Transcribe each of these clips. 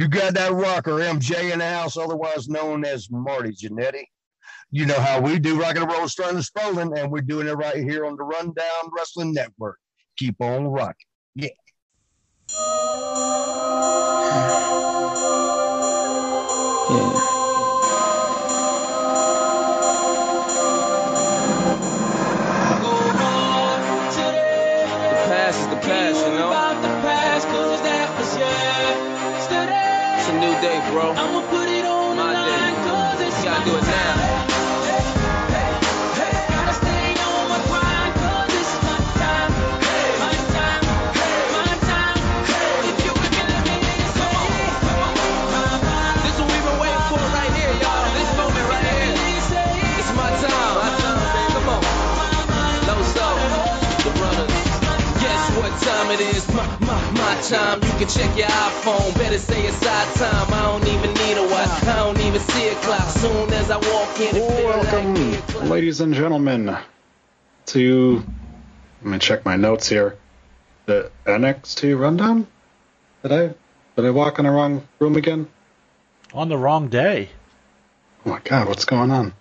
You got that rocker, MJ, in the house, otherwise known as Marty Jannetty. You know how we do rock and roll, starting and Spolling, and we're doing it right here on the Rundown Wrestling Network. Keep on rocking. Yeah. Yeah. Bro. My, my time. You can check your iPhone. Better say it's our time. I don't even need a watch. I don't even see a clock. Soon as I walk in, it feel like Welcome, ladies and gentlemen, to let me check my notes here. The NXT rundown. Did I did I walk in the wrong room again? On the wrong day. Oh my god, what's going on?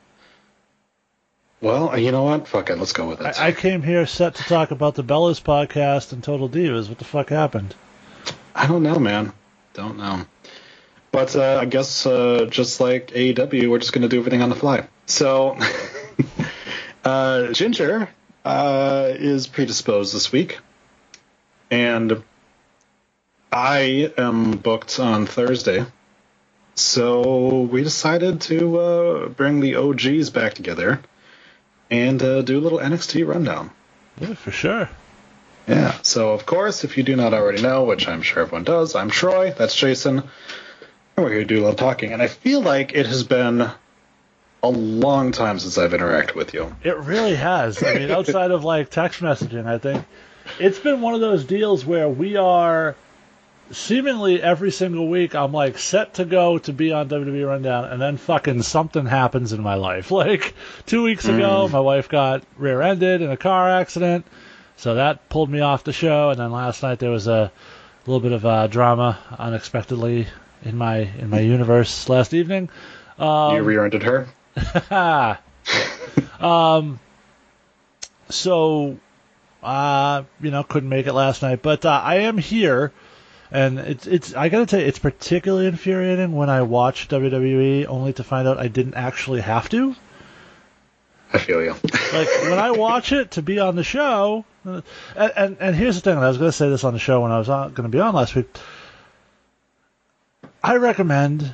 Well, you know what? Fuck it, let's go with it. I, I came here set to talk about the Bellas podcast and Total Divas. What the fuck happened? I don't know, man. Don't know. But uh, I guess uh, just like AEW, we're just going to do everything on the fly. So, uh, Ginger uh, is predisposed this week, and I am booked on Thursday. So we decided to uh, bring the OGs back together and uh, do a little NXT rundown. Yeah, for sure. Yeah. So, of course, if you do not already know, which I'm sure everyone does, I'm Troy. That's Jason. And we're here to do a little talking. And I feel like it has been a long time since I've interacted with you. It really has. I mean, outside of like text messaging, I think it's been one of those deals where we are seemingly every single week. I'm like set to go to be on WWE Rundown, and then fucking something happens in my life. Like two weeks ago, my wife got rear-ended in a car accident, so that pulled me off the show. And then last night there was a little bit of uh, drama unexpectedly in my in my universe last evening. Um, you rear-ended her. um, so, uh, you know, couldn't make it last night, but uh, I am here, and it's it's. I gotta tell you, it's particularly infuriating when I watch WWE only to find out I didn't actually have to. I feel you. Like when I watch it to be on the show, uh, and and, and here's the thing. and I was gonna say this on the show when I was gonna be on last week. I recommend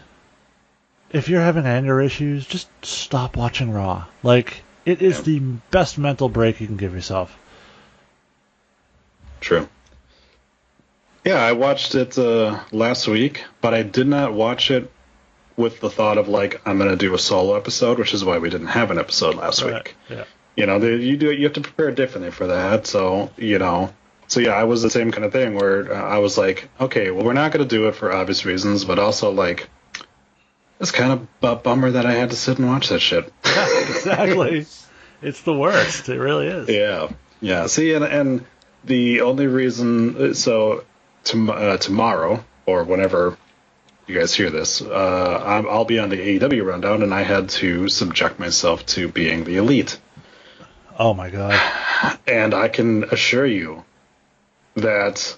if you're having anger issues, just stop watching Raw. Like it is Yeah. the best mental break you can give yourself. True. Yeah, I watched it uh, last week, but I did not watch it with the thought of like I'm going to do a solo episode, which is why we didn't have an episode last week. Yeah. you know you do you have to prepare differently for that so you know so yeah i was the same kind of thing where uh, i was like okay well we're not going to do it for obvious reasons but also like it's kind of a bummer that i had to sit and watch that shit Yeah, exactly. it's the worst. It really is. yeah yeah see and, and the only reason so tom- uh, tomorrow or whenever you guys hear this uh, I'm, i'll be on the aew rundown and i had to subject myself to being the elite Oh my god. And I can assure you that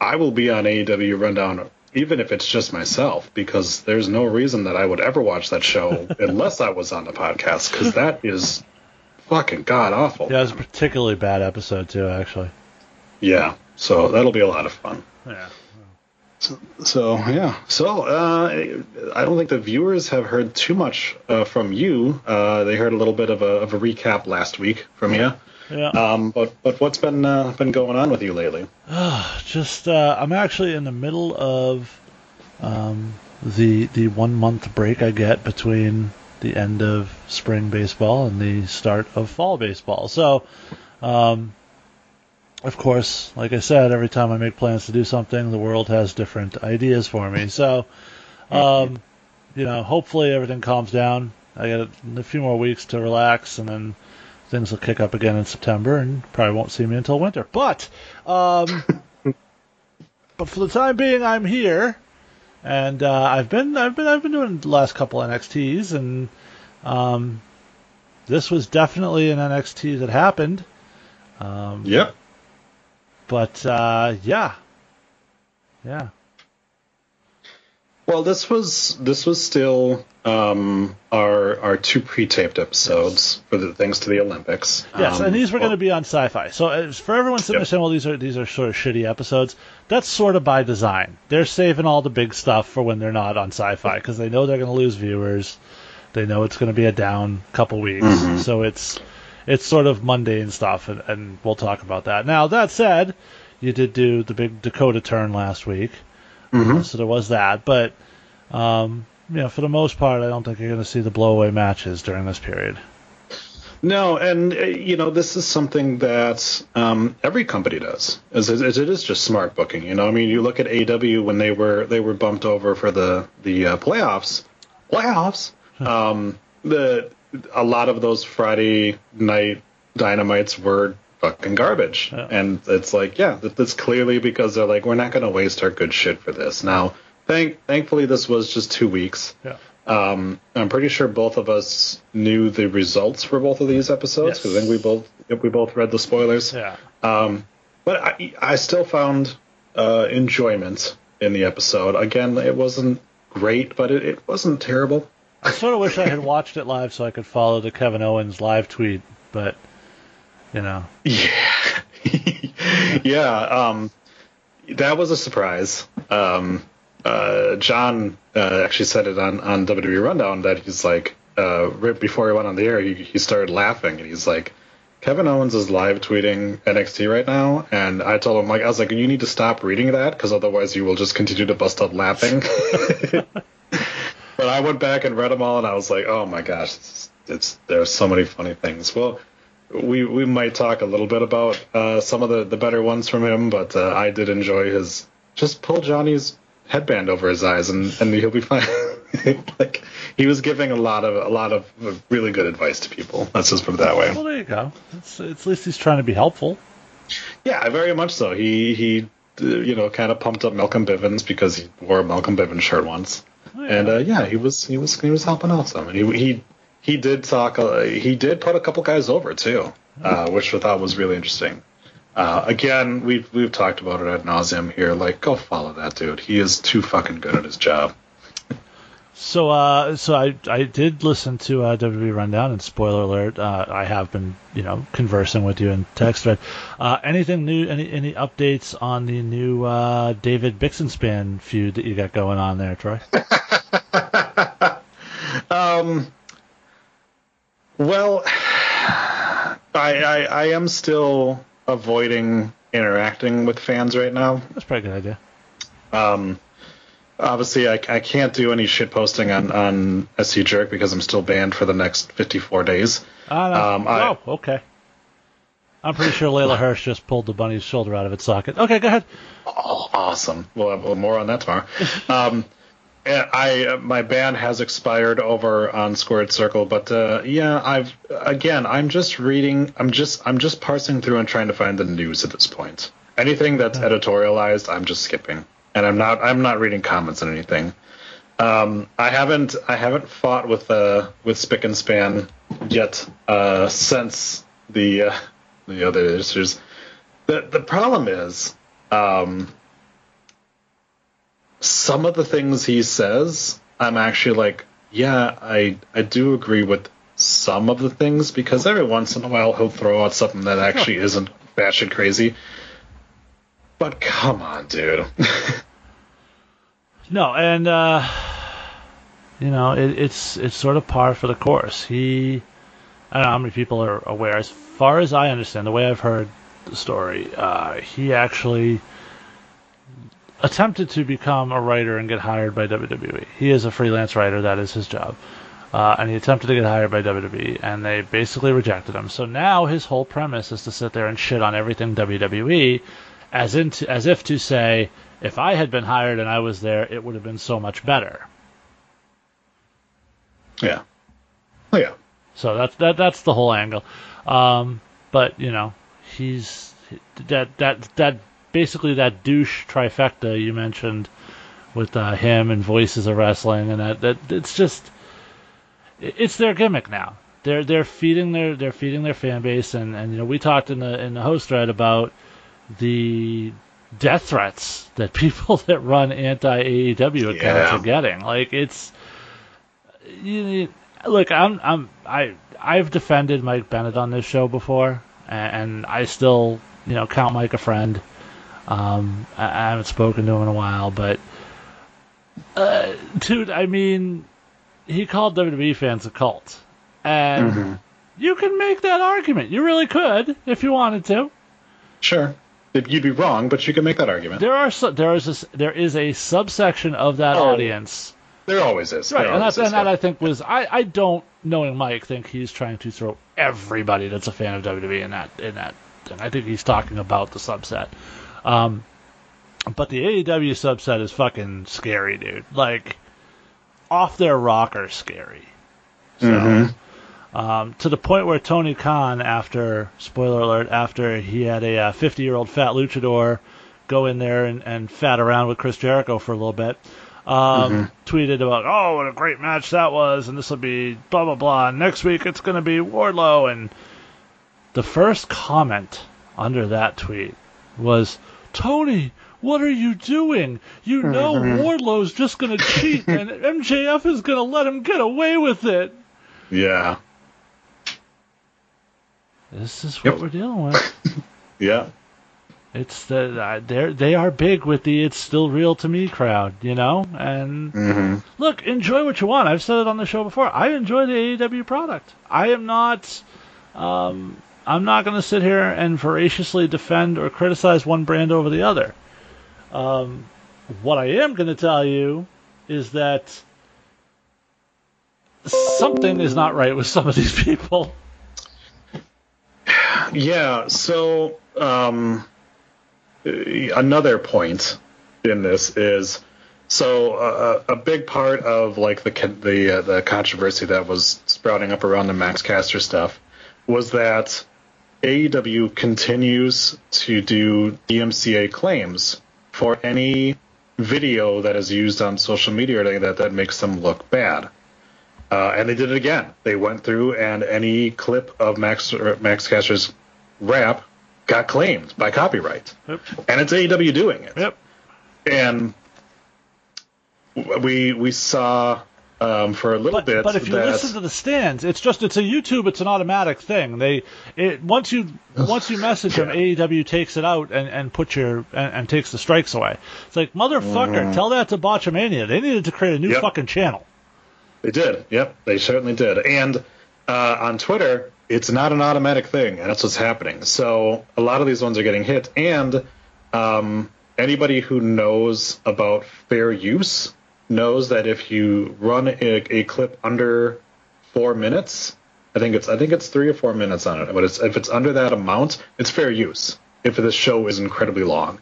I will be on AEW Rundown even if it's just myself, because there's no reason that I would ever watch that show unless I was on the podcast, because that is fucking god awful. Yeah, it was a particularly bad episode too, actually. Yeah, so that'll be a lot of fun. Yeah. So so yeah, so uh, I don't think the viewers have heard too much uh, from you. Uh, they heard a little bit of a, of a recap last week from you. Yeah. Um, but but what's been uh, been going on with you lately? just uh, I'm actually in the middle of um, the the one month break I get between the end of spring baseball and the start of fall baseball. So, um, of course, like I said, every time I make plans to do something, the world has different ideas for me. So, um, you know, hopefully everything calms down. I got a, a few more weeks to relax, and then things will kick up again in September, and probably won't see me until winter. But, um, but for the time being, I'm here, and uh, I've been I've been I've been doing the last couple NXTs, and um, this was definitely an NXT that happened. Um, Yep. But uh, yeah, yeah, Well, this was this was still um, our our two pre-taped episodes for the thanks to the Olympics. yes, Um, and these were going to be on Sci-Fi. So as for everyone sitting there Yep. saying, "Well, these are these are sort of shitty episodes," that's sort of by design. They're saving all the big stuff for when they're not on Sci-Fi because they know they're going to lose viewers. They know it's going to be a down couple weeks, Mhm. so it's it's sort of mundane stuff, and, and we'll talk about that. Now that said, you did do the big Dakota turn last week. mhm. So there was that, but um, you know, for the most part, I don't think you're going to see the blowaway matches during this period. No, and uh, you know this is something that um, every company does. Is it, it is just smart booking. You know, I mean, you look at AW when they were they were bumped over for the the uh, playoffs. Playoffs. um, the a lot of those Friday night dynamites were fucking garbage, Yeah. and it's like, yeah, that, that's clearly because they're like, we're not going to waste our good shit for this. Now, thank thankfully, this was just two weeks. Yeah. Um, I'm pretty sure both of us knew the results for both of these episodes because I think we both we both read the spoilers. Yeah. Um, but I, I still found uh, enjoyment in the episode. Again, it wasn't great, but it, it wasn't terrible. I sort of wish I had watched it live so I could follow the Kevin Owens live tweet, but you know, Yeah, yeah. Um, that was a surprise. Um, uh, John uh, actually said it on on WWE Rundown that he's like uh, right before he went on the air, he, he started laughing and he's like, Kevin Owens is live tweeting NXT right now, and I told him like I was like, you need to stop reading that because otherwise you will just continue to bust out laughing. but I went back and read them all, and I was like, oh my gosh, it's, it's there's so many funny things. Well, we we might talk a little bit about uh, some of the, the better ones from him, but uh, I did enjoy his just pull Johnny's headband over his eyes and, and he'll be fine. like he was giving a lot of a lot of really good advice to people. Let's just put it that way. well, there you go. It's, it's at least he's trying to be helpful. Yeah, very much so. He he uh, you know kind of pumped up Malcolm Bivens because he wore a Malcolm Bivens shirt once. Oh, And uh, yeah, he was he was he was helping out some, and he he he did talk. Uh, he did put a couple guys over too, uh, which I thought was really interesting. Uh, again, we've we've talked about it ad nauseum here. Like, go follow that dude. He is too fucking good at his job. So, uh, so I I did listen to uh, WWE Rundown, and spoiler alert, uh, I have been you know conversing with you in text thread. Uh, anything new? Any any updates on the new uh, David Bixenspan feud that you got going on there, Troy? Um. Well, I, I I am still avoiding interacting with fans right now. That's probably a good idea. Um, obviously, I, I can't do any shit posting on on SC Jerk because I'm still banned for the next 54 days. Uh, no. Um, I- oh, okay. I'm pretty sure Leyla Hirsch just pulled the bunny's shoulder out of its socket. Okay, go ahead. Oh, awesome. We'll have more on that tomorrow. um, I uh, my ban has expired over on Squared Circle, but uh, yeah, I've again I'm just reading. I'm just I'm just parsing through and trying to find the news at this point. Anything that's editorialized, I'm just skipping, and I'm not I'm not reading comments on anything. Um, I haven't I haven't fought with uh with Spick and Span yet uh, since the uh, the other issues. The the problem is um, some of the things he says, I'm actually like, yeah, I I do agree with some of the things because every once in a while he'll throw out something that actually isn't batshit crazy. But come on, dude. No, and uh, you know it, it's it's sort of par for the course. He, I don't know how many people are aware. As far as I understand, the way I've heard the story, uh, he actually attempted to become a writer and get hired by WWE. He is a freelance writer; that is his job. Uh, and he attempted to get hired by WWE, and they basically rejected him. So now his whole premise is to sit there and shit on everything WWE, as in to, as if to say, if I had been hired and I was there, it would have been so much better. yeah. Oh yeah. So that's that that's the whole angle. Um, but you know, he's that that that basically that douche trifecta you mentioned with uh, him and Voices of Wrestling, and that, that it's just it's their gimmick now. They're they're feeding their they're feeding their fan base, and, and you know we talked in the in the host thread about the death threats that people that run anti AEW accounts Yeah. are getting. Like it's you, look, I'm I'm I I've defended Mike Bennett on this show before, and, and I still you know count Mike a friend. Um, I, I haven't spoken to him in a while, but uh, dude, I mean, he called WWE fans a cult, and Mhm. you can make that argument. You really could if you wanted to. Sure. You'd be wrong, but you can make that argument. There are su- there is a, there is a subsection of that Oh, audience, There always is. right? There And that, and that. I think was I, I don't knowing Mike think he's trying to throw everybody that's a fan of WWE in that in that thing. I think he's talking about the subset. Um, but the AEW subset is fucking scary, dude. Like off their rocker scary. So, Mhm. Um, to the point where Tony Khan, after spoiler alert, after he had a 50 year old fat luchador go in there and, and fat around with Chris Jericho for a little bit, um, tweeted about, oh, what a great match that was, and this will be blah blah blah. And next week it's going to be Wardlow, and the first comment under that tweet was, Tony. What are you doing? You know Wardlow's just going to cheat, and MJF is going to let him get away with it. Yeah. This is what Yep. we're dealing with. Yeah. It's the uh, they're they are big with the "it's still real to me" crowd, you know. And hmm look, enjoy what you want. I've said it on the show before. I enjoy the AEW product. I am not, um, I'm not going to sit here and voraciously defend or criticize one brand over the other. Um, what I am going to tell you is that something is not right with some of these people. Yeah. So um, another point in this is so uh, a big part of like the the uh, the controversy that was sprouting up around the Max Caster stuff was that AEW continues to do DMCA claims for any video that is used on social media or anything that that makes them look bad. Uh, and they did it again. They went through and any clip of Max Max Caster's rap got claimed by copyright, Yep. and it's AEW doing it. Yep. And we we saw um, for a little But, bit but if you that listen to the stands, it's just it's a YouTube. It's an automatic thing. They it once you once you message them, AEW takes it out and, and puts your and, and takes the strikes away. It's like motherfucker, tell that to Botchamania. They needed to create a new. Yep. fucking channel. They did. Yep, they certainly did. And uh, on Twitter, it's not an automatic thing, and that's what's happening. So a lot of these ones are getting hit. And um, anybody who knows about fair use knows that if you run a, a clip under four minutes, I think it's I think it's three or four minutes on it. But it's, if it's under that amount, it's fair use. If the show is incredibly long.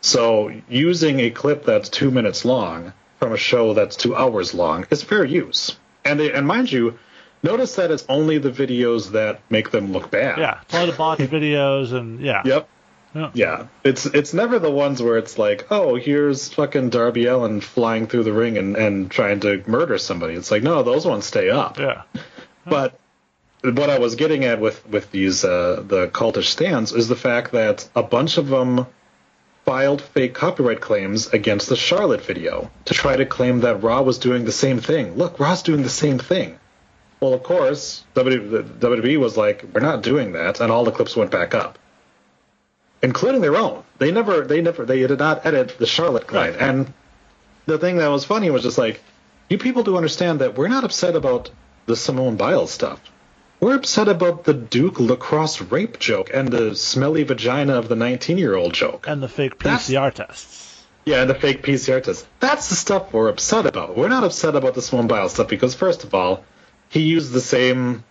So using a clip that's two minutes long from a show that's two hours long is fair use. And they, and mind you, notice that it's only the videos that make them look bad. Yeah, it's only the botched videos and yeah. Yep. Yeah. Yeah. It's it's never the ones where it's like, oh, here's fucking Darby Allin flying through the ring and, and trying to murder somebody. It's like, no, those ones stay up. Yeah. But what I was getting at with with these uh, the cultish stands is the fact that a bunch of them filed fake copyright claims against the Charlotte video to try to claim that Raw was doing the same thing. Look, Raw's doing the same thing. Well, of course, WWE was like, "We're not doing that," and all the clips went back up, including their own. They never, they never, they did not edit the Charlotte clip. Right. And the thing that was funny was just like, you people do understand that we're not upset about the Simone Biles stuff. We're upset about the Duke lacrosse rape joke and the smelly vagina of the 19 year old joke. And the fake That's- PCR tests. Yeah, and the fake PCR test. That's the stuff we're upset about. We're not upset about the Simone Biles stuff because, first of all, he used the same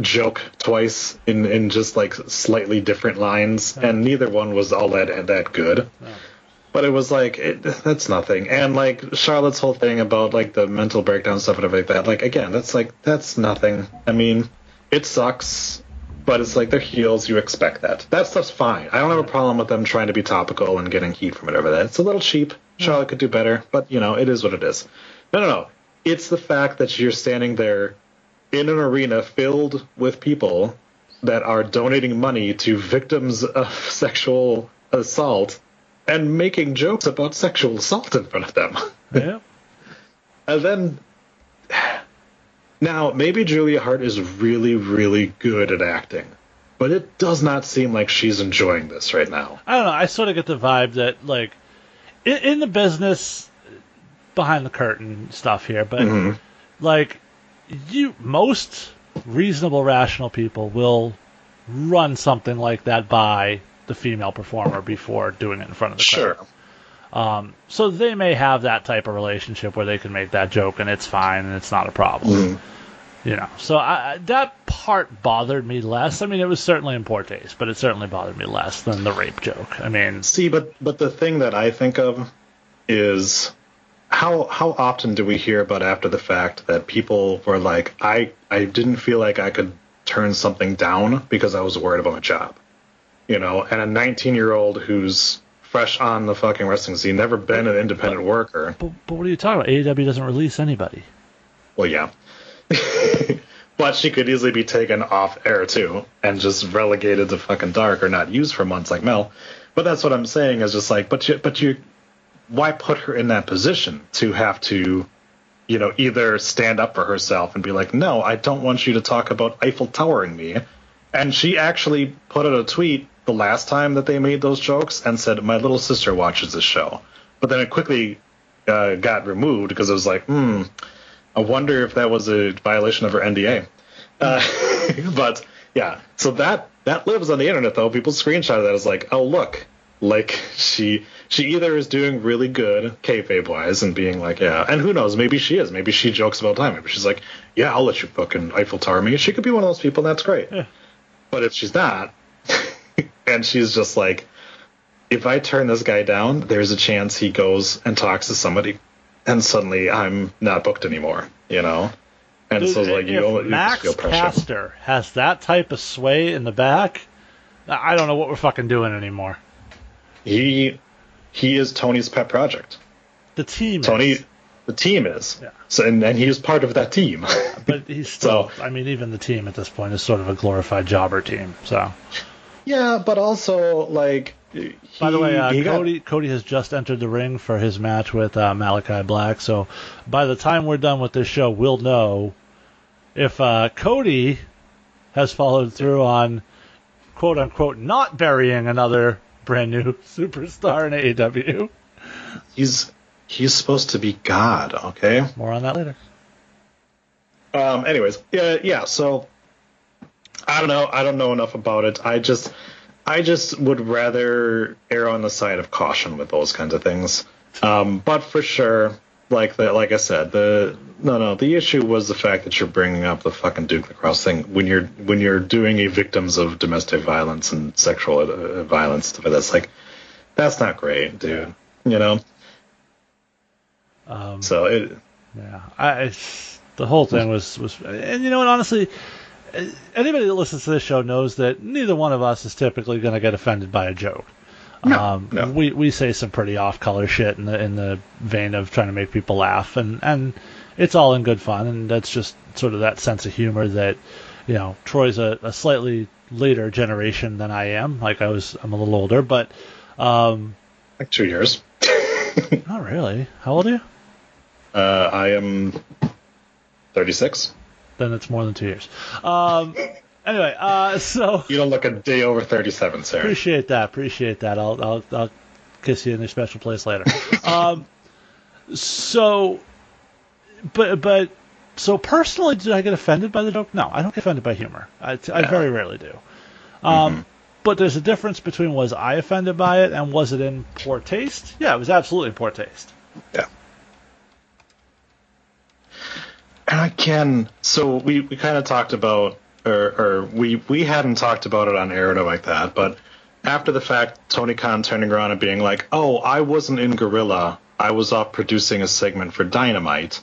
joke twice in, in just like slightly different lines, and neither one was all that that good. But it was like it, that's nothing. And like Charlotte's whole thing about like the mental breakdown stuff and everything like that. Like again, that's like that's nothing. I mean, it sucks. but it's like they're heels. You expect that. That stuff's fine. I don't have a problem with them trying to be topical and getting heat from it over that. It's a little cheap. Hmm. Charlotte could do better, but you know it is what it is. No, no, no. It's the fact that you're standing there in an arena filled with people that are donating money to victims of sexual assault and making jokes about sexual assault in front of them. Yeah. And then now maybe Julia Hart is really, really good at acting, but it does not seem like she's enjoying this right now. I don't know. I sort of get the vibe that like in, in the business behind the curtain stuff here, but Mhm. like you most reasonable rational people will run something like that by the female performer before doing it in front of the crowd. Um, so they may have that type of relationship where they can make that joke and it's fine and it's not a problem. Mhm. You know, so I, I- that part bothered me less. I mean, it was certainly in poor taste, but it certainly bothered me less than the rape joke. I mean, See, but but the thing that I think of is how how often do we hear about after the fact that people were like, I I didn't feel like I could turn something down because I was worried about my job, you know, and a 19 year old who's fresh on the fucking wrestling scene, never been an independent worker. but, but what are you talking about? AEW doesn't release anybody. Well, yeah. but she could easily be taken off air too and just relegated to fucking dark or not used for months like Mel. But that's what I'm saying is just like, but you, but you, why put her in that position to have to, you know, either stand up for herself and be like, no, I don't want you to talk about Eiffel Towering me. And she actually put out a tweet the last time that they made those jokes and said, my little sister watches this show. But then it quickly uh, got removed because it was like, hmm, I wonder if that was a violation of her NDA. Uh, but yeah, so that that lives on the internet though. People screenshot that as like, oh look, like she she either is doing really good kayfabe wise and being like, yeah, and who knows, maybe she is. Maybe she jokes about time. Maybe she's like, yeah, I'll let you fucking Eiffel Tower me. She could be one of those people, and that's great. Yeah. But if she's not, and she's just like, if I turn this guy down, there's a chance he goes and talks to somebody, and suddenly I'm not booked anymore. You know, and Dude, so like you, just Max. Caster has that type of sway in the back, I don't know what we're fucking doing anymore. He he is Tony's pet project. The team, Tony, is, the team is. Yeah. So and, and he is part of that team. but he's still. So- I mean, even the team at this point is sort of a glorified jobber team. So, yeah, but also like. by the way, uh, he got- Cody Cody has just entered the ring for his match with uh, Malachi Black. So, by the time we're done with this show, we'll know if uh, Cody has followed through on quote unquote not burying another brand new superstar in AEW. he's he's supposed to be God. Okay. More on that later. Um. Anyways, yeah, yeah. So I don't know. I don't know enough about it. I just, I just would rather err on the side of caution with those kinds of things. Um. But for sure, like the like I said, the no no the issue was the fact that you're bringing up the fucking Duke lacrosse thing when you're when you're doing a victims of domestic violence and sexual uh, violence stuff. That's like that's not great, dude. You know. Um, So it. Yeah, I, the whole thing was was, and you know what? Honestly, anybody that listens to this show knows that neither one of us is typically going to get offended by a joke. No, um, no. We we say some pretty off color shit in the in the vein of trying to make people laugh, and and it's all in good fun, and that's just sort of that sense of humor that you know Troy's a, a slightly later generation than I am. Like I was, I'm a little older, but um, Like two years. not really. How old are you? Uh, I am 36. Then it's more than two years. Um, anyway, uh, so. You don't look a day over 37, sir. Appreciate that. Appreciate that. I'll I'll, I'll kiss you in your special place later. um, so, but but so personally, did I get offended by the joke? No, I don't get offended by humor. I, I very rarely do. Um, But there's a difference between was I offended by it and was it in poor taste? Yeah, it was absolutely in poor taste. Yeah. And I can. So we, we kind of talked about, or, or we we hadn't talked about it on air or like that, but after the fact, Tony Khan turning around and being like, "Oh, I wasn't in Gorilla. I was off producing a segment for Dynamite."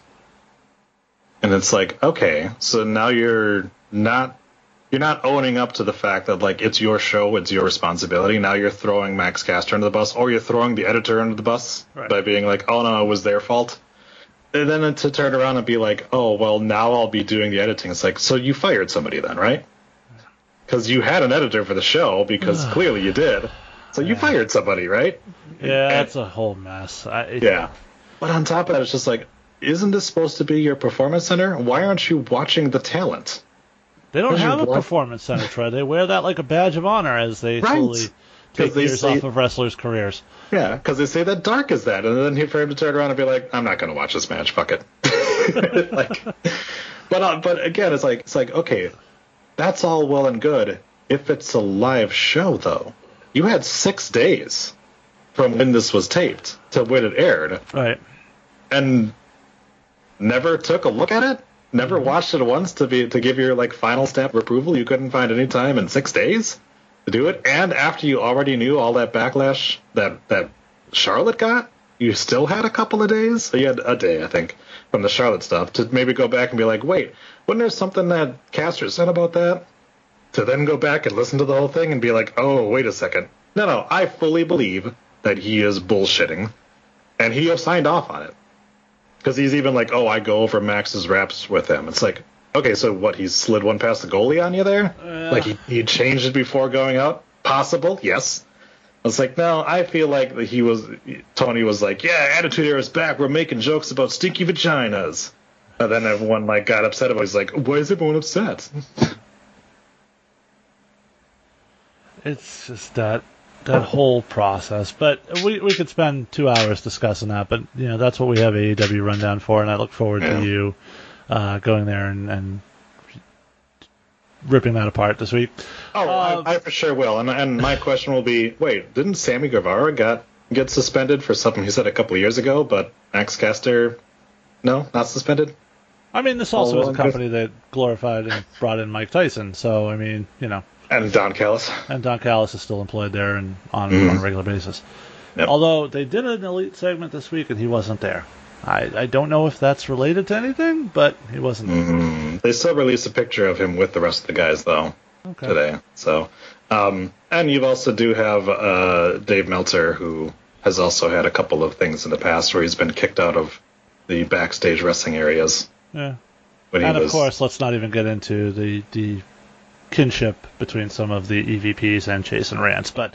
And it's like, okay, so now you're not you're not owning up to the fact that like it's your show, it's your responsibility. Now you're throwing Max Caster under the bus, or you're throwing the editor under the bus Right. by being like, "Oh no, it was their fault." And then to turn around and be like, "Oh well, now I'll be doing the editing." It's like, so you fired somebody then, right? Because you had an editor for the show, because clearly you did. So you fired somebody, right? Yeah, And- it's a whole mess. I, it- Yeah. But on top of that, it's just like, isn't this supposed to be your performance center? Why aren't you watching the talent? They don't have a want- performance center, Troy. They wear that like a badge of honor as they Right. slowly take they years say- off of wrestlers' careers. Yeah, because they say that dark is that, and then he for him to turn around and be like, "I'm not going to watch this match. Fuck it." like, but uh, but again, it's like it's like okay, that's all well and good if it's a live show though. You had six days from when this was taped to when it aired, Right. and never took a look at it. Never watched it once to be to give your like final stamp of approval. You couldn't find any time in six days do it, and after you already knew all that backlash that that Charlotte got, you still had a couple of days. So You had a day, I think, from the Charlotte stuff to maybe go back and be like, wait, wasn't there something that Caster said about that? To then go back and listen to the whole thing and be like, oh, wait a second. No, no, I fully believe that he is bullshitting, and he signed off on it. Because he's even like, oh, I go over Max's raps with him. It's like, okay, so what? He slid one past the goalie on you there? Uh. Like he, he changed it before going out? Possible? Yes. It's like, no, I feel like he was, Tony was like, yeah, Attitude Era is back. We're making jokes about stinky vaginas. And then everyone like got upset about. it. He's like, why is everyone upset? It's just that that whole process. But we we could spend two hours discussing that. But you know that's what we have AEW rundown for, and I look forward Yeah. to you uh, going there and, and ripping that apart this week. Oh, Uh, I, I for sure will. And and my question will be, wait, didn't Sammy Guevara got get suspended for something he said a couple of years ago, but Max Caster, no, not suspended? I mean, this also Oh, is a company that glorified and brought in Mike Tyson. So I mean, you know, And Don Callis. and Don Callis is still employed there and on, Mhm. on a regular basis. Yep. Although they did an elite segment this week and he wasn't there. I, I don't know if that's related to anything, but he wasn't there. Mm, they still released a picture of him with the rest of the guys though Okay. today. So, um, and you also do have uh, Dave Meltzer who has also had a couple of things in the past where he's been kicked out of the backstage wrestling areas Yeah. And was. of course, let's not even get into the the kinship between some of the EVPs and Chase and Rance. But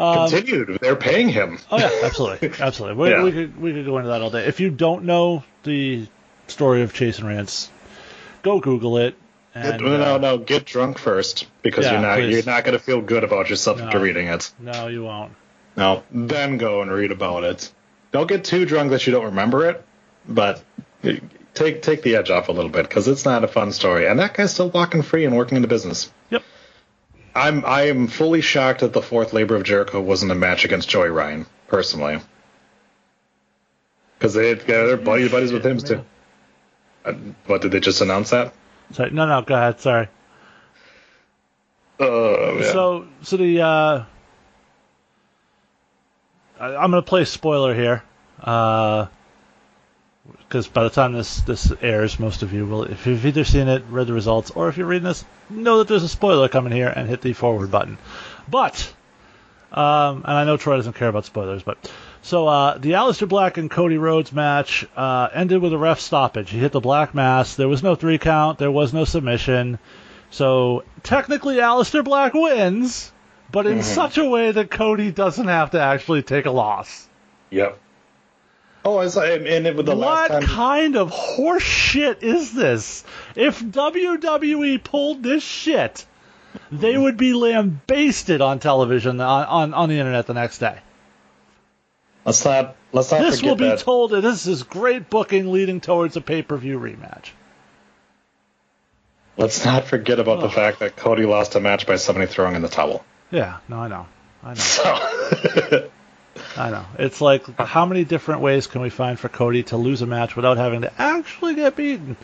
um, continued. They're paying him. oh yeah, absolutely, absolutely. We, Yeah. we could we could go into that all day. If you don't know the story of Chase and Rance, go Google it. And, no, no, uh, no. Get drunk first because Yeah, you're not please. you're not going to feel good about yourself No. after reading it. no, you won't. No, then go and read about it. Don't get too drunk that you don't remember it, but take take the edge off a little bit because it's not a fun story. And that guy's still walking free and working in the business. Yep. I'm I am fully shocked that the fourth labor of Jericho wasn't a match against Joey Ryan personally, because they had, they're buddy buddies with him too. Uh, What did they just announce that? Sorry, no, no, go ahead. Sorry. Oh, yeah. So, so the uh, I, I'm gonna play spoiler here, because by the time this this airs, most of you will, if you've either seen it, read the results, or if you're reading this, know that there's a spoiler coming here, and hit the forward button. But, um, and I know Troy doesn't care about spoilers, but so uh, the Aleister Black and Cody Rhodes match uh, ended with a ref stoppage. He hit the black mass. There was no three count. There was no submission. So technically, Aleister Black wins, but in such a way that Cody doesn't have to actually take a loss. Yep. Oh, I saw, and and it was the what last time. kind of horse shit is this? If WWE pulled this shit, they would be lambasted on television on, on, on the internet the next day. Let's not let's not This forget will be that. told that this is great booking leading towards a pay per view rematch. let's not forget about Oh. the fact that Cody lost a match by somebody throwing in the towel. Yeah, no, I know. I know. So I know. It's like how many different ways can we find for Cody to lose a match without having to actually get beaten?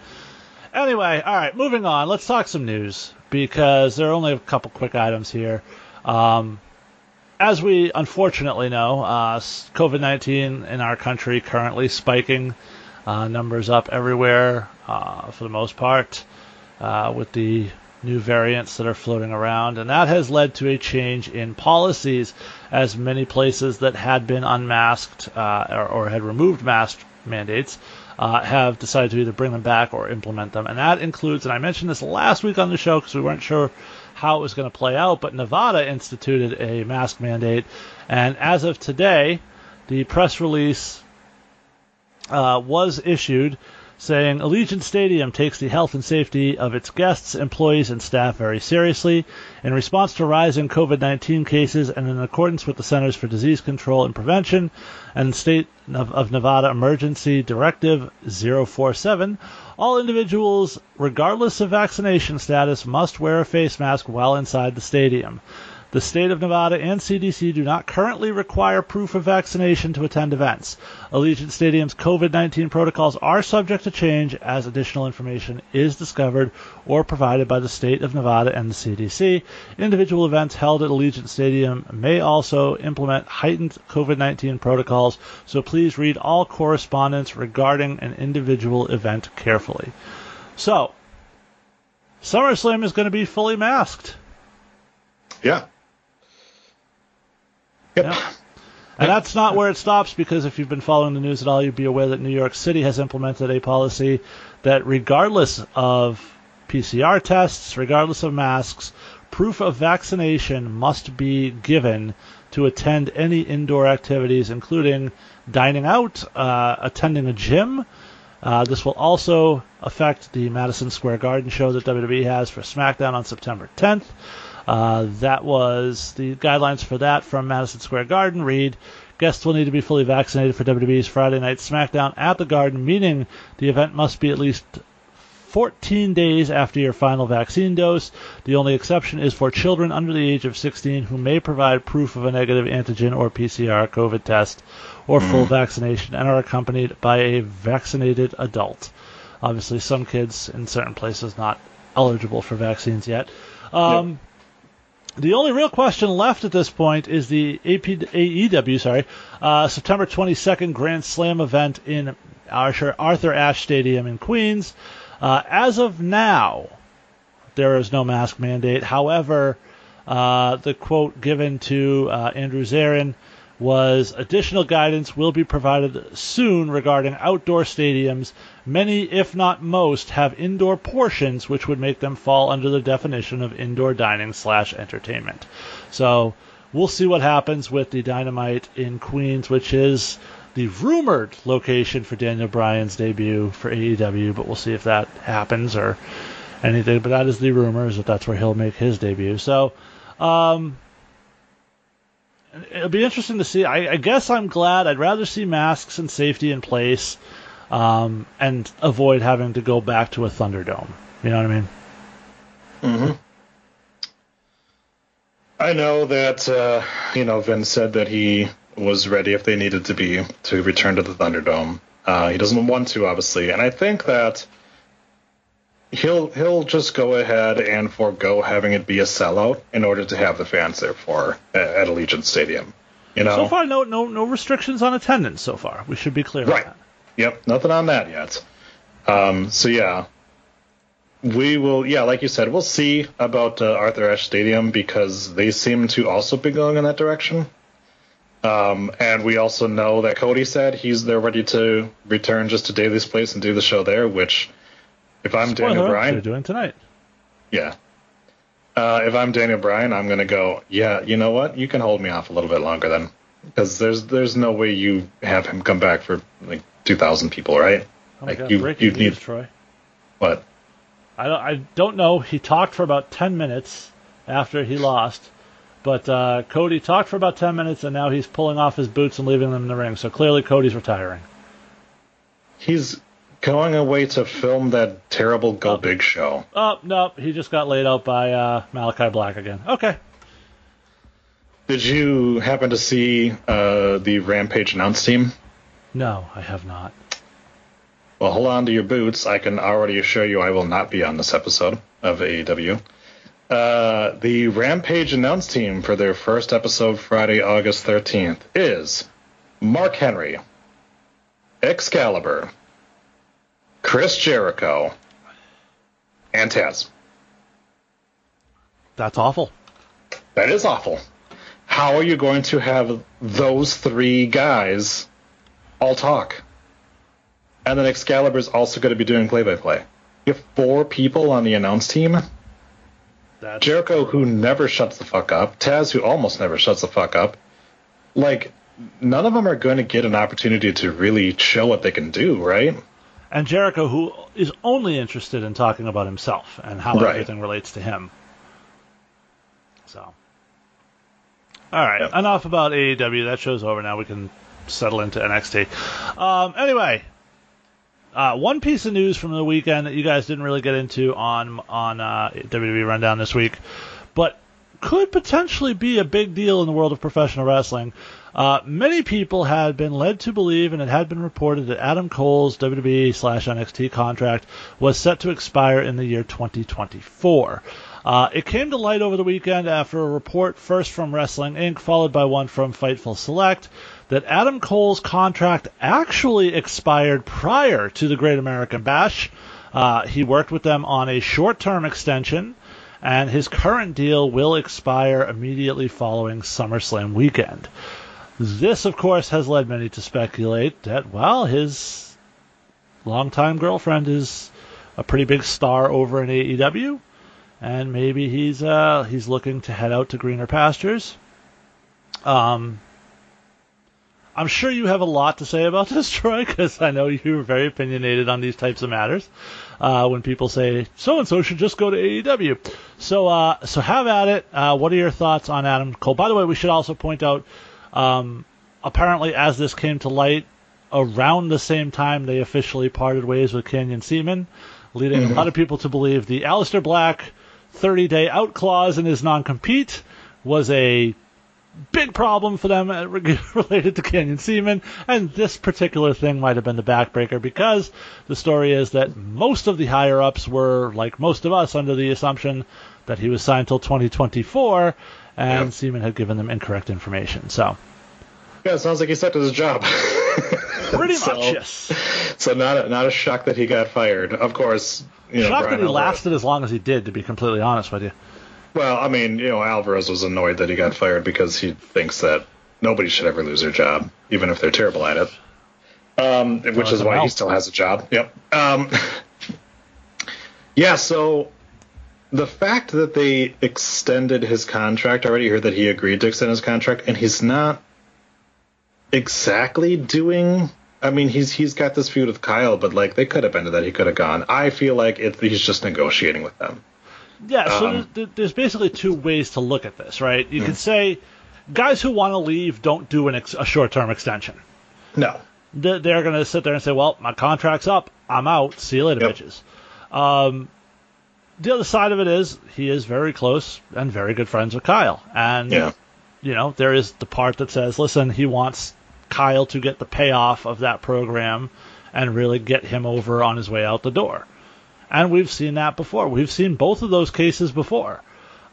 Anyway, all right, moving on. Let's talk some news because there are only a couple quick items here. Um, as we unfortunately know, uh, COVID 19 in our country currently spiking, uh, numbers up everywhere uh, for the most part, uh, with the new variants that are floating around, and that has led to a change in policies as many places that had been unmasked uh, or, or had removed mask mandates uh, have decided to either bring them back or implement them. And that includes, and I mentioned this last week on the show because we weren't sure how it was going to play out, but Nevada instituted a mask mandate. And as of today, the press release uh, was issued saying Allegiant Stadium takes the health and safety of its guests, employees, and staff very seriously. In response to rising COVID 19 cases and in accordance with the Centers for Disease Control and Prevention and State of, Nevada Emergency Directive 047, all individuals, regardless of vaccination status, must wear a face mask while inside the stadium. The state of Nevada and CDC do not currently require proof of vaccination to attend events. Allegiant Stadium's COVID 19 protocols are subject to change as additional information is discovered or provided by the state of Nevada and the CDC. Individual events held at Allegiant Stadium may also implement heightened COVID 19 protocols, so please read all correspondence regarding an individual event carefully. So, SummerSlam is going to be fully masked. Yeah. Yep. Yeah. And that's not where it stops because if you've been following the news at all, you'd be aware that New York City has implemented a policy that, regardless of PCR tests, regardless of masks, proof of vaccination must be given to attend any indoor activities, including dining out, uh, attending a gym. Uh, this will also affect the Madison Square Garden show that WWE has for SmackDown on September 10th. Uh, that was the guidelines for that from Madison Square Garden. Read guests will need to be fully vaccinated for WWE's Friday Night SmackDown at the Garden, meaning the event must be at least 14 days after your final vaccine dose. The only exception is for children under the age of 16 who may provide proof of a negative antigen or PCR COVID test or full vaccination and are accompanied by a vaccinated adult. Obviously, some kids in certain places not eligible for vaccines yet. Um, The only real question left at this point is the AP, AEW, sorry, uh, September 22nd Grand Slam event in Arthur, Arthur Ashe Stadium in Queens. Uh, as of now, there is no mask mandate. However, uh, the quote given to uh, Andrew Zarian was additional guidance will be provided soon regarding outdoor stadiums. Many, if not most, have indoor portions which would make them fall under the definition of indoor dining slash entertainment. So we'll see what happens with the Dynamite in Queens, which is the rumored location for Daniel Bryan's debut for AEW, but we'll see if that happens or anything. But that is the rumors that that's where he'll make his debut. So, um, it'll be interesting to see. I, I guess I'm glad. I'd rather see masks and safety in place, um, and avoid having to go back to a Thunderdome. You know what I mean? hmm I know that uh, you know Vince said that he was ready if they needed to be to return to the Thunderdome. Uh, he doesn't want to, obviously, and I think that he'll he'll just go ahead and forego having it be a sellout in order to have the fans there for at, at Allegiant Stadium. You know, So far, no no no restrictions on attendance. So far, we should be clear on Right. that. Yep, nothing on that yet. Um, so yeah, we will. Yeah, like you said, we'll see about uh, Arthur Ashe Stadium because they seem to also be going in that direction. Um, and we also know that Cody said he's they're ready to return just to Daly's Place and do the show there. Which, if I'm Daniel Spoiler, Bryan, they're doing tonight. yeah. Uh, if I'm Daniel Bryan, I'm gonna go. Yeah, you know what? You can hold me off a little bit longer then, because there's there's no way you have him come back for like 2,000 people, right? Oh Like, God, you- you news, need- Troy. But I don't, I don't know. He talked for about 10 minutes after he lost. But uh, Cody talked for about 10 minutes, and now he's pulling off his boots and leaving them in the ring. So clearly Cody's retiring. he's going away to film that terrible Go Oh. Big show. Oh, no, he just got laid out by uh, Malachi Black again. Okay. Did you happen to see uh, the Rampage announce team? No, I have not. Well, hold on to your boots. I can already assure you I will not be on this episode of AEW. Uh, the Rampage announce team for their first episode Friday, August 13th is Mark Henry, Excalibur, Chris Jericho, and Taz. That's awful. That is awful. How are you going to have those three guys all talk? And then Excalibur's also going to be doing play by play. You have four people on the announce team. That's Jericho, who never shuts the fuck up. Taz, who almost never shuts the fuck up. Like, none of them are going to get an opportunity to really show what they can do, right? And Jericho, who is only interested in talking about himself and how Right. everything relates to him. So, all right, Yep. enough about AEW. That show's over now. We can settle into NXT. Um, anyway, uh, one piece of news from the weekend that you guys didn't really get into on on uh, WWE Rundown this week, but could potentially be a big deal in the world of professional wrestling. Uh, many people had been led to believe, and it had been reported that Adam Cole's WWE slash NXT contract was set to expire in the year 2024. Uh, it came to light over the weekend after a report first from Wrestling Inc., followed by one from Fightful Select, that Adam Cole's contract actually expired prior to the Great American Bash. Uh, he worked with them on a short term extension, and his current deal will expire immediately following SummerSlam weekend. This, of course, has led many to speculate that, well, his longtime girlfriend is a pretty big star over in AEW, and maybe he's uh, he's looking to head out to greener pastures. Um, I'm sure you have a lot to say about this, Troy, because I know you're very opinionated on these types of matters. Uh, when people say so and so should just go to AEW, so uh, so have at it. Uh, what are your thoughts on Adam Cole? By the way, we should also point out, um, apparently, as this came to light, around the same time they officially parted ways with Canyon Ceman, leading a lot of people to believe the Aleister Black 30-day out clause in his non-compete was a big problem for them uh, related to Canyon Ceman, and this particular thing might have been the backbreaker because the story is that most of the higher ups were, like most of us, under the assumption that he was signed till 2024, and Yep. Ceman had given them incorrect information. So, Yeah, it sounds like he stuck to his job. pretty So- much, yes. So not a, not a shock that he got fired. Of course, you know. Shocked Bryan that he Alvarez- lasted as long as he did, to be completely honest with you. Well, I mean, you know, Alvarez was annoyed that he got fired because he thinks that nobody should ever lose their job, even if they're terrible at it. Um, which is why he still has a job. Yep. Um, yeah. So the fact that they extended his contract I already heard that he agreed to extend his contract, and he's not exactly doing. I mean, he's he's got this feud with Kyle, but like they could have ended that. He could have gone. I feel like it, he's just negotiating with them. Yeah, so Um, there's, there's basically two ways to look at this, right? You could say guys who want to leave don't do an ex- a short-term extension. No. They're, they're going to sit there and say, "Well, my contract's up. I'm out. See you later, Yep. bitches." Um, the other side of it is he is very close and very good friends with Kyle, and Yeah. you know there is the part that says, "Listen, he wants Kyle to get the payoff of that program and really get him over on his way out the door." And we've seen that before. We've seen both of those cases before.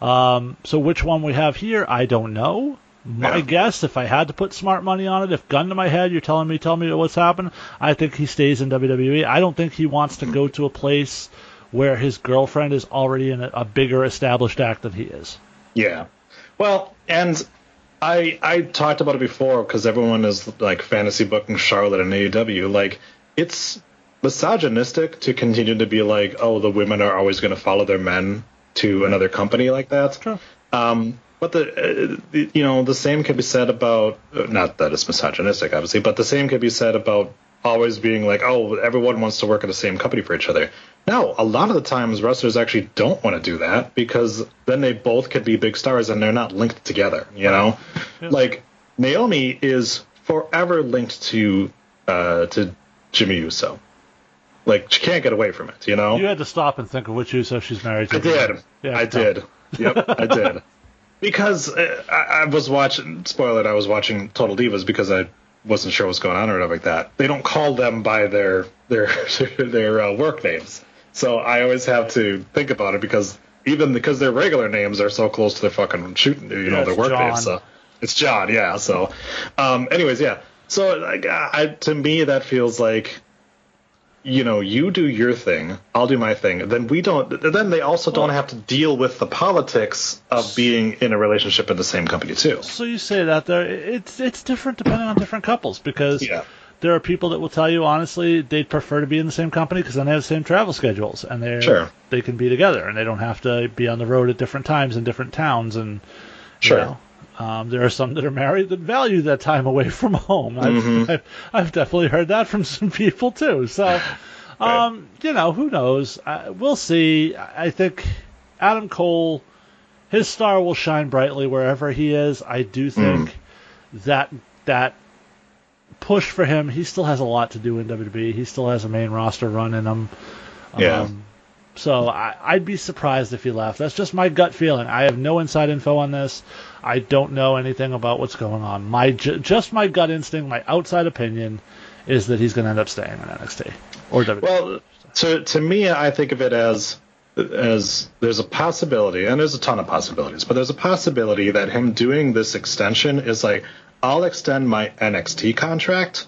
Um, so which one we have here, I don't know. My Yeah. guess, if I had to put smart money on it, if gun to my head, you're telling me, tell me what's happened, I think he stays in WWE. I don't think he wants to go to a place where his girlfriend is already in a, a bigger established act than he is. Yeah. Well, and I I talked about it before because everyone is like fantasy booking Charlotte and AEW. Like it's misogynistic to continue to be like, oh, the women are always going to follow their men to another company like that. True. Um, but the, uh, the you know the same can be said about uh, not that it's misogynistic obviously, but the same can be said about always being like, oh, everyone wants to work at the same company for each other. No, a lot of the times wrestlers actually don't want to do that because then they both could be big stars and they're not linked together. You know, like Naomi is forever linked to uh, to Jimmy Uso. Like she can't get away from it. You know. You had to stop and think of which Uso she's married to. I did. Yeah, I no. did. Yep, I did. Because uh, I, I was watching. Spoiler: I was watching Total Divas because I wasn't sure what's going on or whatever like that. They don't call them by their their their uh, work names, so I always have to think about it because even because their regular names are so close to their fucking shooting, you Yeah, know, their work John. names. So it's John, yeah. So, um, anyways, yeah. So like, I, to me, that feels like you know, you do your thing, I'll do my thing. Then we don't. Then they also don't have to deal with the politics of being in a relationship in the same company too. So you say that there, it's it's different depending on different couples because Yeah. There are people that will tell you honestly they'd prefer to be in the same company because then they have the same travel schedules and they Sure. they can be together and they don't have to be on the road at different times in different towns and you Sure. know, um, there are some that are married that value that time away from home. I've, Mhm. I've, I've definitely heard that from some people too. So, um, you know, who knows? Uh, we'll see. I I think Adam Cole, his star will shine brightly wherever he is. I do think that that push for him, he still has a lot to do in WWE. He still has a main roster run in him. Yeah. Um, so I, I'd be surprised if he left. That's just my gut feeling. I have no inside info on this. I don't know anything about what's going on. My just my gut instinct, my outside opinion, is that he's going to end up staying in NXT or WWE. Well, to to me, I think of it as as there's a possibility, and there's a ton of possibilities, but there's a possibility that him doing this extension is like, I'll extend my NXT contract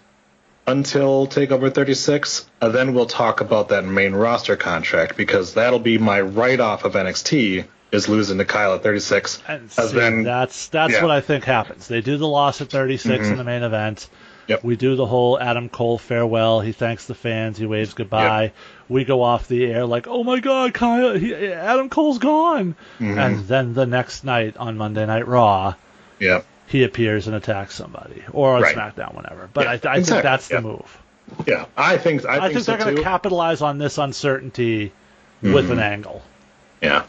until Takeover 36, and then we'll talk about that main roster contract because that'll be my write off of NXT is losing to Kyle at 36, And see, then that's that's yeah. what I think happens. They do the loss at 36 in the main event. Yep. We do the whole Adam Cole farewell. He thanks the fans. He waves goodbye. Yep. We go off the air like, "Oh my God, Kyle! He, Adam Cole's gone!" Mm-hmm. And then the next night on Monday Night Raw, yeah, he appears and attacks somebody, or on Right. SmackDown, whenever. But Yeah, I, I think exactly, that's the yeah. move. yeah, I think I, I, think, think so they're going to capitalize on this uncertainty mm-hmm. with an angle. Yeah.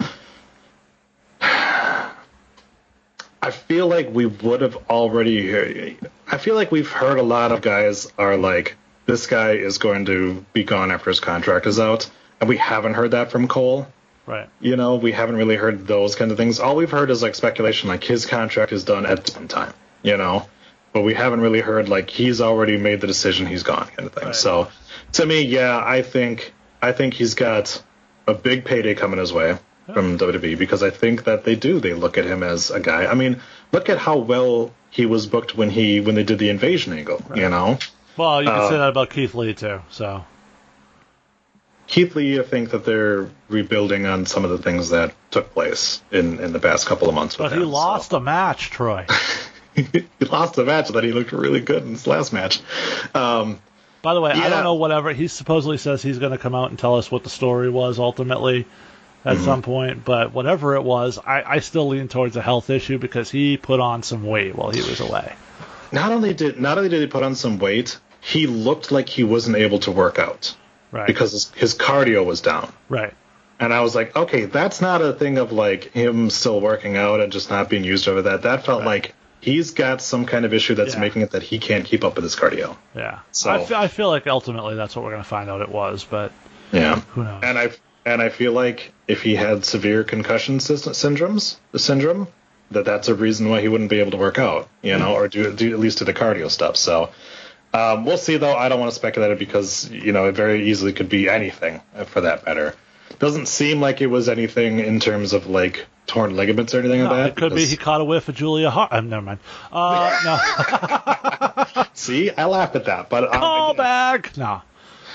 I feel like we would have already. I feel like we've heard a lot of guys are like, this guy is going to be gone after his contract is out. And we haven't heard that from Cole. Right. You know, we haven't really heard those kind of things. All we've heard is like speculation, like his contract is done at some time, you know? But we haven't really heard like he's already made the decision, he's gone kind of thing. Right. So to me, yeah, I think I think he's got a big payday coming his way from WWE because I think that they do. They look at him as a guy. I mean, look at how well he was booked when he when they did the invasion angle, you know? Well, you can Uh, say that about Keith Lee too. So Keith Lee, I think that they're rebuilding on some of the things that took place in, in the past couple of months. With but he him, so. lost a match, Troy. he lost the match, that he looked really good in his last match. Um, By the way, I don't know whatever he supposedly says he's going to come out and tell us what the story was ultimately at some point, but whatever it was, I, I still lean towards a health issue because he put on some weight while he was away. not only did not only did he put on some weight, he looked like he wasn't able to work out Right. because his, his cardio was down. right. And I was like, okay, that's not a thing of like him still working out and just not being used over that. That felt Right. like he's got some kind of issue that's Yeah. making it that he can't keep up with his cardio. Yeah. So- I, feel like ultimately that's what we're going to find out it was, but Yeah. who knows? And I and I feel like if he had severe concussion sys- syndromes, the syndrome, that that's a reason why he wouldn't be able to work out, you know, mm-hmm. or do, do at least do the cardio stuff. So um, we'll see, though. I don't want to speculate it because you know it very easily could be anything uh, for that matter. Doesn't seem like it was anything in terms of like torn ligaments or anything No, like that. it could be he caught a whiff of Julia Hart. Um, never mind. Uh, no, See, I laugh at that, but um, call back. No,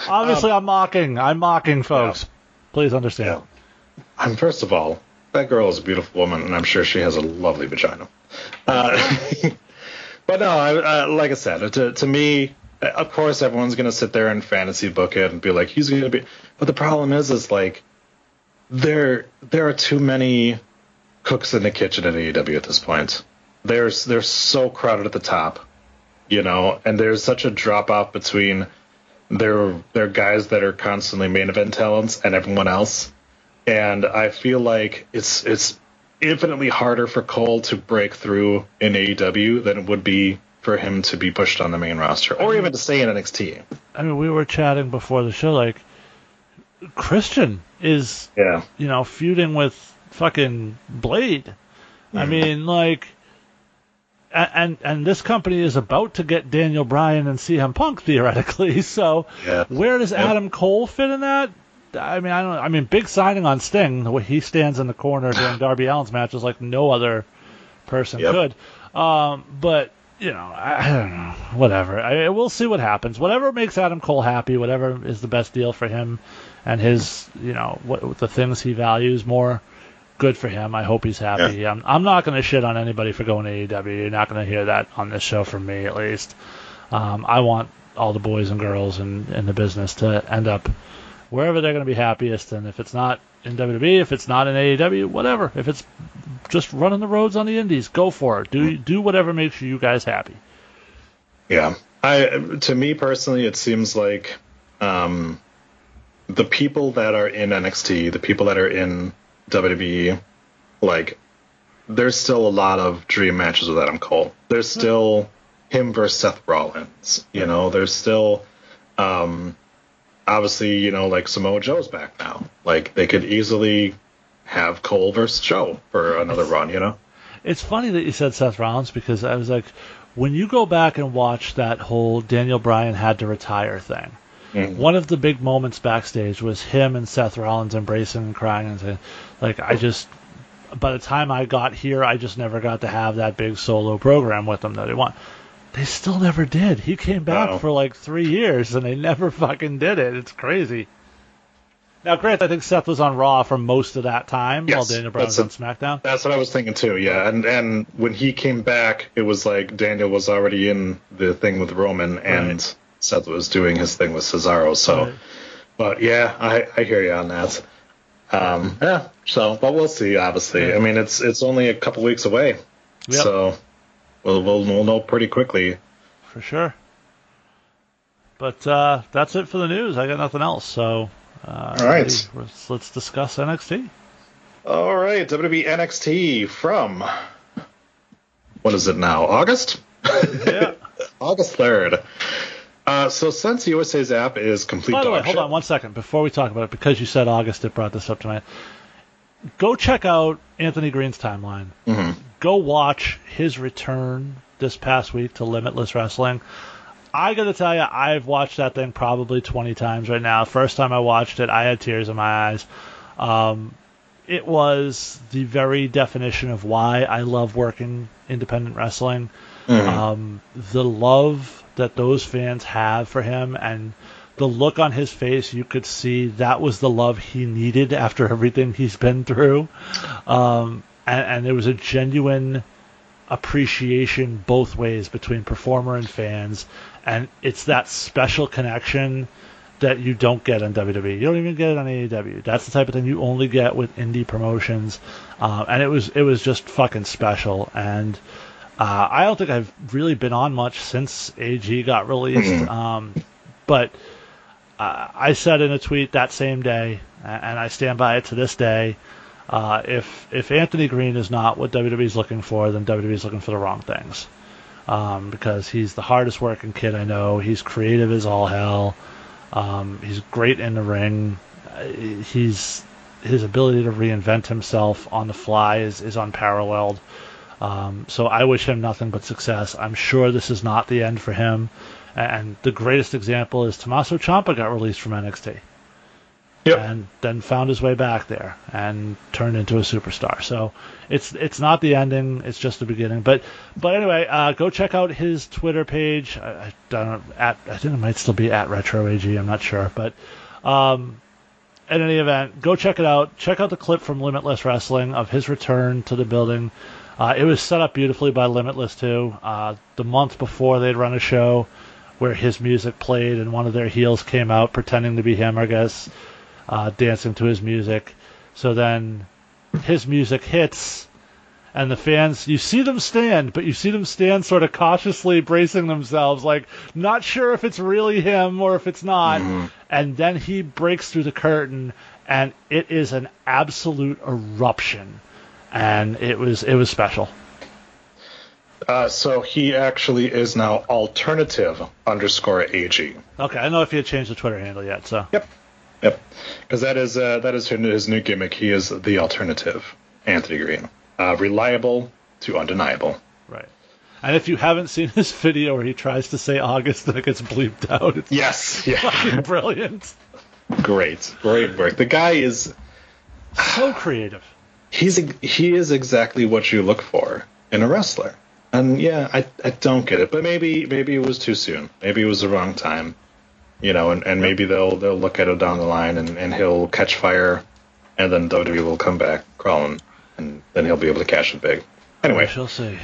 obviously I'm mocking. I'm mocking, folks. Please understand. Yeah. I'm first of all, that girl is a beautiful woman, and I'm sure she has a lovely vagina. Uh, but no, I, like I said, to, to me, of course, everyone's gonna sit there and fantasy book it and be like, he's gonna be. But the problem is, is like, there there are too many cooks in the kitchen at AEW at this point. There's they're so crowded at the top, you know, and there's such a drop off between their their guys that are constantly main event talents and everyone else. And I feel like it's it's infinitely harder for Cole to break through in AEW than it would be for him to be pushed on the main roster or even to stay in NXT. I mean, we were chatting before the show. Like, Christian is Yeah. you know, feuding with fucking Blade. I mm. mean, like, and and this company is about to get Daniel Bryan and CM Punk theoretically. So, Yeah. where does. Adam Cole fit in that? I mean, I don't. I mean, big signing on Sting. The way he stands in the corner during Darby Allin's matches like no other person Yep. could. Um, but you know, I, I don't know, whatever. I, we'll see what happens. Whatever makes Adam Cole happy, whatever is the best deal for him and his, you know, what the things he values more. Good for him. I hope he's happy. I'm, I'm not going to shit on anybody for going to AEW. You're not going to hear that on this show from me, at least. Um, I want all the boys and girls in, in the business to end up wherever they're going to be happiest. And if it's not in WWE, if it's not in AEW, whatever. If it's just running the roads on the indies, go for it. Do do whatever makes you guys happy. Yeah, I to me personally, it seems like um, the people that are in NXT, the people that are in WWE, like there's still a lot of dream matches with Adam Cole. There's still him versus Seth Rollins. You know, there's still um, obviously you know like Samoa Joe's back now. Like they could easily have Cole versus Joe for another run. You know. It's funny that you said Seth Rollins because I was like, when you go back and watch that whole Daniel Bryan had to retire thing, Mhm. one of the big moments backstage was him and Seth Rollins embracing and crying and saying, like, I just, by the time I got here, I just never got to have that big solo program with them that they want. They still never did. He came back Uh-oh. for like three years and they never fucking did it. It's crazy. Now, Grant, I think Seth was on Raw for most of that time while Daniel Bryan was on SmackDown. That's what I was thinking too. Yeah, and and when he came back, it was like Daniel was already in the thing with Roman, and Right. Seth was doing his thing with Cesaro. So, Right. but yeah, I I hear you on that. Um, yeah. So, but we'll see. Obviously. I mean, it's it's only a couple weeks away, Yep. so we'll, we'll we'll know pretty quickly. for sure. But uh, that's it for the news. I got nothing else. So, uh, All right. let's, let's discuss NXT. All right, WWE NXT from what is it now? August. Yeah. August third. Uh, so since USA's app is complete By the way, hold on one second before we talk about it, because you said August, it brought this up tonight. Go check out Anthony Green's timeline. Mhm. Go watch his return this past week to Limitless Wrestling. I got to tell you, I've watched that thing probably 20 times right now. First time I watched it, I had tears in my eyes. Um, it was the very definition of why I love working independent wrestling. Um, the love that those fans have for him and the look on his face, you could see that was the love he needed after everything he's been through. Um, and, and there was a genuine appreciation both ways between performer and fans. And it's that special connection that you don't get on WWE. You don't even get it on AEW. That's the type of thing you only get with indie promotions. Um, and it was it was just fucking special. And uh, I don't think I've really been on much since AG got released. um, but uh, I said in a tweet that same day, and I stand by it to this day. Uh, if if Anthony Green is not what WWE's looking for, then WWE's looking for the wrong things. Um, because he's the hardest working kid I know. He's creative as all hell. Um, he's great in the ring. Uh, He's his ability to reinvent himself on the fly is, is unparalleled. Um, so I wish him nothing but success. I'm sure this is not the end for him. And the greatest example is Tommaso Ciampa got released from NXT Yep. and then found his way back there and turned into a superstar. So it's it's not the ending; it's just the beginning. But but anyway, uh, go check out his Twitter page. I, I don't know, at I think it might still be at Retro AG. I'm not sure, but um, in any event, go check it out. Check out the clip from Limitless Wrestling of his return to the building. Uh, it was set up beautifully by Limitless too. Uh, the month before they'd run a show where his music played and one of their heels came out pretending to be him, I guess, uh, dancing to his music. So then his music hits and the fans you see them stand but you see them stand sort of cautiously bracing themselves like not sure if it's really him or if it's not. And then he breaks through the curtain and it is an absolute eruption. And it was it was special Uh, so he actually is now alternative underscore AG. okay i don't know if he had changed the twitter handle yet so Yep. Yep. Because that is uh, that is his new gimmick. He is the alternative, Anthony Green. Uh, reliable to undeniable. right and if you haven't seen this video where he tries to say august and it gets bleeped out it's Yes. Yeah. fucking brilliant Great. Great work. The guy is so creative he's he is exactly what you look for in a wrestler. And yeah, I I don't get it, but maybe maybe it was too soon. Maybe it was the wrong time. You know, and, and maybe they'll they'll look at it down the line and, and he'll catch fire and then WWE will come back crawling and then he'll be able to cash it big. Anyway, We shall see.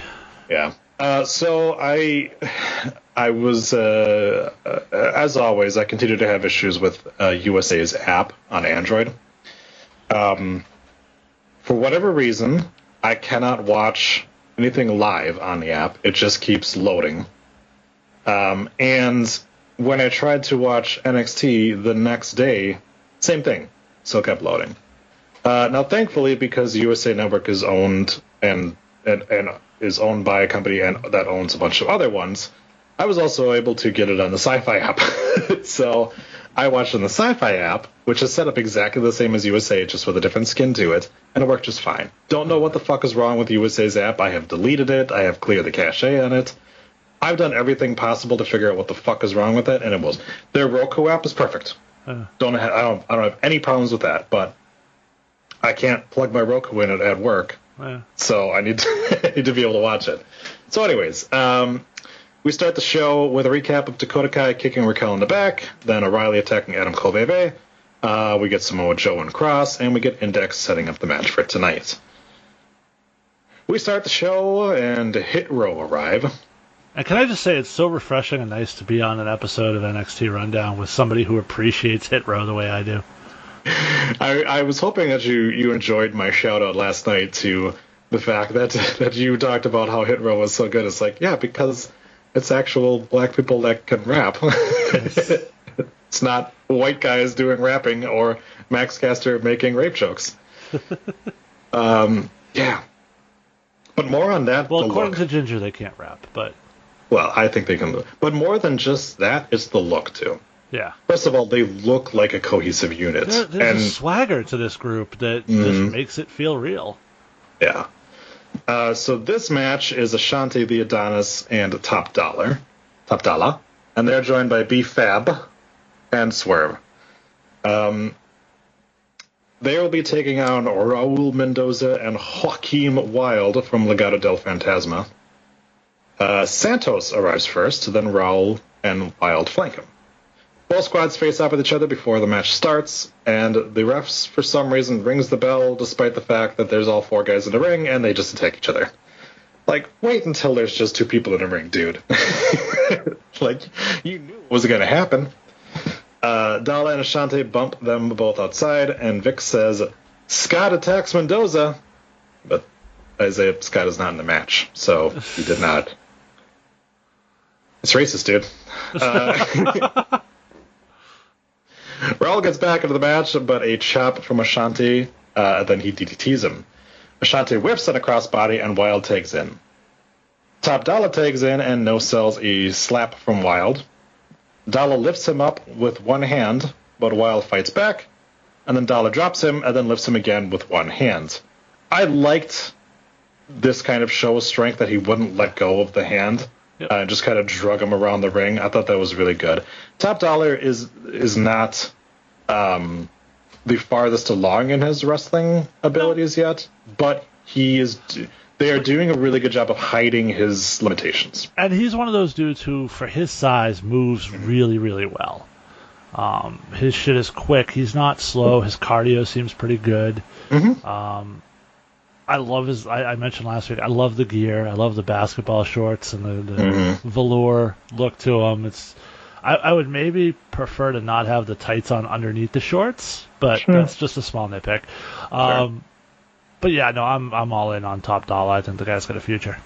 yeah. Uh, so I, I was, uh, uh, as always, I continue to have issues with uh, USA's app on Android. Um, for whatever reason, I cannot watch anything live on the app. It just keeps loading. Um, and when I tried to watch NXT the next day, same thing, still kept loading. Uh, now, thankfully, because USA Network is owned and, and and is owned by a company and that owns a bunch of other ones, I was also able to get it on the Syfy app. so I watched on the Syfy app, which is set up exactly the same as USA, just with a different skin to it, and it worked just fine. Don't know what the fuck is wrong with USA's app. I have deleted it. I have cleared the cache on it. I've done everything possible to figure out what the fuck is wrong with it, and it was their Roku app is perfect. Uh, Don't have, I don't I don't have any problems with that, but I can't plug my Roku in it at work, yeah. so I need to I need to be able to watch it. So, anyways, um, we start the show with a recap of Dakota Kai kicking Raquel in the back, then O'Reilly attacking Adam Cole Bebe. Uh, we get Samoa Joe and Cross, and we get Index setting up the match for tonight. We start the show, and Hit Row arrive. And can I just say it's so refreshing and nice to be on an episode of NXT Rundown with somebody who appreciates Hit Row the way I do. I, I was hoping that you, you enjoyed my shout out last night to the fact that that you talked about how Hit Row was so good. It's like, yeah, because it's actual black people that can rap. it's not white guys doing rapping or Max Caster making rape jokes. um, yeah. But more on that. Well, according look. to Ginger, they can't rap, but well, I think they can. But more than just that, it's the look too. yeah. First of all, they look like a cohesive unit, There, there's and a swagger to this group that Mhm. just makes it feel real. Yeah. Uh, so this match is Ashante, the Adonis, and Top Dolla, Top Dolla, and they're joined by B Fab and Swerve. Um, they will be taking on Raul Mendoza and Joaquin Wilde from Legado del Fantasma. Uh, Santos arrives first, then Raul and Wilde flank him. Both squads face off with each other before the match starts, and the refs, for some reason, rings the bell despite the fact that there's all four guys in the ring, and they just attack each other. Like, wait until there's just two people in the ring, dude. like, you knew it was going to happen. Uh, Dolla and Ashante bump them both outside, and Vic says, Scott attacks Mendoza. But Isaiah Scott is not in the match, so he did not. It's racist, dude. Uh, Raul gets back into the match, but a chop from Ashante, uh, then he DDTs him. Ashante whips on a crossbody, and Wilde tags in. Top Dolla tags in and no sells a slap from Wilde. Dolla lifts him up with one hand, but Wilde fights back, and then Dolla drops him and then lifts him again with one hand. I liked this kind of show of strength that he wouldn't let go of the hand Yep. uh, just kind of drug him around the ring. I thought that was really good. Top Dolla is is not um, the farthest along in his wrestling abilities yet, but he is. They are doing a really good job of hiding his limitations. And he's one of those dudes who, for his size, moves really, really well. Um, his shit is quick. He's not slow. His cardio seems pretty good. Mhm. Um, I love his. I, I mentioned last week. I love the gear. I love the basketball shorts and the, the Mhm. velour look to him. It's. I, I would maybe prefer to not have the tights on underneath the shorts, but Sure. that's just a small nitpick. Um, But yeah, no, I'm I'm all in on top dollar. I think the guy's got a future.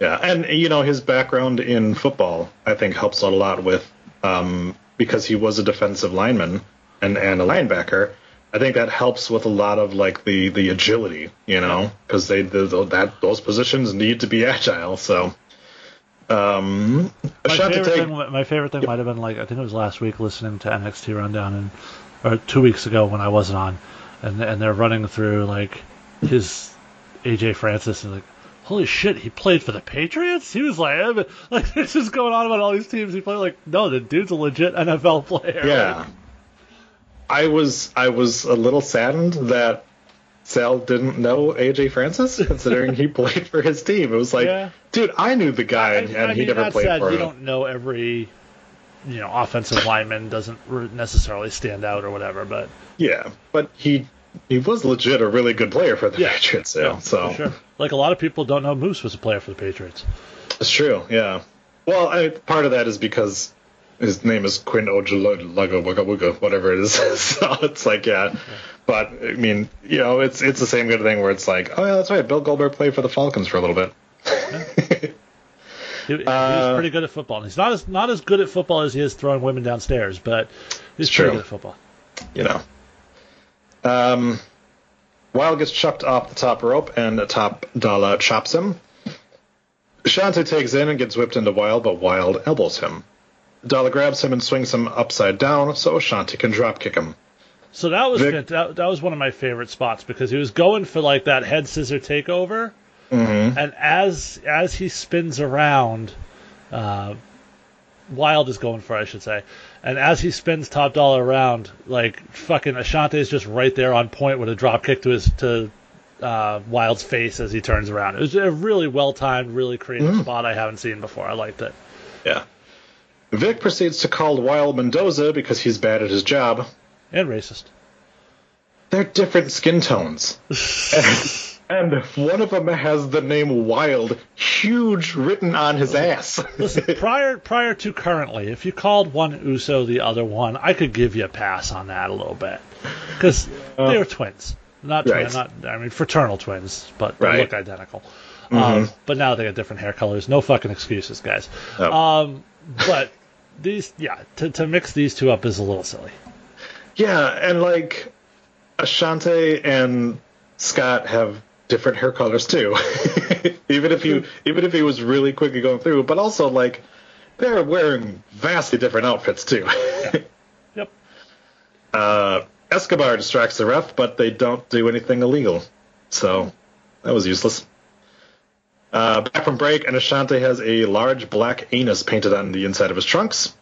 Yeah, and you know his background in football, I think, helps out a lot with um, because he was a defensive lineman and and a linebacker. I think that helps with a lot of like the the agility, you know, because they the, the- that those positions need to be agile. So, um, My shot to favorite, take. thing, my favorite thing might have been like I think it was last week listening to NXT Rundown and or two weeks ago when I wasn't on, and and they're running through like his AJ Francis and like. Holy shit! He played for the Patriots. He was like, like this is going on about all these teams. He played like, no, the dude's a legit NFL player. Yeah, I was I was a little saddened that Sal didn't know AJ Francis, considering he played for his team. It was like, Yeah. dude, I knew the guy, and, I and he mean, never played said, for you him. don't know every, you know, offensive lineman doesn't necessarily stand out or whatever, but Yeah, but he he was legit a really good player for the Yeah. Patriots. Yeah, so sure. Like a lot of people don't know Moose was a player for the Patriots. it's true. Yeah. Well, I, part of that is because his name is Quinn Ojalaga, whatever it is. so it's like, yeah. But I mean, you know, it's it's the same good thing where it's like, oh yeah, that's right. Bill Goldberg played for the Falcons for a little bit. He, he was Uh, pretty good at football. He's not as not as good at football as he is throwing women downstairs, but he's pretty true. good at football. you know. Um, Wilde gets chucked off the top rope, and Top Dolla chops him. Shante takes in and gets whipped into Wilde, but Wilde elbows him. Dolla grabs him and swings him upside down so Ashante can drop kick him. So that was Vic- that, that was one of my favorite spots because he was going for like that head scissor takeover, Mm-hmm. and as as he spins around, uh, Wilde is going for I should say, and as he spins Top Dolla around, like fucking Ashante is just right there on point with a drop kick to his to uh, Wilde's face as he turns around. It was a really well timed, really creative Mm. spot I haven't seen before. I liked it. Yeah. Vic proceeds to call Wilde Mendoza because he's bad at his job. And racist. They're different skin tones. and one of them has the name Wilde huge written on his ass. Listen, prior prior to currently, if you called one Uso the other one, I could give you a pass on that a little bit because they were twins, not twin, Right. not I mean fraternal twins, but they Right. look identical. Um, but now they got different hair colors. No fucking excuses, guys. No. Um, but these, yeah, to, to mix these two up is a little silly. Yeah, and like Ashante and Scott have different hair colors too. even if you even if he was really quickly going through, but also like they're wearing vastly different outfits too. Yep. uh, Escobar distracts the ref, but they don't do anything illegal, so that was useless. Uh, back from break, and Ashante has a large black anus painted on the inside of his trunks,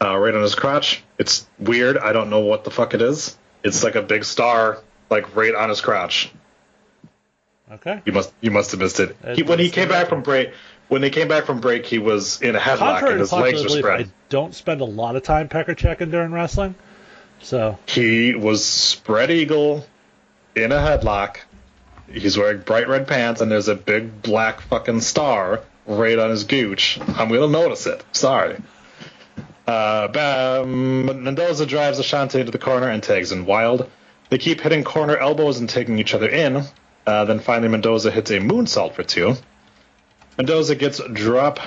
uh, right on his crotch. It's weird. I don't know what the fuck it is. It's like a big star, like right on his crotch. Okay. You must you must have missed it. He, when he came back from break, when they came back from break, he was in a headlock Contrary and his legs were spread. I don't spend a lot of time pecker checking during wrestling, so He was spread eagle in a headlock. He's wearing bright red pants, and there's a big black fucking star right on his gooch. I'm gonna notice it. Sorry. Uh, bam, Mendoza drives Ashante into the corner and tags in Wilde. They keep hitting corner elbows and taking each other in. Uh, then finally, Mendoza hits a moonsault for two. Mendoza gets drop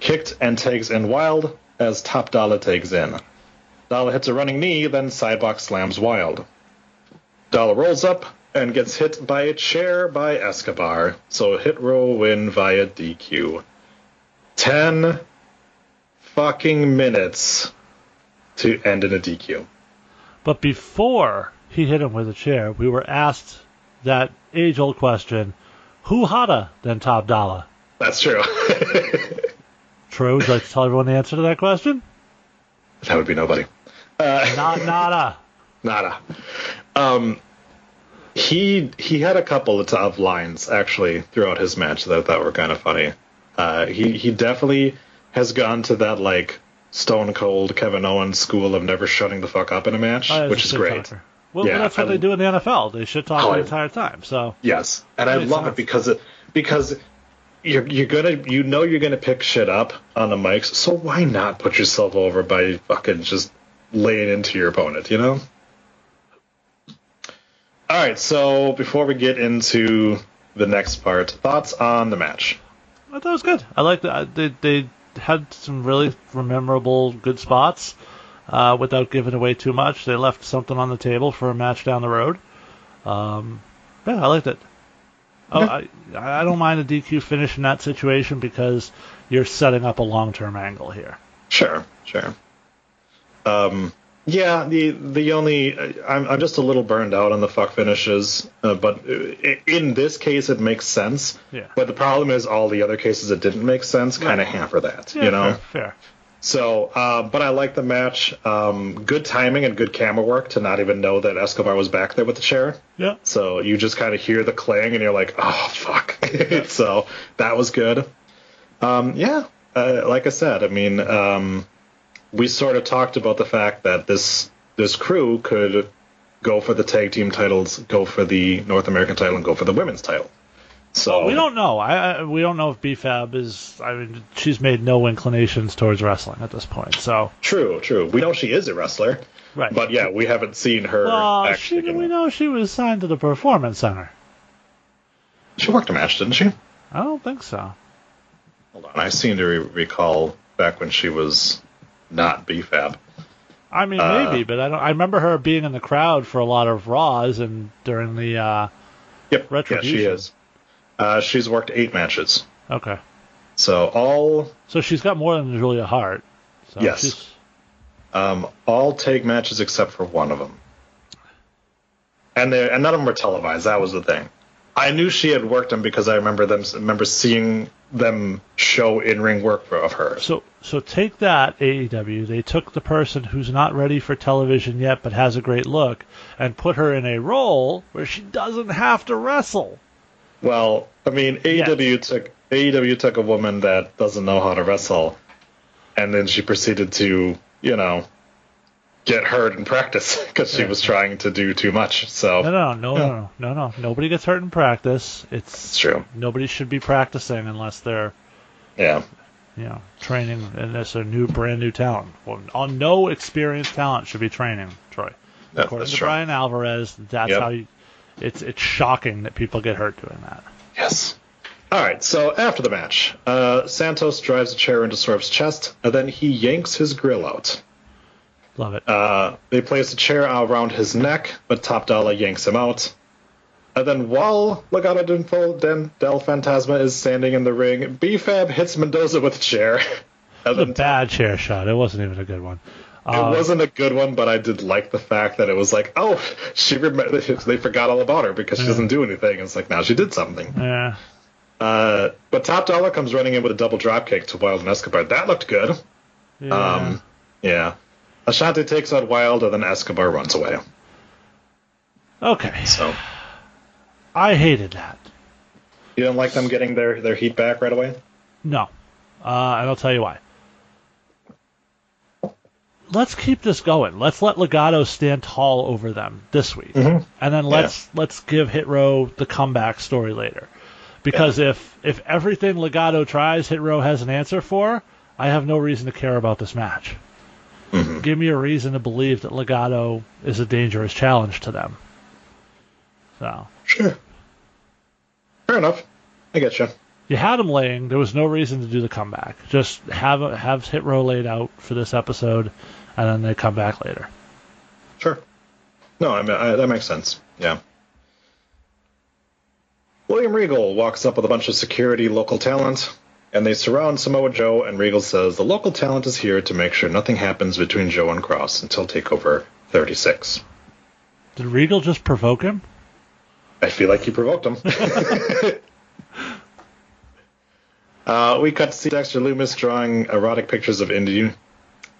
kicked and tags in Wilde as Top Dolla tags in. Dolla hits a running knee, then sidewalk slams Wilde. Dolla rolls up and gets hit by a chair by Escobar, so hit row win via DQ. Ten fucking minutes to end in a DQ. But before he hit him with a chair, we were asked that age old question who hotter than Top Dolla? That's true. Troy, would you like to tell everyone the answer to that question? that would be nobody. Not nada. Nada. Um, he he had a couple of, lines actually throughout his match that I thought were kind of funny. Uh, he he definitely has gone to that like Stone Cold Kevin Owens school of never shutting the fuck up in a match, Oh, which is great. talker. Well, Yeah, that's what I- they do in the NFL. They shit talk Oh, the entire time. So Yes, and I love sense. it because it because you're you're gonna you know you're gonna pick shit up on the mics, so why not put yourself over by fucking just laying into your opponent, you know? All right, so before we get into the next part, thoughts on the match? I thought it was good. I liked that. They they had some really memorable good spots uh, without giving away too much. They left something on the table for a match down the road. Um, yeah, I liked it. Oh, I I don't mind a DQ finish in that situation because you're setting up a long term angle here. Sure, sure. Um, yeah, the the only I'm I'm just a little burned out on the fuck finishes, uh, but in this case it makes sense. Yeah. But the problem is all the other cases it didn't make sense kind of hamper that. Yeah, you know. fair. fair. So, uh, but I like the match. Um, good timing and good camera work to not even know that Escobar was back there with the chair. Yeah. So you just kind of hear the clang and you're like, oh fuck. Yeah. so that was good. Um, yeah, uh, like I said, I mean, um, we sort of talked about the fact that this this crew could go for the tag team titles, go for the North American title, and go for the women's title. So We don't know. I, I we don't know if BFAB is. I mean, she's made no inclinations towards wrestling at this point. So True, true. We know she is a wrestler, right. but yeah, we haven't seen her well, she, we know she was signed to the Performance Center. She worked a match, didn't she? I don't think so. Hold on, I seem to re- recall back when she was not BFAB. I mean, Uh, maybe, but I don't. I remember her being in the crowd for a lot of Raws and during the. uh Yep, Retribution. yeah, she is. Uh, she's worked eight matches, Okay, so all so she's got more than Julia Hart. So Yes. she's- um, all tag matches except for one of them, and they and none of them were televised. That was the thing. I knew she had worked them because I remember them remember seeing them show in ring work of her. So so take that AEW. They took the person who's not ready for television yet but has a great look and put her in a role where she doesn't have to wrestle. Well, I mean, AEW took AEW took a woman that doesn't know how to wrestle, and then she proceeded to, you know, get hurt in practice because she Yeah. was trying to do too much. So No, no, no, no, no, no, no. Nobody gets hurt in practice. it's It's true. nobody should be practicing unless they're Yeah, you know training and it's a new brand new talent. Well, on no experienced talent should be training, Troy. that, According to true. Bryan Alvarez, that's Yep. how you. It's it's shocking that people get hurt doing that. Yes. All right. So after the match, uh, Santos drives a chair into Swerve's chest, and then he yanks his grill out. Love it. Uh, they place a chair around his neck, but Top Dolla yanks him out. And then while Legado del, Fo- Den- del Fantasma is standing in the ring, B-Fab hits Mendoza with a chair. It was a bad chair shot. It wasn't even a good one. it Uh, wasn't a good one, but I did like the fact that it was like, oh, she rem- they forgot all about her because she Yeah. doesn't do anything. It's like now she did something. Yeah. Uh, but Top Dolla comes running in with a double dropkick to Wilde and Escobar. That looked good. yeah. Um, yeah. Ashante takes out Wilde, and then Escobar runs away. okay. So I hated that. you don't like them getting their, their heat back right away? No. Uh, and I'll tell you why. Let's keep this going. Let's let Legado stand tall over them this week, Mhm. and then let's let's give Hit Row the comeback story later. Because if if everything Legado tries, Hit Row has an answer for, I have no reason to care about this match. Mm-hmm. Give me a reason to believe that Legado is a dangerous challenge to them. So Sure. Fair enough. I get you. you had him laying. There was no reason to do the comeback. Just have have Hit Row laid out for this episode, and then they come back later. Sure. No, I mean I, that makes sense. Yeah. William Regal walks up with a bunch of security local talent, and they surround Samoa Joe. And Regal says the local talent is here to make sure nothing happens between Joe and Cross until Takeover 36. Did Regal just provoke him? I feel like he provoked him. uh, we cut to see Dexter Lumis drawing erotic pictures of Indi,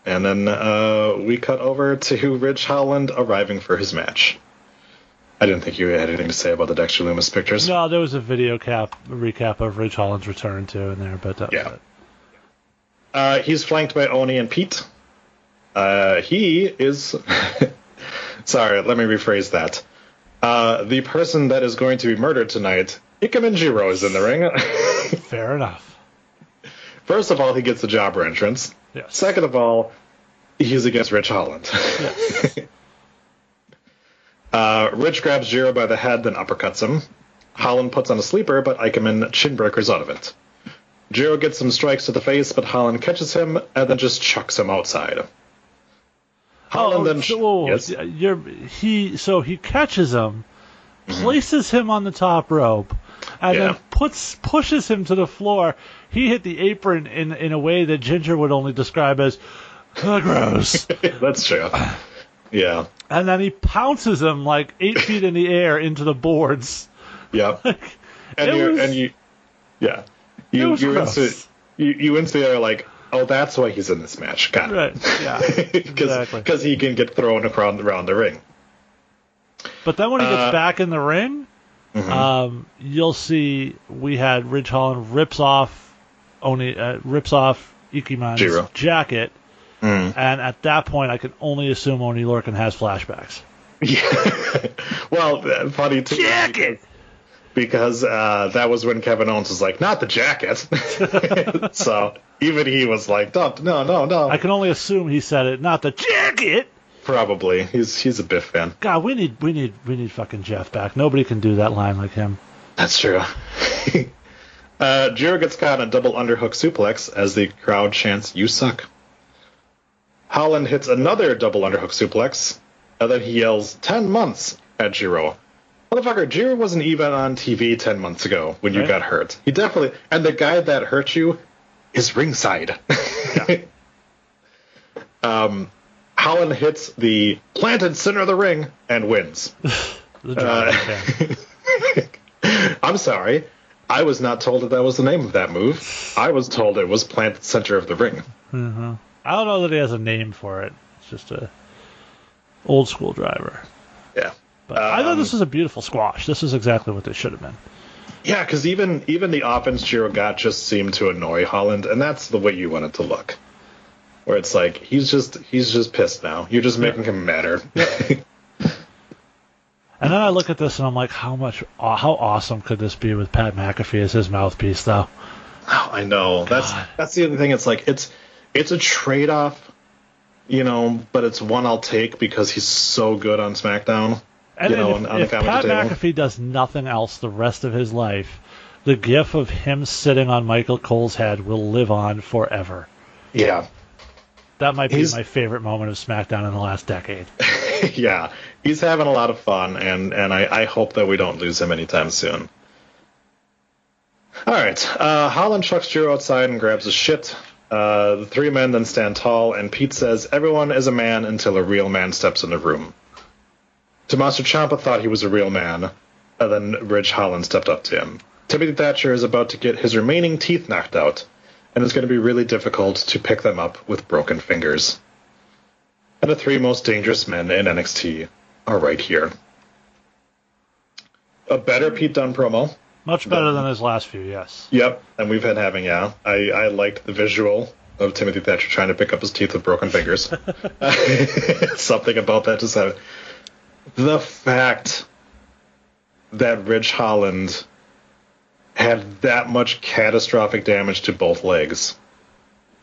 and then uh, we cut over to Ridge Holland arriving for his match. I didn't think you had anything to say about the Dexter Lumis pictures. No, there was a video cap recap of Ridge Holland's return too in there, but Yeah. Uh, he's flanked by Oney and Pete. Uh, he is. Sorry, let me rephrase that. Uh, the person that is going to be murdered tonight, Ikemen Jiro, is in the ring. Fair enough. First of all, he gets the jobber entrance. Yes. Second of all, he's against Ridge Holland. Yes. uh, Ridge grabs Jiro by the head, then uppercuts him. Holland puts on a sleeper, but Ikemen chin breakers out of it. Jiro gets some strikes to the face, but Holland catches him and then just chucks him outside. Holland oh, then so, yes, you're, he so he catches him, places him on the top rope, and Yeah. then puts pushes him to the floor. He hit the apron in in a way that Ginger would only describe as "Uh, gross. that's true. Yeah, and then he pounces him like eight feet in the air into the boards. yeah. And It you and you, yeah. You you instantly you, you instantly are like, oh, that's why he's in this match. Got it. Right. Yeah. Because exactly. he can get thrown around around the ring. But then when he gets Uh, back in the ring, Mhm. um, you'll see we had Ridge Holland rips off Oney uh, rips off Ikemen's Jiro. jacket, Mm. and at that point, I can only assume Oney Lorcan has flashbacks. Yeah. well, uh, funny too. Jacket! Because uh, that was when Kevin Owens was like, not the jacket. so even he was like, no, no, no, no. I can only assume he said it, not the jacket. Probably. He's he's a Biff fan. God, we need we need we need fucking Jeff back. Nobody can do that line like him. That's true. uh, Jiro gets caught in a double underhook suplex as the crowd chants, You suck. Holland hits another double underhook suplex, and then he yells, 10 months at Jiro. Motherfucker, Jiro wasn't even on TV 10 months ago when you Right. got hurt. He definitely, and the guy that hurt you is ringside. um, Holland hits the planted center of the ring and wins. Uh. I'm sorry. I was not told that that was the name of that move. I was told it was planted center of the ring. I don't know that he has a name for it. It's just a old school driver. Yeah. But I thought Um, this was a beautiful squash. This is exactly what they should have been. Yeah, because even even the offense Jiro got just seemed to annoy Holland, and that's the way you want it to look. Where it's like he's just he's just pissed now. You're just making him madder. And then I look at this and I'm like, how much, how awesome could this be with Pat McAfee as his mouthpiece, though? Oh, I know. That's that's the other thing. It's like it's it's a trade off, you know, but it's one I'll take because he's so good on SmackDown. And You know, if, on- the if Pat table. McAfee does nothing else the rest of his life, the gif of him sitting on Michael Cole's head will live on forever. Yeah, That might be He's- my favorite moment of SmackDown in the last decade. yeah, he's having a lot of fun, and and I, I hope that we don't lose him anytime soon. All right, uh, Holland chucks Jiro outside and grabs his shit. Uh, the three men then stand tall, and Pete says, "Everyone is a man until a real man steps in the room." Tommaso Ciampa thought he was a real man, and then Ridge Holland stepped up to him. Timothy Thatcher is about to get his remaining teeth knocked out, and it's going to be really difficult to pick them up with broken fingers and the three most dangerous men in NXT are right here. A better Pete Dunne promo. Much better than his last few, yes. Yep, and we've been having yeah. I I liked the visual of Timothy Thatcher trying to pick up his teeth with broken fingers. Something about that just had the fact that Ridge Holland had that much catastrophic damage to both legs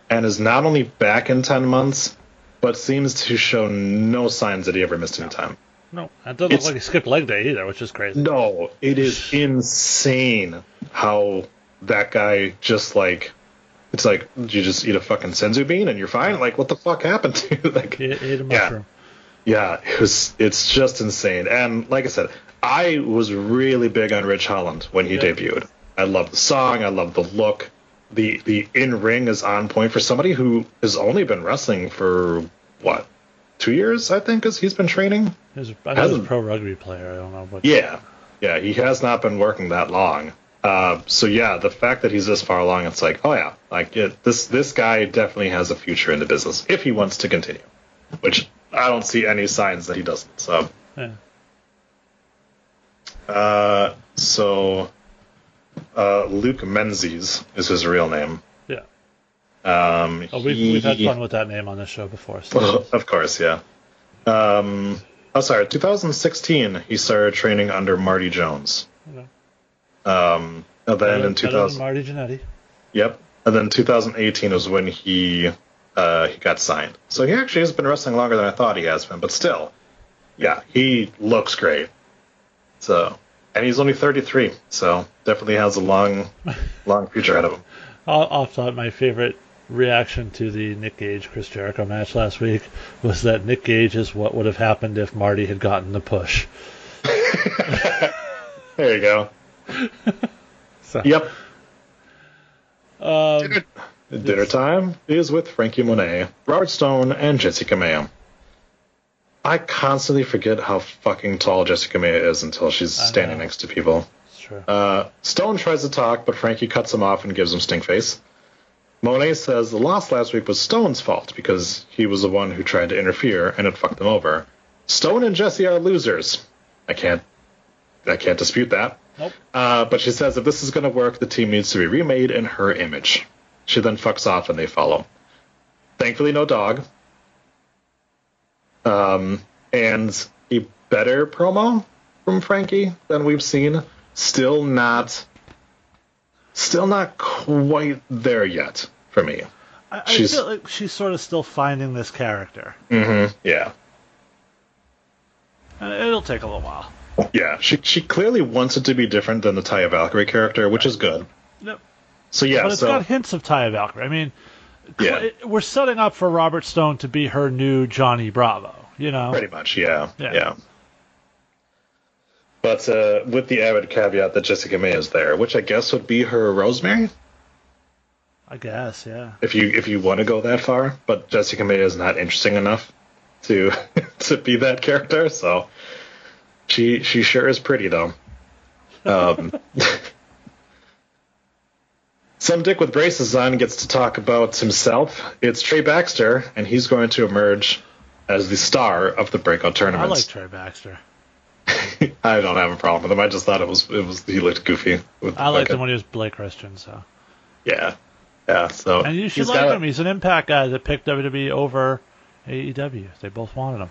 and is not only back in 10 months but seems to show no signs that he ever missed any time. No, it doesn't It's- look like he skipped leg day either, which is crazy. No, it is insane how that guy just like it's like you just eat a fucking senzu bean and you're fine. Like what the fuck happened to you? Like He ate a Yeah. mushroom. yeah, it was it's just insane. And like I said, I was really big on Ridge Holland when he Yeah. debuted. I love the song, I love the look. The the in ring is on point for somebody who has only been wrestling for what? Two years, I think, as he's been training. He was, I know he was a pro rugby player. I don't know, but Yeah, yeah, he has not been working that long. Uh, so yeah, the fact that he's this far along, it's like, oh yeah, like it, this this guy definitely has a future in the business if he wants to continue, which I don't see any signs that he doesn't. So, yeah. uh, so uh, Luke Menzies is his real name. Um, Oh, we've, he- we've had fun with that name on this show before. So. Of course, yeah. Um, oh, sorry. 2016, he started training under Marty Jones. Okay. Um, and then Better- in 2000, Marty Jannetty. yep. And then 2018 was when he uh, he got signed. So he actually has been wrestling longer than I thought he has been. But still, yeah, he looks great. So, and he's only 33, so definitely has a long, long future ahead of him. I'll, I'll thought my favorite reaction to the Nick Gage Chris Jericho match last week was that Nick Gage is what would have happened if Marty had gotten the push. There you go. So, Yep. um, Dinner, dinner time is with Franky Monet, Robert Stone, and Jessi Kamea. I constantly forget how fucking tall Jessi Kamea is until she's I standing know. next to people. it's true. Uh, Stone tries to talk, but Franky cuts him off and gives him stink face. Monet says the loss last week was Stone's fault because he was the one who tried to interfere and it fucked them over. Stone and Jesse are losers. I can't, I can't dispute that. Nope. Uh, but she says if this is going to work, the team needs to be remade in her image. She then fucks off and they follow. Thankfully, no dog. Um, and a better promo from Franky than we've seen. Still not, still not quite there yet for me. I, I She's- feel like she's sort of still finding this character. Mm-hmm. Yeah. And it'll take a little while. Yeah, she she clearly wants it to be different than the Taya Valkyrie character, which is good. Yep. So yeah, but it's so got hints of Taya Valkyrie. I mean, Yeah. we're setting up for Robert Stone to be her new Johnny Bravo. You know, pretty much, yeah, Yeah. yeah. But uh, with the added caveat that Jessi Kamea is there, which I guess would be her Rosemary, I guess. Yeah. if you if you want to go that far. But Jessi Kamea is not interesting enough to to be that character, so she she sure is pretty though. Um, some dick with braces on gets to talk about himself. It's Trey Baxter, and he's going to emerge as the star of the breakout tournaments. I tournament. like Trey Baxter. I don't have a problem with him. I just thought it was it was he looked goofy. With I liked him when he was Blake Christian. So, yeah, yeah. So and you should he's like got- him. He's an Impact guy that picked WWE over AEW. They both wanted him.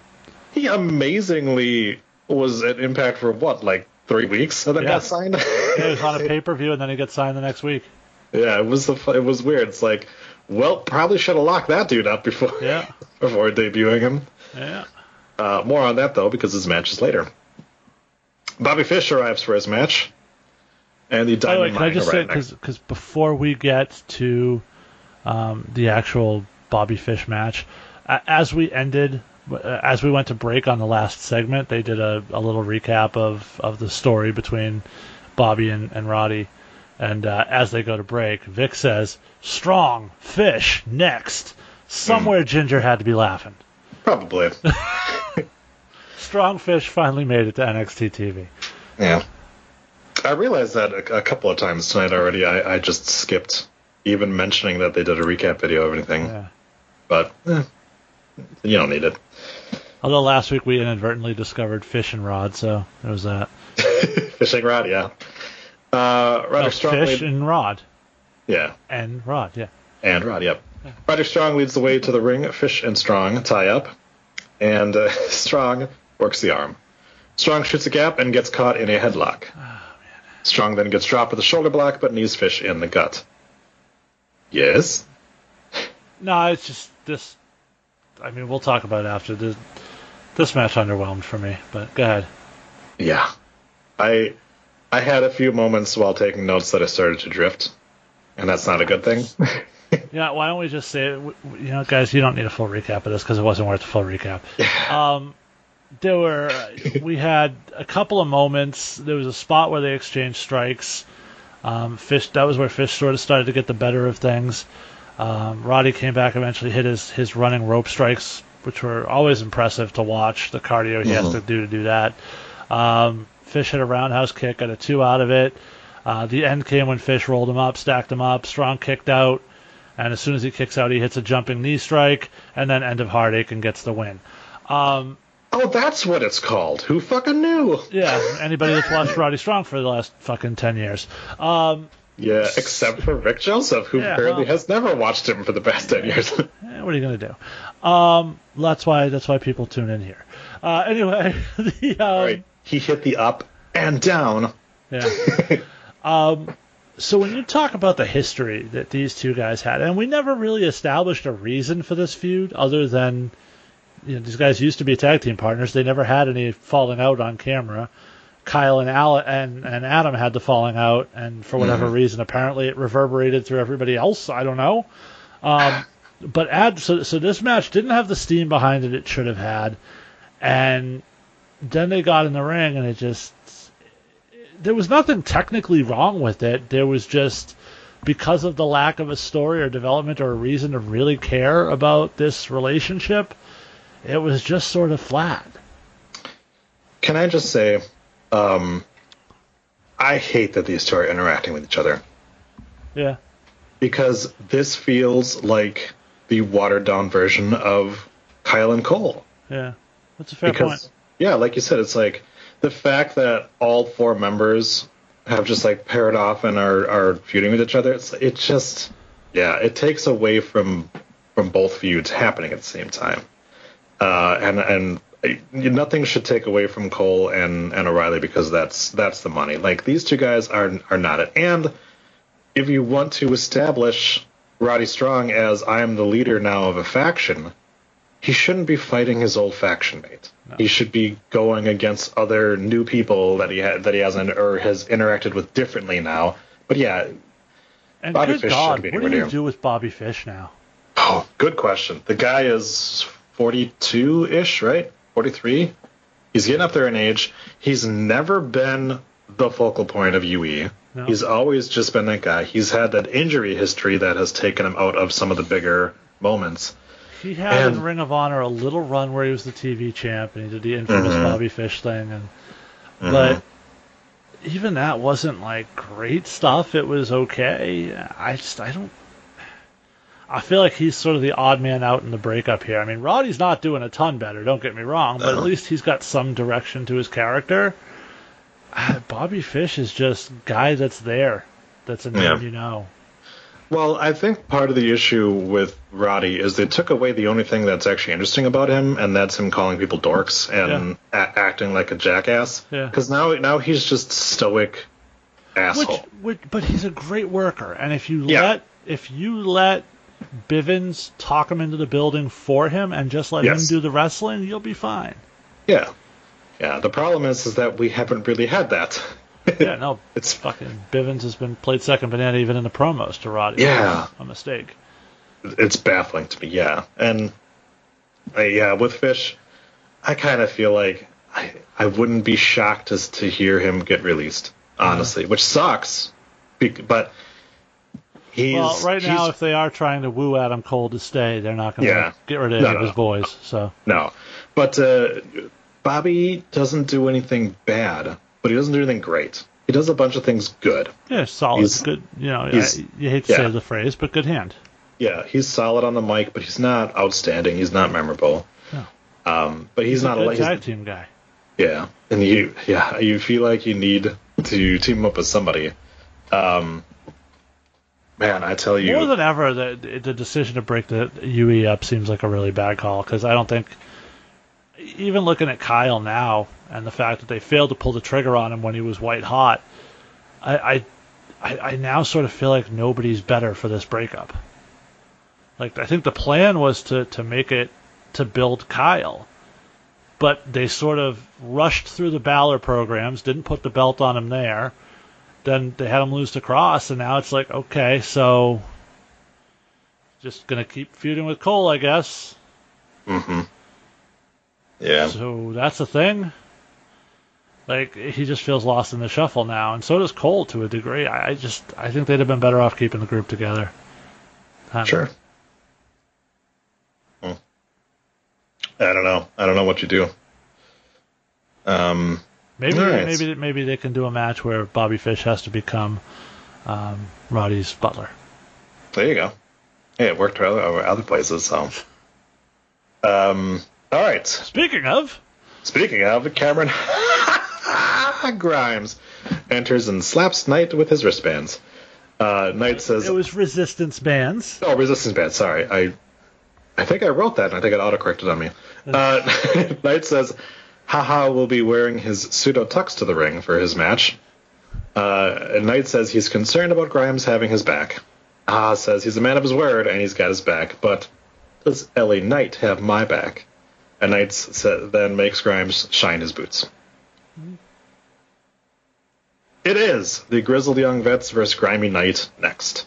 He amazingly was at Impact for what, like three weeks, and then Yeah. got signed. Yeah, he was on a pay per view, and then he gets signed the next week. yeah, it was the it was weird. It's like, well, probably should have locked that dude up before Yeah. before debuting him. Yeah. Uh, more on that though, because his match is later. Bobby Fish arrives for his match, and the By the way, can I just say are right next. because before we get to um, the actual Bobby Fish match, as we ended, uh, as we went to break on the last segment, they did a, a little recap of, of the story between Bobby and, and Roddy. And uh, as they go to break, Vic says, "Strong fish next." Somewhere Ginger had to be laughing. Probably. Strong fish finally made it to NXT TV. Yeah. I realized that a, a couple of times tonight already. I, I just skipped even mentioning that they did a recap video of anything. Yeah. But eh, you don't need it. Although last week we inadvertently discovered fish and rod, so there was that. Fishing rod, yeah. Uh, Roderick No, Strong. fish lead- and rod yeah, and rod. Yeah. and Rod, yep. Roderick Strong leads the way to the ring. Fish and Strong tie up, and uh, Strong works the arm. Strong shoots a gap and gets caught in a headlock. Strong then gets dropped with a shoulder block, but knees Fish in the gut. Yes. No, it's just this. I mean, we'll talk about it after this. This match underwhelmed for me, but go ahead. Yeah. I I had a few moments while taking notes that I started to drift, and that's not a good thing. Yeah, why don't we just say, it? W- w- you know, guys, you don't need a full recap of this because it wasn't worth a full recap. Um, there were, we had a couple of moments. There was a spot where they exchanged strikes. Um, Fish, that was where Fish sort of started to get the better of things. Um, Roddy came back eventually, hit his his running rope strikes, which were always impressive to watch. The cardio he has to do to do that. Um, Fish hit a roundhouse kick, got a two out of it. Uh, the end came when Fish rolled him up, stacked him up. Strong kicked out, and as soon as he kicks out, he hits a jumping knee strike, and then end of heartache and gets the win. Um, oh, that's what it's called. Who fucking knew? yeah, anybody that's watched Roddy Strong for the last fucking ten years. Um, Yeah, except for Vic Joseph, who Yeah, apparently well- has never watched him for the past ten years. what are you gonna do? Um, that's why that's why people tune in here. Uh, anyway, the um, right. He hit the up and down. Yeah. um, so when you talk about the history that these two guys had, and we never really established a reason for this feud other than you know, these guys used to be tag team partners. They never had any falling out on camera. Kyle and Al and, and Adam had the falling out, and for whatever reason, apparently it reverberated through everybody else. I don't know. Um, but add so so this match didn't have the steam behind it it should have had, and then they got in the ring and it just there was nothing technically wrong with it. There was just because of the lack of a story or development or a reason to really care about this relationship, it was just sort of flat. Can I just say, um, I hate that these two are interacting with each other. Yeah. because this feels like the watered down version of Kyle and Cole. Yeah, that's a fair because point. yeah, like you said, it's like the fact that all four members have just like paired off and are are feuding with each other. It's it just yeah, it takes away from from both feuds happening at the same time. Uh, and and uh, nothing should take away from Cole and and O'Reilly because that's that's the money. Like these two guys are are not it. And if you want to establish Roddy Strong as I am the leader now of a faction, he shouldn't be fighting his old faction mate. He should be going against other new people that he had that he hasn't or has interacted with differently now. But yeah, And Bobby good Fish God, be what do you do with Bobby Fish now? oh, good question. The guy is 42 ish, right? 43. He's getting up there in age. He's never been the focal point of UE. No. He's always just been that guy. He's had that injury history that has taken him out of some of the bigger moments. He had in Ring of Honor a little run where he was the TV champ and he did the infamous Mhm. Bobby Fish thing, and Mm-hmm. but even that wasn't like great stuff. It was okay. I just I don't. I feel like he's sort of the odd man out in the breakup here. I mean, Roddy's not doing a ton better. Don't get me wrong, but at least he's got some direction to his character. Ah, Bobby Fish is just guy that's there. That's a name Yeah. you know. Well, I think part of the issue with Roddy is they took away the only thing that's actually interesting about him, and that's him calling people dorks and a- acting like a jackass. Yeah. Because now, now he's just stoic asshole. Which, which, but he's a great worker, and if you Yeah. let if you let Bivens talk him into the building for him and just let Yes. him do the wrestling, you'll be fine. Yeah. Yeah. The problem is, is that we haven't really had that. Yeah, no, It's fucking Bivens has been played second banana even in the promos to Roddy. Yeah. a mistake. it's baffling to me. Yeah. And uh, yeah, with Fish, I kind of feel like I I wouldn't be shocked as to hear him get released. Honestly, which sucks. But he's well, right now, he's- if they are trying to woo Adam Cole to stay, they're not going to Yeah. get rid of No, any of no, his boys. So No, but uh, Bobby doesn't do anything bad, but he doesn't do anything great. He does a bunch of things good. yeah, solid, He's- good. You know, I- you hate to yeah. say the phrase, but good hand. Yeah, he's solid on the mic, but he's not outstanding. He's not memorable. No. Um, but he's, He's, not a a tag team guy. Yeah, and you yeah you feel like you need to team up with somebody. Um, man, I tell you, More than ever, the the decision to break the UE up seems like a really bad call because I don't think, even looking at Kyle now and the fact that they failed to pull the trigger on him when he was white hot, I I, I, now sort of feel like nobody's better for this breakup. Like I think the plan was to to make it to build Kyle, but they sort of rushed through the Balor programs, didn't put the belt on him there then they had him lose to Kross, and now it's like, okay, so just gonna keep feuding with Cole, I guess. Mm-hmm. yeah, So that's the thing. Like he just feels lost in the shuffle now, and so does Cole to a degree. I, just I think they'd have been better off keeping the group together. I sure. Hmm. I don't know. I don't know what you do. Um, Maybe maybe maybe they can do a match where Bobby Fish has to become um, Roddy's butler. there you go. Hey, it worked for other, other places. So, um, all right. Speaking of, Speaking of, Cameron Grimes enters and slaps Knight with his wristbands. Uh, Knight says, it was resistance bands. "Oh, resistance bands. Sorry, I, I think I wrote that, and I think it autocorrected on me." Uh, Knight says, "Haha will be wearing his pseudo tux to the ring for his match." Uh, and Knight says he's concerned about Grimes having his back. Ah says he's a man of his word and he's got his back, but does LA Knight have my back? And Knight then makes Grimes shine his boots. It is the Grizzled Young Vets versus Grimy Knight next.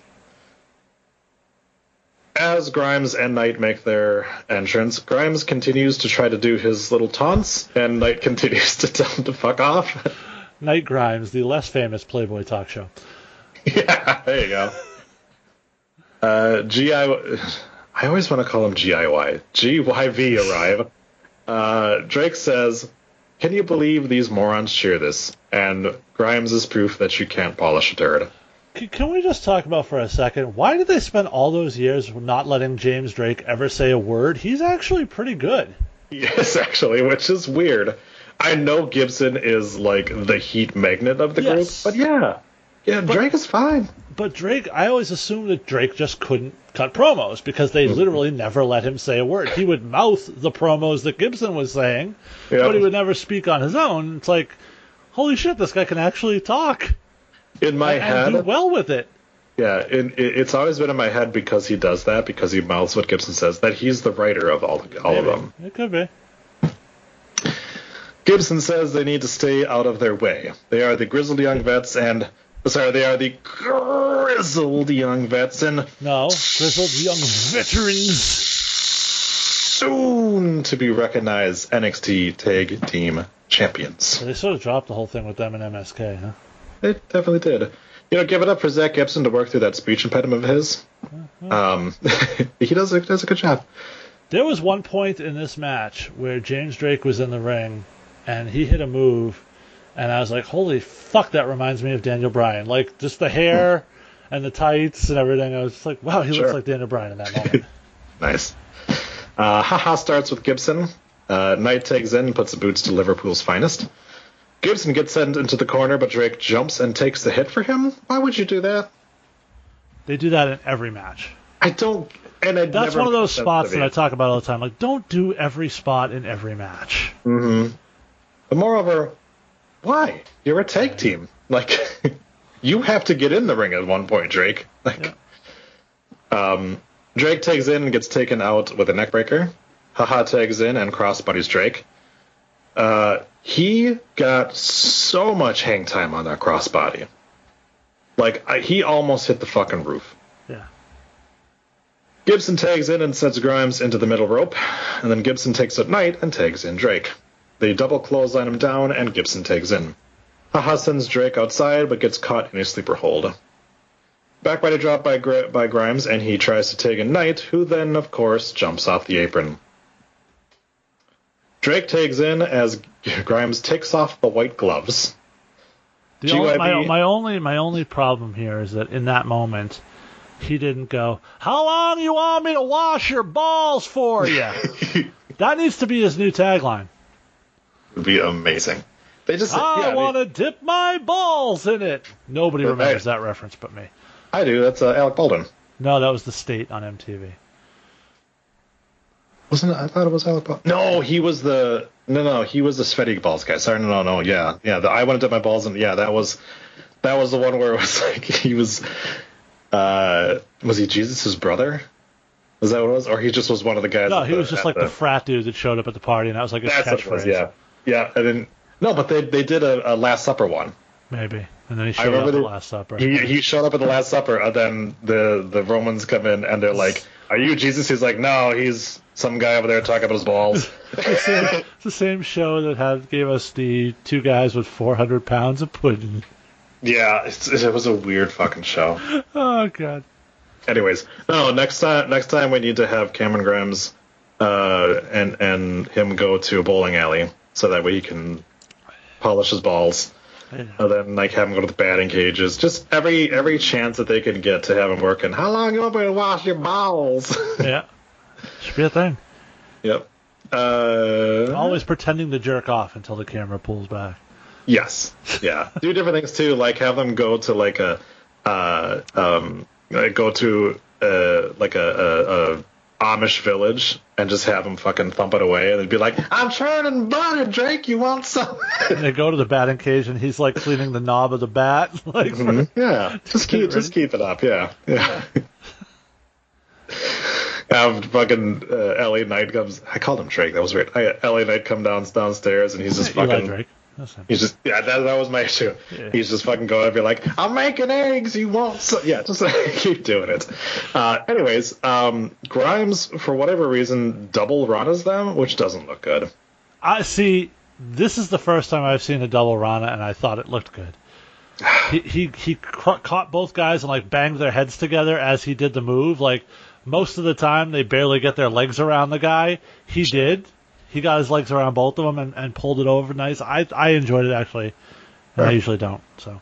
As Grimes and Knight make their entrance, Grimes continues to try to do his little taunts, and Knight continues to tell him to fuck off. Night Grimes, the less famous Playboy talk show. yeah, there you go. Uh, GI, I always want to call him GIY. GYV arrive. Uh, Drake says, Can you believe these morons cheer this? And Grimes is proof that you can't polish a turd. Can we just talk about for a second why did they spend all those years not letting James Drake ever say a word? He's actually pretty good. Yes, actually, which is weird. I know Gibson is like the heat magnet of the Yes. group, but yeah, yeah, Drake is fine. But Drake, I always assumed that Drake just couldn't cut promos because they mm-hmm. literally never let him say a word. He would mouth the promos that Gibson was saying, Yeah. but he would never speak on his own. It's like, holy shit, this guy can actually talk In my and head, do well with it. yeah, it, it's always been in my head because he does that because he mouths what Gibson says that he's the writer of all all of them. It could be. Gibson says they need to stay out of their way. They are the grizzled young vets and sorry, they are the grizzled young vets and No, grizzled young veterans. soon to be recognized NXT Tag Team Champions. They sort of dropped the whole thing with them and MSK, huh? They definitely did. You know, give it up for Zack Gibson to work through that speech impediment of his. Um, he does a, does a good job. There was one point in this match where James Drake was in the ring and he hit a move, and I was like, holy fuck, that reminds me of Daniel Bryan. Like, just the hair and the tights and everything. I was just like, wow, he Sure. looks like Daniel Bryan in that moment. Nice. Uh, haha starts with Gibson. Uh, Knight takes in and puts the boots to Liverpool's finest. Gibson gets sent into the corner, but Drake jumps and takes the hit for him. Why would you do that? they do that in every match. I don't. And I That's one of those spots that. I talk about all the time. Like, don't do every spot in every match. Mm-hmm. But moreover, why? You're a tag team. Like, you have to get in the ring at one point, Drake. Like, um, Drake tags in and gets taken out with a neckbreaker. Haha tags in and crossbodies Drake. Uh, he got so much hang time on that crossbody. Like, I, he almost hit the fucking roof. Yeah. Gibson tags in and sets Grimes into the middle rope, and then Gibson takes out Knight and tags in Drake. They double clothesline him down, and Gibson tags in. Haha sends Drake outside, but gets caught in a sleeper hold. Backbody drop by, Gr- by Grimes, and he tries to tag in Knight, who then, of course, jumps off the apron. Drake tags in as Grimes takes off the white gloves. The only, my, my only my only problem here is that in that moment, he didn't go, "How long you want me to wash your balls for you?" that needs to be his new tagline. It would be amazing. They just I yeah, want to dip my balls in it. Nobody remembers hey. that reference but me. I do. That's uh, Alec Baldwin. No, that was the state on MTV. Wasn't it? I thought it was Alec Baldwin. No, he was the no, no, he was the sweaty balls guy. Sorry, no, no, no. Yeah, yeah. The, I went to dip my balls and Yeah, that was that was the one where it was like he was. Uh, was he Jesus's brother? Was that what it was, or he just was one of the guys? No, he the- was just like the frat dude that showed up at the party, and that was like his That's what it was. catchphrase. Yeah, yeah. And then no, but they they did a, a Last Supper one. Maybe. And then he showed up at the- Last Supper. He he showed up at the Last Supper, and then the the Romans come in and they're like, "Are you Jesus?" He's like, "No, he's some guy over there talking about his balls." It's the same- it's the same show that had gave us the two guys with 400 pounds of pudding. yeah, it's, it was a weird fucking show. Oh god. Anyways, no. Next time, next time we need to have Cameron Grimes, uh, and and him go to a bowling alley so that way he can polish his balls. And then like have him go to the batting cages. Just every every chance that they can get to have him working. How long you want me to wash your balls? yeah. Should be a thing. yep. Uh, Always pretending to jerk off until the camera pulls back. Yes. Yeah. Do different things too, like have them go to like a uh um go to uh like a, a, a Amish village and just have them fucking thump it away and they'd be like, I'm churning butter, Drake, you want some? And they go to the batting cage and he's like cleaning the knob of the bat. like for- yeah. Just keep it just keep it up, yeah. Yeah. Have fucking uh, LA Knight comes. I called him Drake. That was weird. I, LA Knight come down downstairs and he's just fucking. He's just yeah, that, that was my issue. Yeah. He's just fucking going and be like, I'm making eggs. You want some? Yeah, just keep doing it. Uh, anyways, um, Grimes for whatever reason double Rana's them, which doesn't look good. I see. This is the first time I've seen a double Rana, and I thought it looked good. He he he ca- caught both guys and like banged their heads together as he did the move. Like most of the time, they barely get their legs around the guy. He did. He got his legs around both of them and, and pulled it over nice. I I enjoyed it actually, and I usually don't. So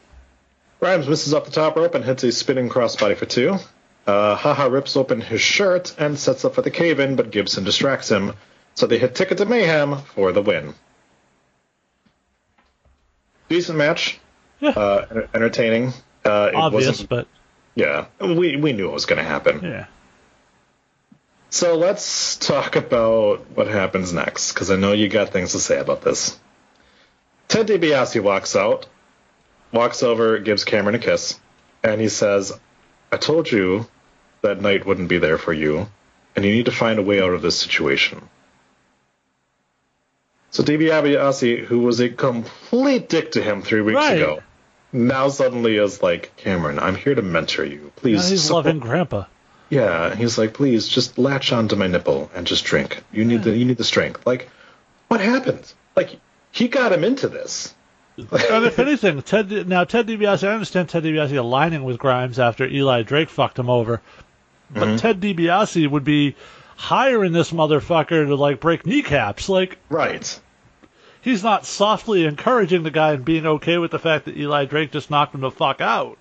Grimes misses off the top rope and hits a spinning crossbody for two. Uh, Haha rips open his shirt and sets up for the cave in, but Gibson distracts him. So they hit Ticket to Mayhem for the win. Decent match. Yeah. Uh, entertaining. Uh, it Obvious, wasn't- but yeah, we, we knew it was going to happen. yeah. So let's talk about what happens next, because I know you got things to say about this. Ted DiBiase walks out, walks over, gives Cameron a kiss, and he says, I told you that night wouldn't be there for you, and you need to find a way out of this situation. So DiBiase, who was a complete dick to him three weeks Right. ago, now suddenly is like, Cameron, I'm here to mentor you. Please. Now he's support- loving Grandpa. Yeah, he's like, please just latch onto my nipple and just drink. You need the you need the strength. Like, what happened? Like, he got him into this. And if anything, Ted now Ted DiBiase, I understand Ted DiBiase aligning with Grimes after Eli Drake fucked him over, but Mm-hmm. Ted DiBiase would be hiring this motherfucker to like break kneecaps. Like Right. he's not softly encouraging the guy and being okay with the fact that Eli Drake just knocked him the fuck out.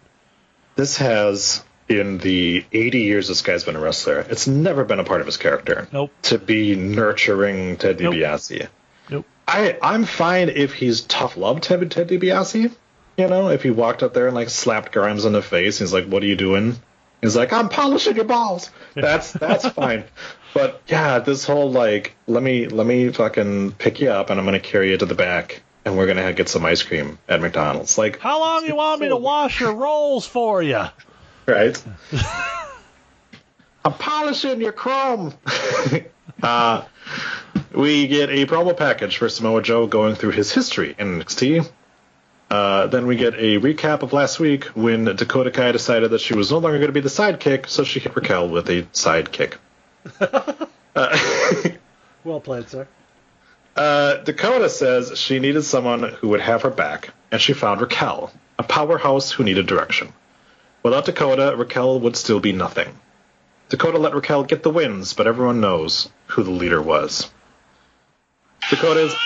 This has in the 80 years this guy's been a wrestler, it's never been a part of his character Nope. to be nurturing Ted Nope. DiBiase. Nope. I I'm fine if he's tough love Ted Ted DiBiase. You know, if he walked up there and like slapped Grimes on the face, he's like, "What are you doing?" He's like, "I'm polishing your balls." That's that's fine. But yeah, this whole like, let me let me fucking pick you up and I'm gonna carry you to the back and we're gonna get some ice cream at McDonald's. Like, How long you want me to wash your rolls for you? Right? I'm polishing your chrome. uh, we get a promo package for Samoa Joe going through his history in NXT. Uh, then we get a recap of last week when Dakota Kai decided that she was no longer going to be the sidekick, so she hit Raquel with a sidekick. Well played, sir. Uh, Dakota says she needed someone who would have her back, and she found Raquel, a powerhouse who needed direction. Without Dakota, Raquel would still be nothing. Dakota let Raquel get the wins, but everyone knows who the leader was. Dakota's.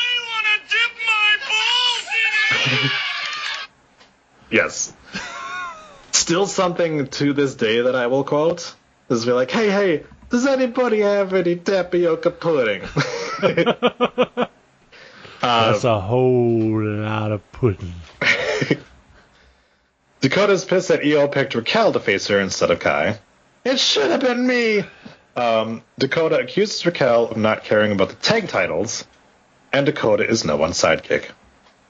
yes. Still something to this day that I will quote is be like, hey, hey, does anybody have any tapioca pudding? Uh, That's a whole lot of pudding. Dakota's pissed that EO picked Raquel to face her instead of Kai. It should have been me. Um, Dakota accuses Raquel of not caring about the tag titles, and Dakota is no one's sidekick.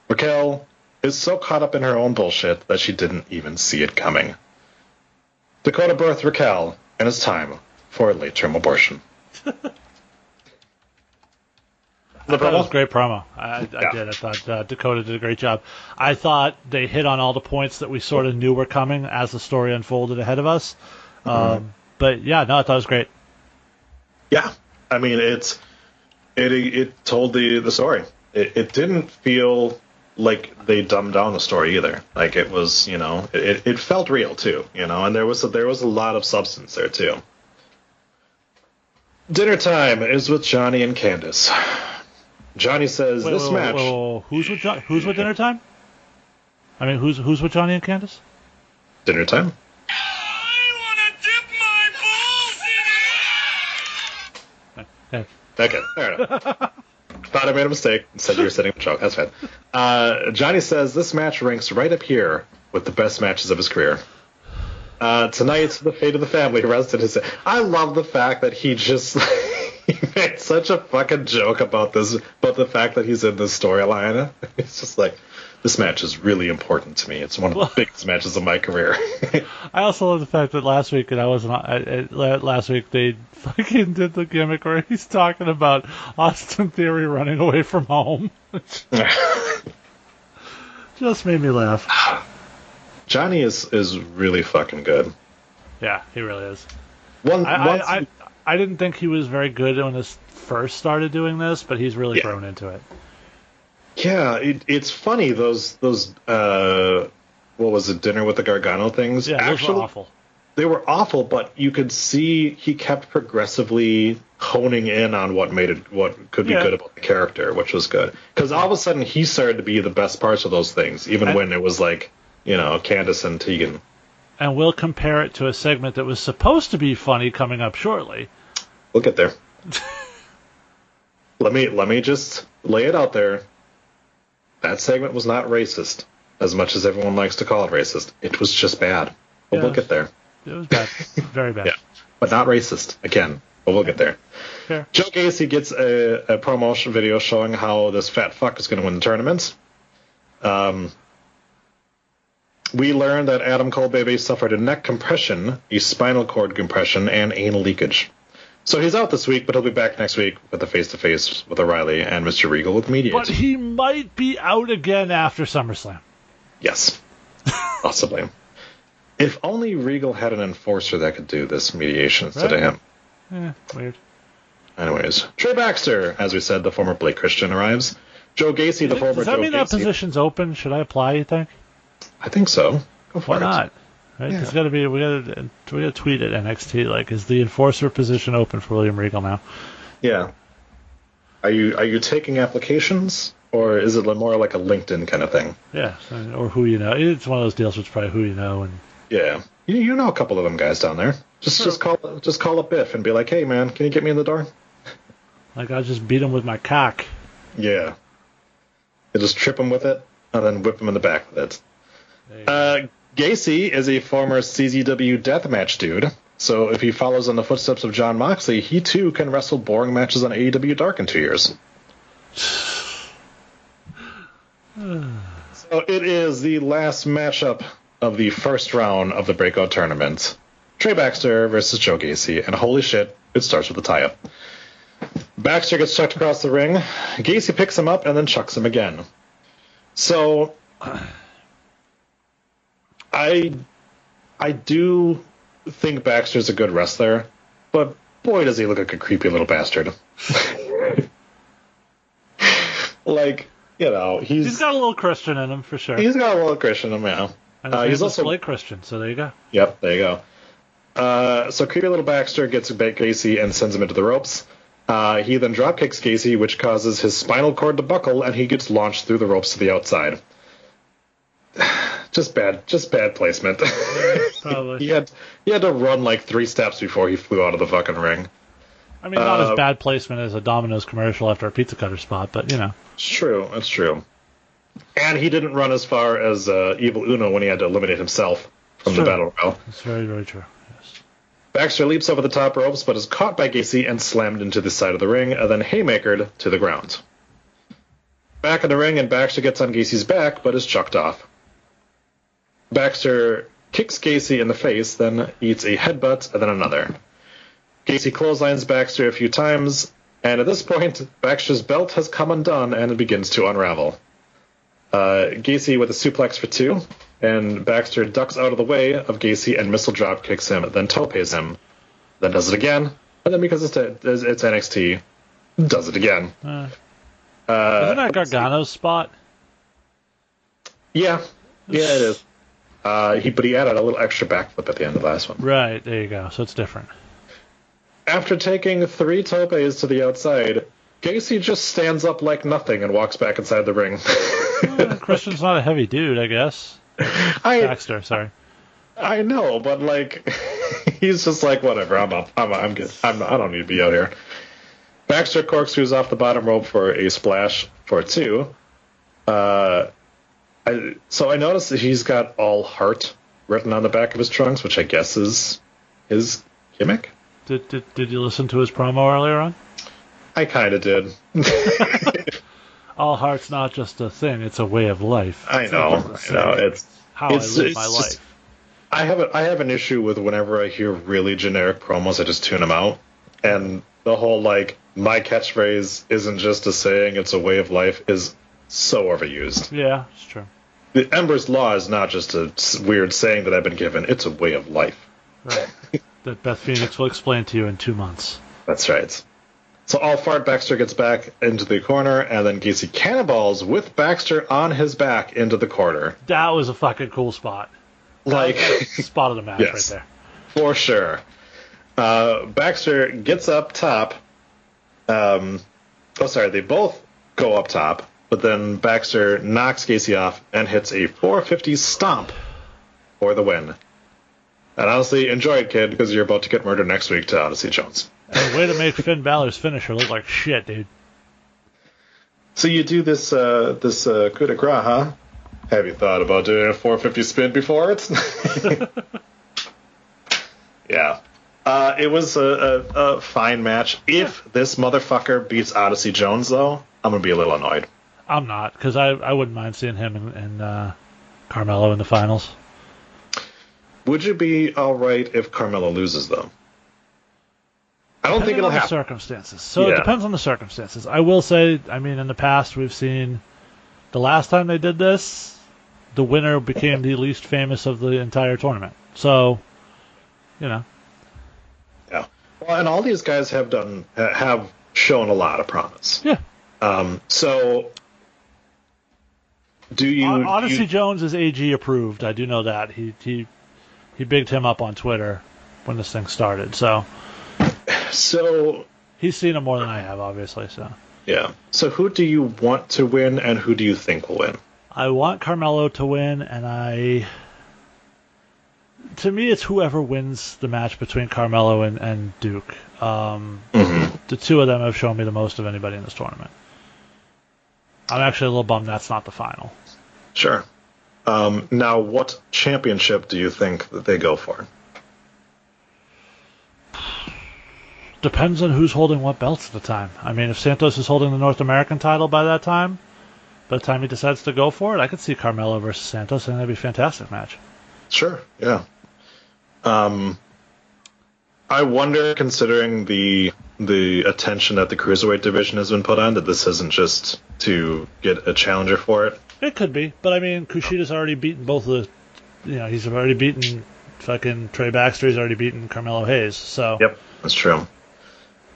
Raquel is so caught up in her own bullshit that she didn't even see it coming. Dakota birthed Raquel, and it's time for a late term abortion. It was a great promo. I, I Yeah. did. I thought uh, Dakota did a great job. I thought they hit on all the points that we sort of knew were coming as the story unfolded ahead of us. Um, but yeah, no, I thought it was great. Yeah, I mean it's it it told the the story. It, it didn't feel like they dumbed down the story either. Like it was, you know, it, it felt real too, you know, and there was a, there was a lot of substance there too. Dinner time is with Johnny and Candice. Johnny says Wait, this wait, match. wait. Who's with jo- Who's with dinner time? I mean, who's who's with Johnny and Candice? Dinner time. Okay, fair enough. Thought I made a mistake. Said you were up a joke. That's fine. Uh, Johnny says this match ranks right up here with the best matches of his career. Uh, tonight, the fate of the family rested his. I love the fact that he just he made such a fucking joke about this, about the fact that he's in this storyline. It's just like this match is really important to me. It's one of the biggest matches of my career. I also love the fact that last week, and I wasn't. I, I, last week they fucking did the gimmick where he's talking about Austin Theory running away from home. Just made me laugh. Johnny is is really fucking good. Yeah, he really is. One, I, once I, I, didn't think he was very good when he first started doing this, but he's really Yeah. grown into it. Yeah, it, it's funny those those uh, what was it? Dinner with the Gargano things. Yeah, Actually, were awful. they were awful, but you could see he kept progressively honing in on what made it what could be Yeah. good about the character, which was good. Because all of a sudden he started to be the best parts of those things, even I- when it was like you know, Candice and Tegan. And we'll compare it to a segment that was supposed to be funny coming up shortly. We'll get there. let me let me just lay it out there. That segment was not racist, as much as everyone likes to call it racist. It was just bad. But we'll get there. It was bad. Very bad. Yeah. But not racist. Again. But we'll get there. Fair. Joe Gacy gets a, a promotion video showing how this fat fuck is going to win the tournament. Um, we learned that Adam Colbaby suffered a neck compression, a spinal cord compression, and anal leakage. So he's out this week, but he'll be back next week with a face-to-face with O'Reilly and Mr. Regal with Mediate. But he might be out again after SummerSlam. Yes, possibly. If only Regal had an enforcer that could do this mediation instead Right. of him. Eh, weird. Anyways, Trey Baxter, as we said, the former Blake Christian arrives. Joe Gacy, the former Does that Joe mean that Gacy. position's open? Should I apply? You think? I think so. Go for Why it. not? Right? Yeah. There's got to be. We got to. We got to tweet at NXT. Like, is the enforcer position open for William Regal now? Yeah. Are you are you taking applications, or is it more like a LinkedIn kind of thing? Yeah, or who you know. It's one of those deals. Where it's probably who you know, and Yeah. You, you know a couple of them guys down there. Just just call just call up Biff and be like, hey man, can you get me in the door? like I'll just beat him with my cock. Yeah. You just trip him with it and then whip him in the back with it. There you go. Uh, Gacy is a former CZW deathmatch dude, so if he follows in the footsteps of Jon Moxley, he too can wrestle boring matches on AEW Dark in two years. so it is the last matchup of the first round of the breakout tournament. Trey Baxter versus Joe Gacy, and holy shit, it starts with a tie-up. Baxter gets chucked across the ring. Gacy picks him up and then chucks him again. So I I do think Baxter's a good wrestler, but boy does he look like a creepy little bastard. like, you know, he's He's got a little Christian in him for sure. he's got a little Christian in him, yeah. and uh, he's also- Blake Christian. So there you go. Yep, there you go. Uh, so creepy little Baxter gets Gacy and sends him into the ropes. Uh, he then drop kicks Gacy, which causes his spinal cord to buckle, and he gets launched through the ropes to the outside. Just bad, just bad placement. Probably. he had he had to run like three steps before he flew out of the fucking ring. I mean, not Uh, as bad placement as a Domino's commercial after a pizza cutter spot, but you know. It's true, it's true. And he didn't run as far as uh, Evil Uno when he had to eliminate himself from the battle royal. It's very, very true. Yes. Baxter leaps over the top ropes, but is caught by Gacy and slammed into the side of the ring, and then haymakered to the ground. Back in the ring, and Baxter gets on Gacy's back, but is chucked off. Baxter kicks Gacy in the face, then eats a headbutt, and then another. Gacy clotheslines Baxter a few times, and at this point, Baxter's belt has come undone and it begins to unravel. Uh, Gacy with a suplex for two, and Baxter ducks out of the way of Gacy and missile drop kicks him, then topes him, then does it again, and then because it's, it's NXT, does it again. Uh, Uh, isn't that Gargano's spot? yeah, yeah, it is. Uh, he but he added a little extra backflip at the end of the last one. Right, there you go. So it's different. After taking three topes to the outside, Gacy just stands up like nothing and walks back inside the ring. Uh, Christian's not a heavy dude, I guess. I Baxter, sorry. I know, but like, he's just like, whatever. I'm up. I'm I'm good. I'm I don't need to be out here. Baxter corkscrews off the bottom rope for a splash for two. Uh, I, so I noticed that he's got all heart written on the back of his trunks, which I guess is his gimmick. Did, did, did you listen to his promo earlier on? I kind of did. All heart's not just a thing; it's a way of life. I know. I know. It's How it's- I live my just- life. I have a, I have an issue with whenever I hear really generic promos, I just tune them out. And the whole like my catchphrase isn't just a saying; it's a way of life is so overused. Yeah, it's true. The Ember's Law is not just a weird saying that I've been given; it's a way of life. Right. that Beth Phoenix will explain to you in two months. That's right. So all fart Baxter gets back into the corner, and then Gacy cannonballs with Baxter on his back into the corner. That was a fucking cool spot. Like Spot of the match Yes. right there. For sure. Uh, Baxter gets up top. Um, oh, sorry, they both go up top. But then Baxter knocks Gacy off and hits a 450 stomp for the win. And honestly, enjoy it, kid, because you're about to get murdered next week to Odyssey Jones. And way to make Finn Balor's finisher look like shit, dude. So you do this uh, this uh, coup de grace, huh? Have you thought about doing a 450 spin before it? yeah. Uh, it was a, a, a fine match. If this motherfucker beats Odyssey Jones, though, I'm gonna be a little annoyed. I'm not, because I, I wouldn't mind seeing him and, and uh, Carmelo in the finals. Would you be all right if Carmelo loses, though? I don't think it'll on the happen. circumstances. So Yeah. it depends on the circumstances. I will say, I mean, in the past we've seen the last time they did this, the winner became the least famous of the entire tournament. So, you know, Yeah. Well, and all these guys have done have shown a lot of promise. yeah. Um, so do you? Odyssey you- Jones is AG approved. I do know that. He he he bigged him up on Twitter when this thing started. So so he's seen him more than I have, obviously. So yeah. So who do you want to win, and who do you think will win? I want Carmelo to win, and I. To me, it's whoever wins the match between Carmelo and, and Duke. Um, The two of them have shown me the most of anybody in this tournament. I'm actually a little bummed that's not the final. Sure. Um, now, what championship do you think that they go for? Depends on who's holding what belts at the time. I mean, if Santos is holding the North American title by that time, by the time he decides to go for it, I could see Carmelo versus Santos, and that'd be a fantastic match. Sure. Yeah. Um, I wonder, considering the the attention that the cruiserweight division has been put on, that this isn't just to get a challenger for it. It could be, but I mean, Kushida's already beaten both of the, you know, he's already beaten fucking Trey Baxter. He's already beaten Carmelo Hayes. So Yep, that's true.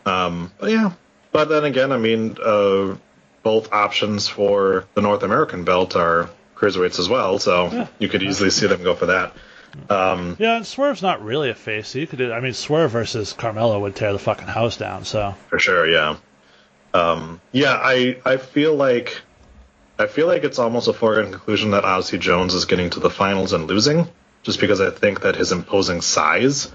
Um, but yeah, but then again, I mean, uh, both options for the North American belt are cruiserweights as well, so Yeah. you could easily see them go for that. Um, yeah, and Swerve's not really a face. So you could do. I mean, Swerve versus Carmelo would tear the fucking house down. So for sure, yeah. Um, yeah, I I feel like I feel like it's almost a foregone conclusion that Odyssey Jones is getting to the finals and losing, just because I think that his imposing size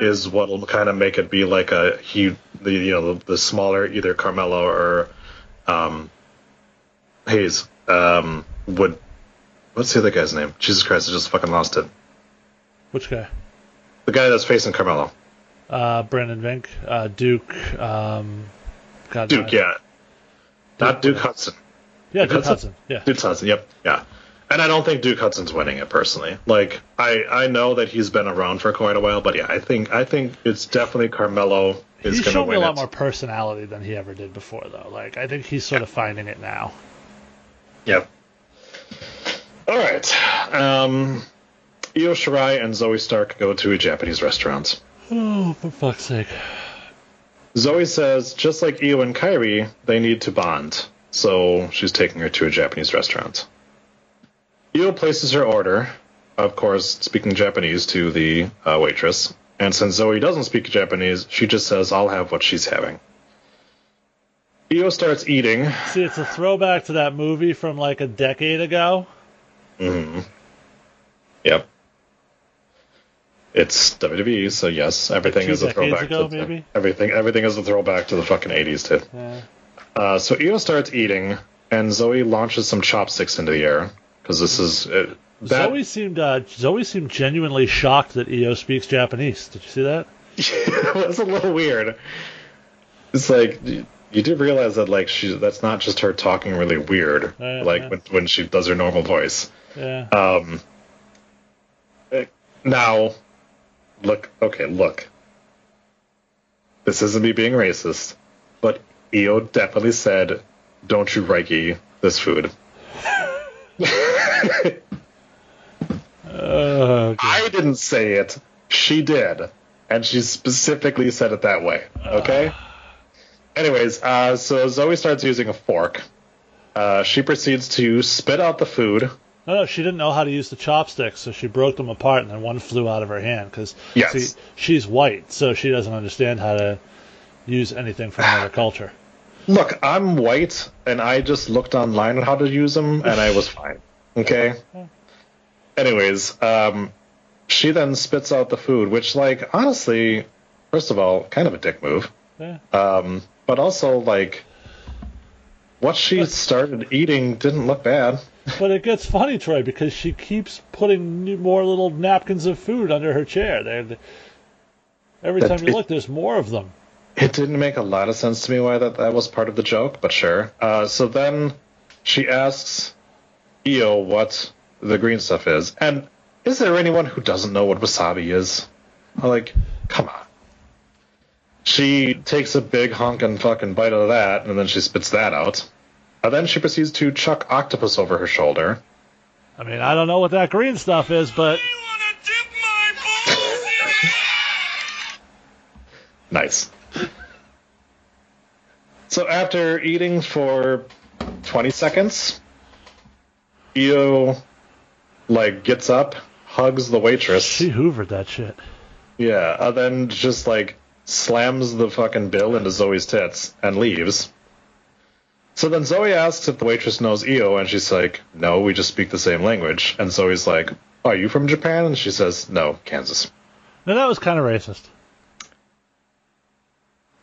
is what will kind of make it be like a he the you know the, the smaller either Carmelo or um, Hayes um, would. What's the other guy's name? Jesus Christ, I just fucking lost it. which guy? The guy that's facing Carmelo. Uh, Brendan Vink, uh, Duke. Um, God, Duke, yeah. Not Duke Hudson. Yeah, Duke Duke Hudson? Hudson. Yeah, Duke Hudson, yep, yeah. And I don't think Duke Hudson's winning it personally. Like I, I know that he's been around for quite a while, but yeah, I think I think it's definitely Carmelo is he's going me win a lot it. more personality than he ever did before, though. Like I think he's sort of finding it now. Yep. All right. Um, Io Shirai and Zoey Stark go to a Japanese restaurant. Oh, for fuck's sake! Zoey says, just like Io and Kairi, they need to bond. So she's taking her to a Japanese restaurant. Io places her order, of course, speaking Japanese to the uh, waitress. And since Zoey doesn't speak Japanese, she just says, I'll have what she's having. Io starts eating. See, it's a throwback to that movie from like a decade ago. hmm Yep. It's WWE, so yes, everything Two is a throwback. ago, to, maybe? Everything, everything is a throwback to the fucking 80s, too. Yeah. Uh, so Io starts eating, and Zoey launches some chopsticks into the air because this is uh, that. Zoey seemed uh, Zoey seemed genuinely shocked that Io speaks Japanese. Did you see that? it was a little weird. It's like you, you do realize that like she that's not just her talking really weird, Yeah, like yeah. when when she does her normal voice. Yeah. Um. eh, Now, look. Okay, look. This isn't me being racist, but Io definitely said, "Don't you reiki this food." Oh. I didn't say it. She did. And she specifically said it that way. Okay? Anyways, uh, so Zoey starts using a fork. Uh, she proceeds to spit out the food. No, no, she didn't know how to use the chopsticks, so she broke them apart, and then one flew out of her hand. Because Yes. she's white, so she doesn't understand how to use anything from another culture. Look, I'm white, and I just looked online on how to use them, and I was fine. Okay. Anyways, um, she then spits out the food, which, like, honestly, first of all, kind of a dick move. Yeah. Um, but also, like, what she But- started eating didn't look bad. But it gets funny, Troy, because she keeps putting new, more little napkins of food under her chair. They're, every time you it- look, there's more of them. It didn't make a lot of sense to me why that, that was part of the joke, but sure. Uh, so then she asks Io what the green stuff is. And is there anyone who doesn't know what wasabi is? I'm like, come on. She takes a big honkin' fucking bite of that, and then she spits that out. And then she proceeds to chuck octopus over her shoulder. I mean, I don't know what that green stuff is, but Nice. So after eating for 20 seconds, Io like gets up, hugs the waitress. she hoovered that shit. Yeah, and then just like slams the fucking bill into Zoey's tits and leaves. So then Zoey asks if the waitress knows Io, and she's like, "No, we just speak the same language." And Zoey's like, "Are you from Japan?" And she says, "No, Kansas." Now that was kind of racist.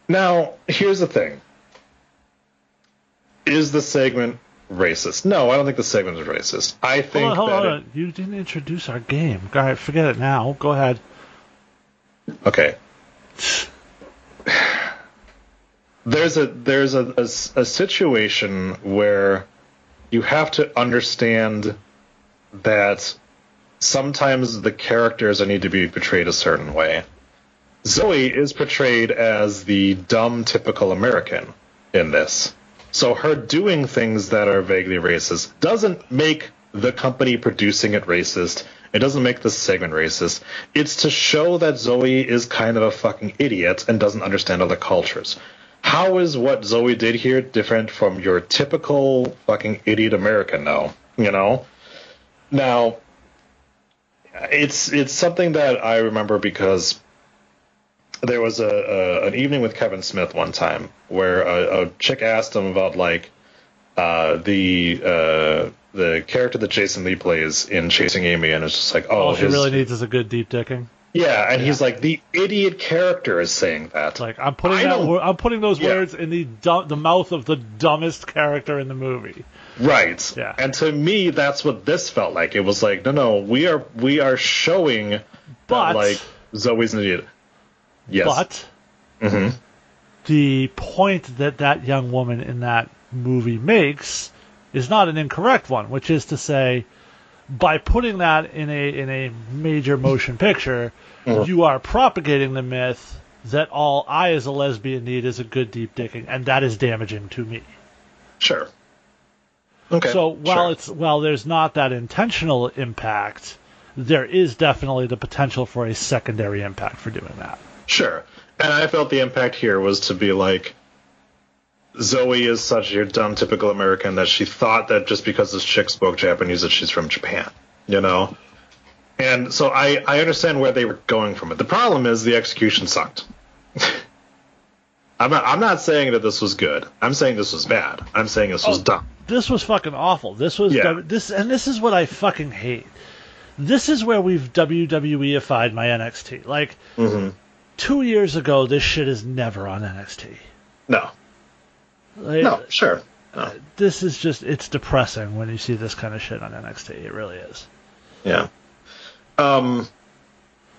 Now, here's the thing. Is the segment racist? No, I don't think the segment is racist. I think Hold on, hold that on, it- You didn't introduce our game. All right, forget it now. Go ahead. Okay. There's a there's a, a a situation where you have to understand that sometimes the characters need to be portrayed a certain way. Zoey is portrayed as the dumb typical American in this. So her doing things that are vaguely racist doesn't make the company producing it racist. It doesn't make the segment racist. It's to show that Zoey is kind of a fucking idiot and doesn't understand other cultures. How is what Zoey did here different from your typical fucking idiot American now? You know? Now it's it's something that I remember because there was a, a an evening with Kevin Smith one time where a, a chick asked him about like uh, the uh, the character that Jason Lee plays in Chasing Amy, and it's just like, oh, All she his- really needs is a good deep dicking. yeah, and he's like, the idiot character is saying that. Like I'm putting I that. don't- I'm putting those Yeah. words in the dumb, the mouth of the dumbest character in the movie. Right. Yeah. And to me, that's what this felt like. It was like, no, no, we are we are showing But that like Zoey's an idiot. Yes. but hmm the point that that young woman in that movie makes is not an incorrect one, which is to say, by putting that in a in a major motion picture, Mhm. you are propagating the myth that all I as a lesbian need is a good deep dicking, and that is damaging to me. Sure. Okay. So while sure. it's while there's not that intentional impact, there is definitely the potential for a secondary impact for doing that. Sure. And I felt the impact here was to be like Zoey is such your dumb typical American that she thought that just because this chick spoke Japanese that she's from Japan. You know? And so I, I understand where they were going from it. The problem is the execution sucked. I'm not I'm not saying that this was good. I'm saying this was bad. I'm saying this was Oh. dumb. This was fucking awful. This was Yeah. this and this is what I fucking hate. This is where we've WWEified my NXT. Like hmm two years ago, this shit is never on NXT. No. Like, No, sure. No. This is just it's depressing when you see this kind of shit on NXT. It really is. Yeah. Um,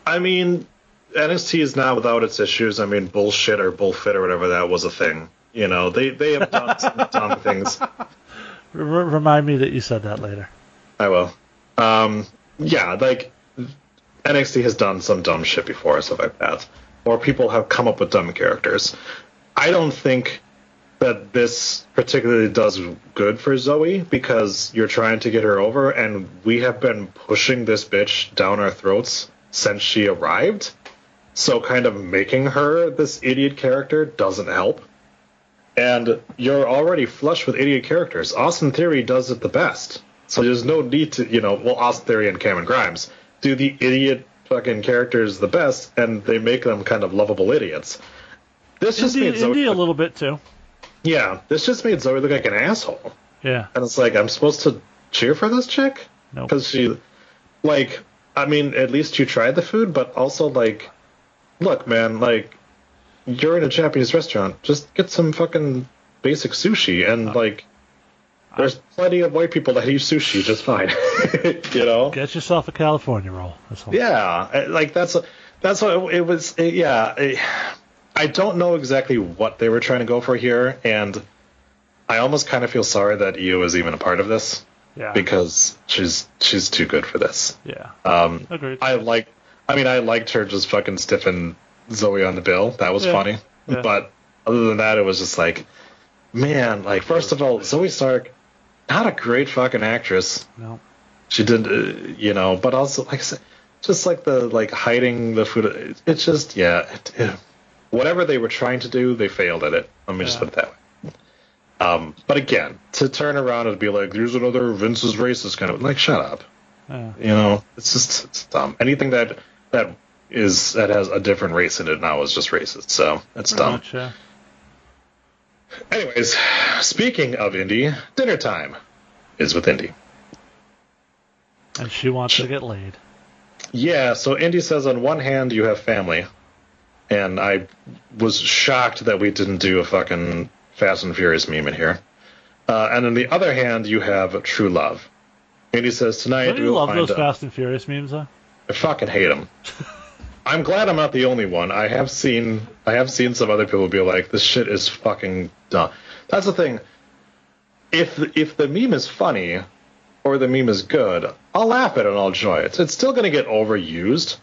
I mean, NXT is not without its issues. I mean, bullshit or bullfit or whatever that was a thing. You know, they they have done some dumb things. Remind me that you said that later. I will. Um, yeah, like NXT has done some dumb shit before, stuff like that, or people have come up with dumb characters. I don't think that this particularly does good for Zoey because you're trying to get her over, and we have been pushing this bitch down our throats since she arrived. So, kind of making her this idiot character doesn't help. And you're already flush with idiot characters. Austin Theory does it the best. So there's no need to, you know, well, Austin Theory and Cameron Grimes do the idiot fucking characters the best, and they make them kind of lovable idiots. This just Indi, means Zoey. Indi a little bit too. Yeah, this just made Zoey look like an asshole. Yeah. And it's like, I'm supposed to cheer for this chick? Nope. Because she, like, I mean, at least you tried the food, but also, like, look, man, like, you're in a Japanese restaurant. Just get some fucking basic sushi. And, uh, like, there's plenty of white people that eat sushi just fine. you know? Get yourself a California roll. That's all. Yeah, like that's that's what it was. it- yeah, I- I don't know exactly what they were trying to go for here, and I almost kind of feel sorry that Io is even a part of this Yeah. because she's she's too good for this. yeah. Um, Agreed. I like, I mean, I liked her just fucking stiffing Zoey on the bill. That was Yeah, funny, yeah. but other than that, it was just like, man, like first of all, Zoey Stark, not a great fucking actress. No. she did uh, you know but also like I said, just like the like hiding the food it- it's just yeah it, it- whatever they were trying to do they failed at it. Let me just put it that way. Um but again to turn around and be like there's another vince's racist kind of like shut up. Yeah. you know it's just it's dumb. Anything that that is that has a different race in it now is just racist so it's Pretty dumb. much, yeah. Anyways speaking of indi dinner time is with indi And she wants to get laid. Yeah, so Indi says on one hand you have family, and I was shocked that we didn't do a fucking Fast and Furious meme in here. Uh, and on the other hand, you have true love. Indi says tonight Don't you we'll love find those out- Fast and Furious memes, though? I fucking hate them. I'm glad I'm not the only one. I have seen I have seen some other people be like, "This shit is fucking dumb." That's the thing. If if the meme is funny or the meme is good, I'll laugh at it and I'll enjoy it. It's still going to get overused.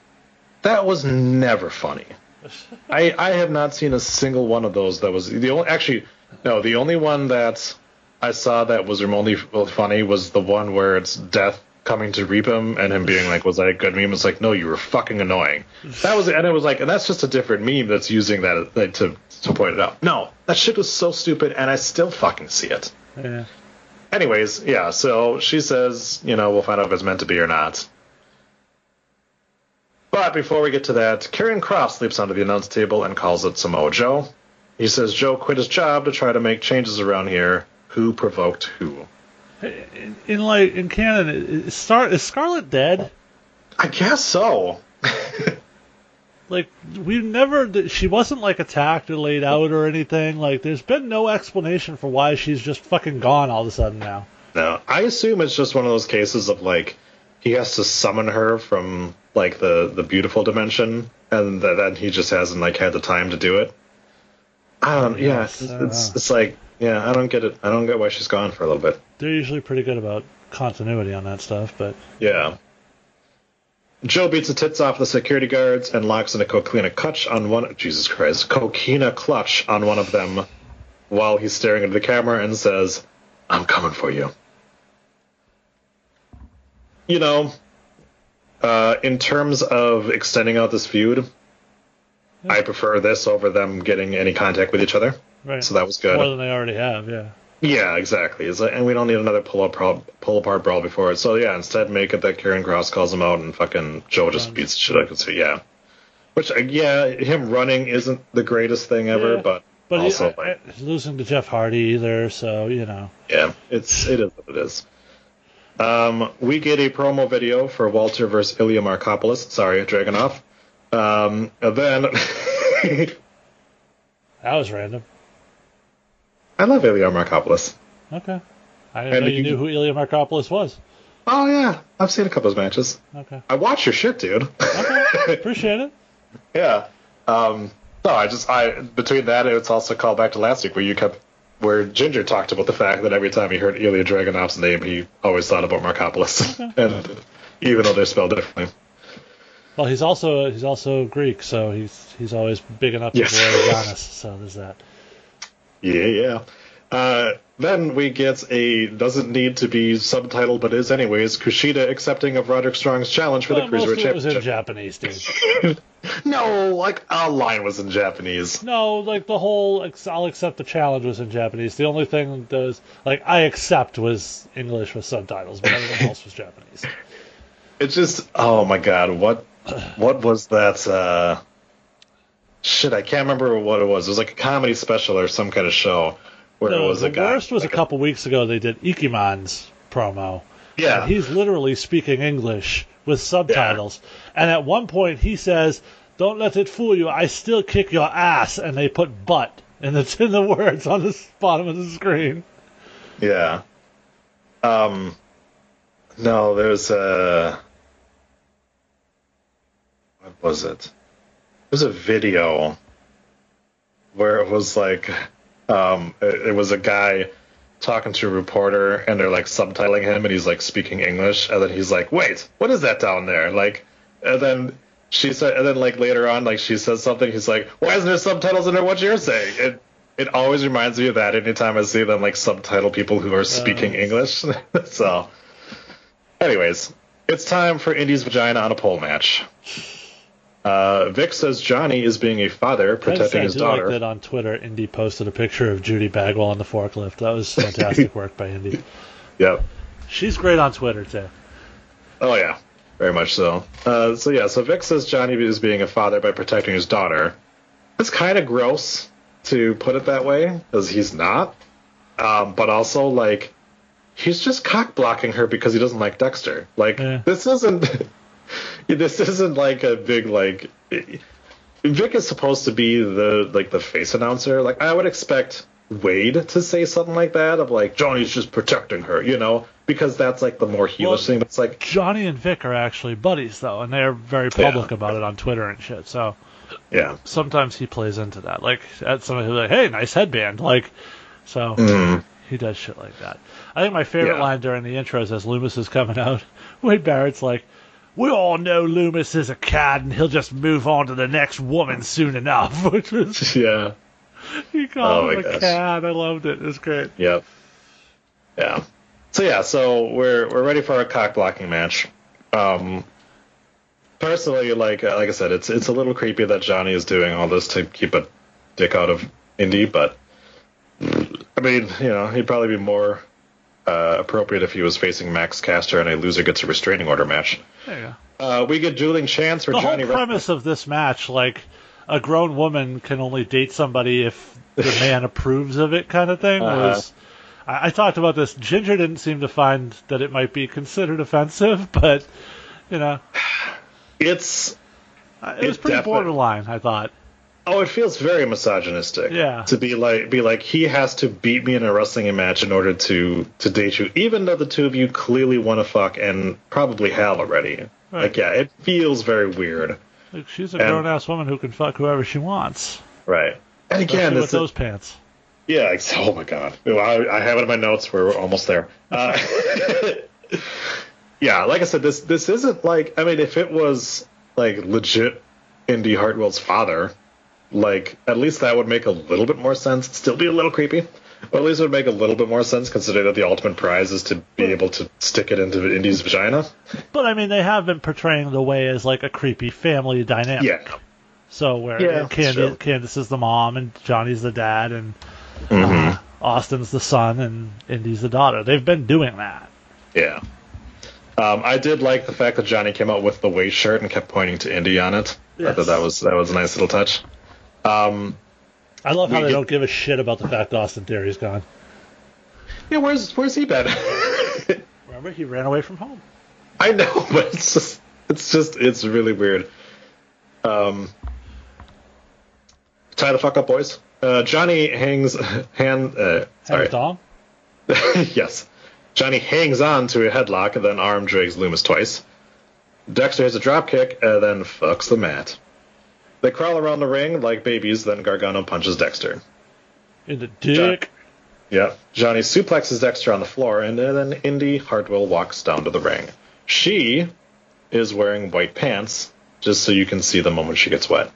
That was never funny. I I have not seen a single one of those that was the only actually no the only one that I saw that was remotely funny was the one where it's death coming to reap him and him being like was that a good meme? It's like no you were fucking annoying. That was and it was like and that's just a different meme that's using that that to to point it out. No that shit was so stupid and I still fucking see it. Yeah. Anyways, yeah, so she says, you know, we'll find out if it's meant to be or not. But before we get to that, Karrion Kross leaps onto the announce table and calls it Samoa Joe. He says Joe quit his job to try to make changes around here. Who provoked who? In, in like in canon, is, Star, is Scarlet dead? I guess so. Like we never, she wasn't like attacked or laid out or anything. Like there's been no explanation for why she's just fucking gone all of a sudden now. No, I assume it's just one of those cases of like he has to summon her from like the the beautiful dimension, and th- then he just hasn't like had the time to do it. I don't. Yeah, Yes, it's it's, it's like yeah, I don't get it. I don't get why she's gone for a little bit. They're usually pretty good about continuity on that stuff, but Yeah. Joe beats the tits off the security guards and locks in a coquina clutch on one. Jesus Christ, coquina clutch on one of them, while he's staring into the camera and says, "I'm coming for you." You know, uh, in terms of extending out this feud, I prefer this over them getting any contact with each other. Right. So that was good. More than they already have, yeah. Yeah, exactly. Like, and we don't need another pull up pull apart brawl before it. So yeah, instead make it that Karrion Kross calls him out and fucking Joe just beats the shit out of him. Yeah. Which uh, yeah, him running isn't the greatest thing ever, Yeah. but, But also I- like I- losing to Jeff Hardy either, so you know. yeah, it's it is what it is. Um, we get a promo video for Walter versus Ilya Markopoulos. Sorry, Dragunov. Um, and then That was random. I love Ilya Markopoulos. Okay. I didn't And know you you- knew who Ilya Markopoulos was. Oh yeah, I've seen a couple of matches. Okay. I watch your shit, dude. Okay. Appreciate it. Yeah. Um, no, I just I between that it's also called back to last week where you kept where Ginger talked about the fact that every time he heard Ilya Dragunov's name, he always thought about Markopoulos, and even though they're spelled differently. Well, he's also he's also Greek, so he's he's always big enough Yes. to boy Giannis. So there's that. Yeah, yeah. Uh, then we get a doesn't need to be subtitled, but is anyways. Kushida accepting of Roderick Strong's challenge for Well, the cruiserweight it was in championship. Japanese, dude. No, like a line was in Japanese. No, like the whole I'll accept the challenge was in Japanese. The only thing that was like I accept was English with subtitles, but everything else was Japanese. It's just oh my god, what what was that uh shit, I can't remember what it was. It was like a comedy special or some kind of show where No, it was the a guy. worst was a like couple weeks ago. They did Ikemen's promo. Yeah. And he's literally speaking English with subtitles. And at one point he says, "Don't let it fool you. I still kick your ass." And they put "butt" and it's in the words on the bottom of the screen. Yeah. Um. No, there's a. What was it? There's a video where it was like, um, it, it was a guy talking to a reporter, and they're like subtitling him, and he's like speaking English, and then he's like, "Wait, what is that down there?" Like, and then she said, and then like later on, like she says something, he's like, "Why isn't there subtitles in there? What you're saying?" It it always reminds me of that anytime I see them like subtitle people who are speaking English. so, anyways, it's time for Indi's vagina on a pole match. Uh, Vic says Johnny is being a father I have to say, protecting I his do daughter. like that on Twitter. Indi posted a picture of Judy Bagwell on the forklift. That was fantastic work by Indi. Yep. She's great on Twitter too. Oh yeah, very much so. Uh, so yeah, so Vic says Johnny is being a father by protecting his daughter. It's kind of gross to put it that way, because he's not. Um, but also like, he's just cock blocking her because he doesn't like Dexter. Like Yeah. this isn't. this isn't like a big like. Vic is supposed to be the like the face announcer. Like I would expect Wade to say something like that of like Johnny's just protecting her, you know, because that's like the more heelish Well, thing. But it's like Johnny and Vic are actually buddies though, and they're very public about it on Twitter and shit. So yeah, sometimes he plays into that. Like at somebody who's like, "Hey, nice headband," like so. Mhm. He does shit like that. I think my favorite Yeah. line during the intros is as Lumis is coming out, Wade Barrett's like, "We all know Lumis is a cad, and he'll just move on to the next woman soon enough." Which was yeah, he called Oh him a gosh. cad. I loved it. It was great. yep, yeah. So yeah, so we're we're ready for a cock blocking match. Um, personally, like like I said, it's it's a little creepy that Johnny is doing all this to keep a dick out of Indi, but I mean, you know, he'd probably be more uh, appropriate if he was facing Max Caster and a loser gets a restraining order match. There you go. Uh, we get dueling chance for the Johnny. whole premise of this match, like a grown woman can only date somebody if the man approves of it, kind of thing. Uh-huh. Was I, I talked about this? Ginger didn't seem to find that it might be considered offensive, but you know, it's uh, it was It pretty borderline. I thought. Oh, it feels very misogynistic. Yeah. To be like, be like, he has to beat me in a wrestling match in order to to date you, even though the two of you clearly want to fuck and probably have already. Right. Like, yeah, it feels very weird. Like she's a grown ass woman who can fuck whoever she wants. Right. And again, with this those pants. yeah. Oh my god. Well, I, I have it in my notes. We're almost there. Uh, yeah, like I said, this this isn't like. I mean, if it was like legit Indi Hartwell's father, like at least that would make a little bit more sense. Still be a little creepy, but at least it would make a little bit more sense considering that the ultimate prize is to be able to stick it into Indi's vagina. But I mean, they have been portraying the way as like a creepy family dynamic. Yeah. So where Yeah, that's Candy, true. Candice is the mom and Johnny's the dad and Mm-hmm. uh, Austin's the son and Indi's the daughter. They've been doing that. Yeah. Um, I did like the fact that Johnny came out with the weight shirt and kept pointing to Indi on it. I thought that was that was a nice little touch. Um, I love how they get- don't give a shit about the fact Austin Theory's gone. yeah, where's where's he been? Remember, he ran away from home. I know, but it's just it's just it's really weird. Um, tie the fuck up, boys. Uh, Johnny hangs hand. Uh, sorry. Yes. Johnny hangs on to a headlock and then arm drags Lumis twice. Dexter has a drop kick and then fucks the mat. They crawl around the ring like babies, then Gargano punches Dexter. In the dick. Yeah. Johnny suplexes Dexter on the floor, and then Indi Hartwell walks down to the ring. She is wearing white pants, just so you can see the moment she gets wet.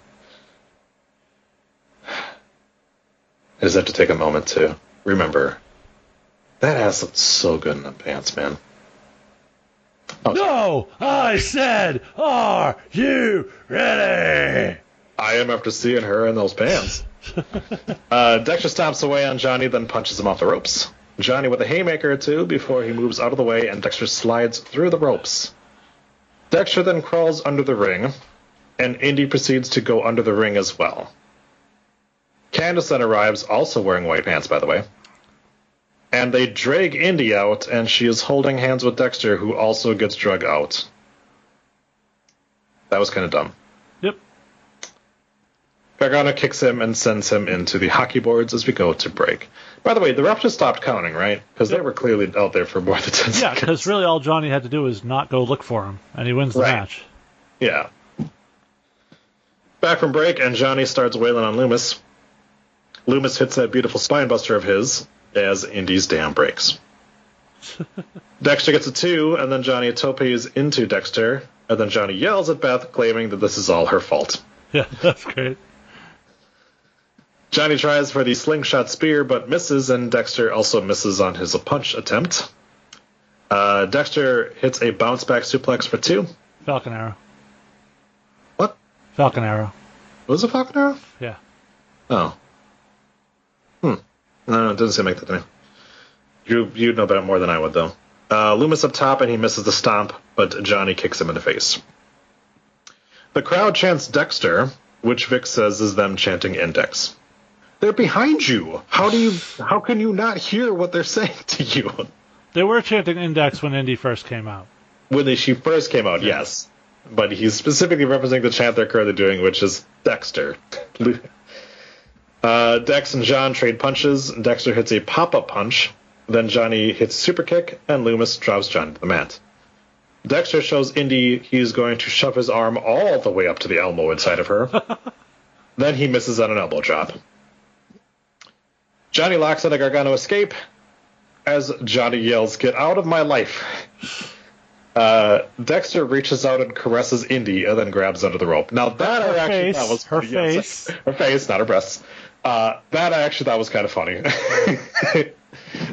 I just have to take a moment to remember that ass looked so good in the pants, man. Oh, No, I said, are you ready? I am after seeing her in those pants. uh, Dexter stomps away on Johnny, then punches him off the ropes. Johnny with a haymaker or two before he moves out of the way, and Dexter slides through the ropes. Dexter then crawls under the ring, and Indi proceeds to go under the ring as well. Candice then arrives, also wearing white pants, by the way. and they drag Indi out, and she is holding hands with Dexter, who also gets drug out. That was kind of dumb. Yep. Gargano kicks him and sends him into the hockey boards as we go to break. By the way, the ref just stopped counting, right? Because they were clearly out there for more than 10 Yeah, because really all Johnny had to do was not go look for him, and he wins the Right. match. Yeah. Back from break, and Johnny starts wailing on Lumis. Lumis hits that beautiful spine buster of his as Indi's dam breaks. Dexter gets a two, and then Johnny topes into Dexter, and then Johnny yells at Beth, claiming that this is all her fault. Yeah, that's great. Johnny tries for the slingshot spear, but misses, and Dexter also misses on his punch attempt. Uh, Dexter hits a bounce back suplex for two. Falcon Arrow. What? Falcon Arrow. Was it Falcon Arrow? Yeah. Oh. Hmm. No, it doesn't seem like that to me. You you know better more than I would though. Uh, Lumis up top and he misses the stomp, but Johnny kicks him in the face. The crowd chants Dexter, which Vic says is them chanting Index. They're behind you. How do you? How can you not hear what they're saying to you? They were chanting Index when Indi first came out. When she first came out, yes, but he's specifically referencing the chant they're currently doing, which is Dexter. Uh, Dex and John trade punches. Dexter hits a pop-up punch. Then Johnny hits a super kick, and Lumis drops Johnny to the mat. Dexter shows Indi he's going to shove his arm all the way up to the elbow inside of her. then he misses on an elbow drop. Johnny locks on a Gargano escape as Johnny yells, "Get out of my life!" Uh, Dexter reaches out and caresses Indi, and then grabs under the rope. Now that Her I actually face, thought was her yes, face. her face, not her breasts. Uh, that I actually thought was kind of funny.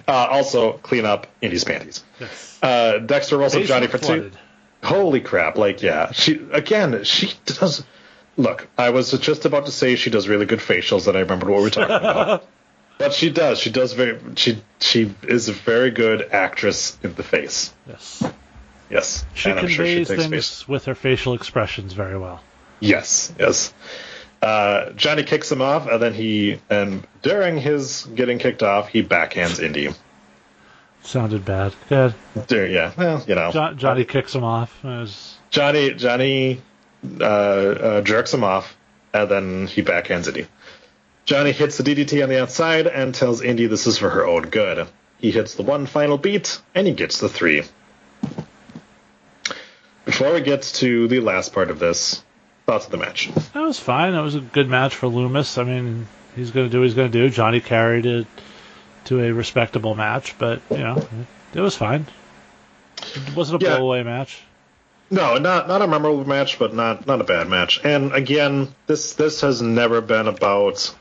uh, also, clean up Indi's panties. Yes. Uh, Dexter rolls up Johnny for two. Holy crap! Like, yeah, she again. She does. Look, I was just about to say she does really good facials, and I remembered what we were talking about. But she does. She does very. She she is a very good actress in the face. Yes. Yes, She and I'm sure she takes things face. with her facial expressions very well. Yes, yes. Uh, Johnny kicks him off, and then he and during his getting kicked off, he backhands Indi. Sounded bad. Good. There, yeah, well, you know, Jo- Johnny kicks him off. Was- Johnny Johnny uh, uh, jerks him off, and then he backhands Indi. Johnny hits the DDT on the outside and tells Indi this is for her own good. He hits the one final beat, and he gets the three. Before we get to the last part of this, thoughts of the match. That was fine. That was a good match for Lumis. I mean, he's going to do what he's going to do. Johnny carried it to a respectable match, but, you know, it was fine. It wasn't a Yeah. blowaway match. No, not not a memorable match, but not not a bad match. And again, this this has never been about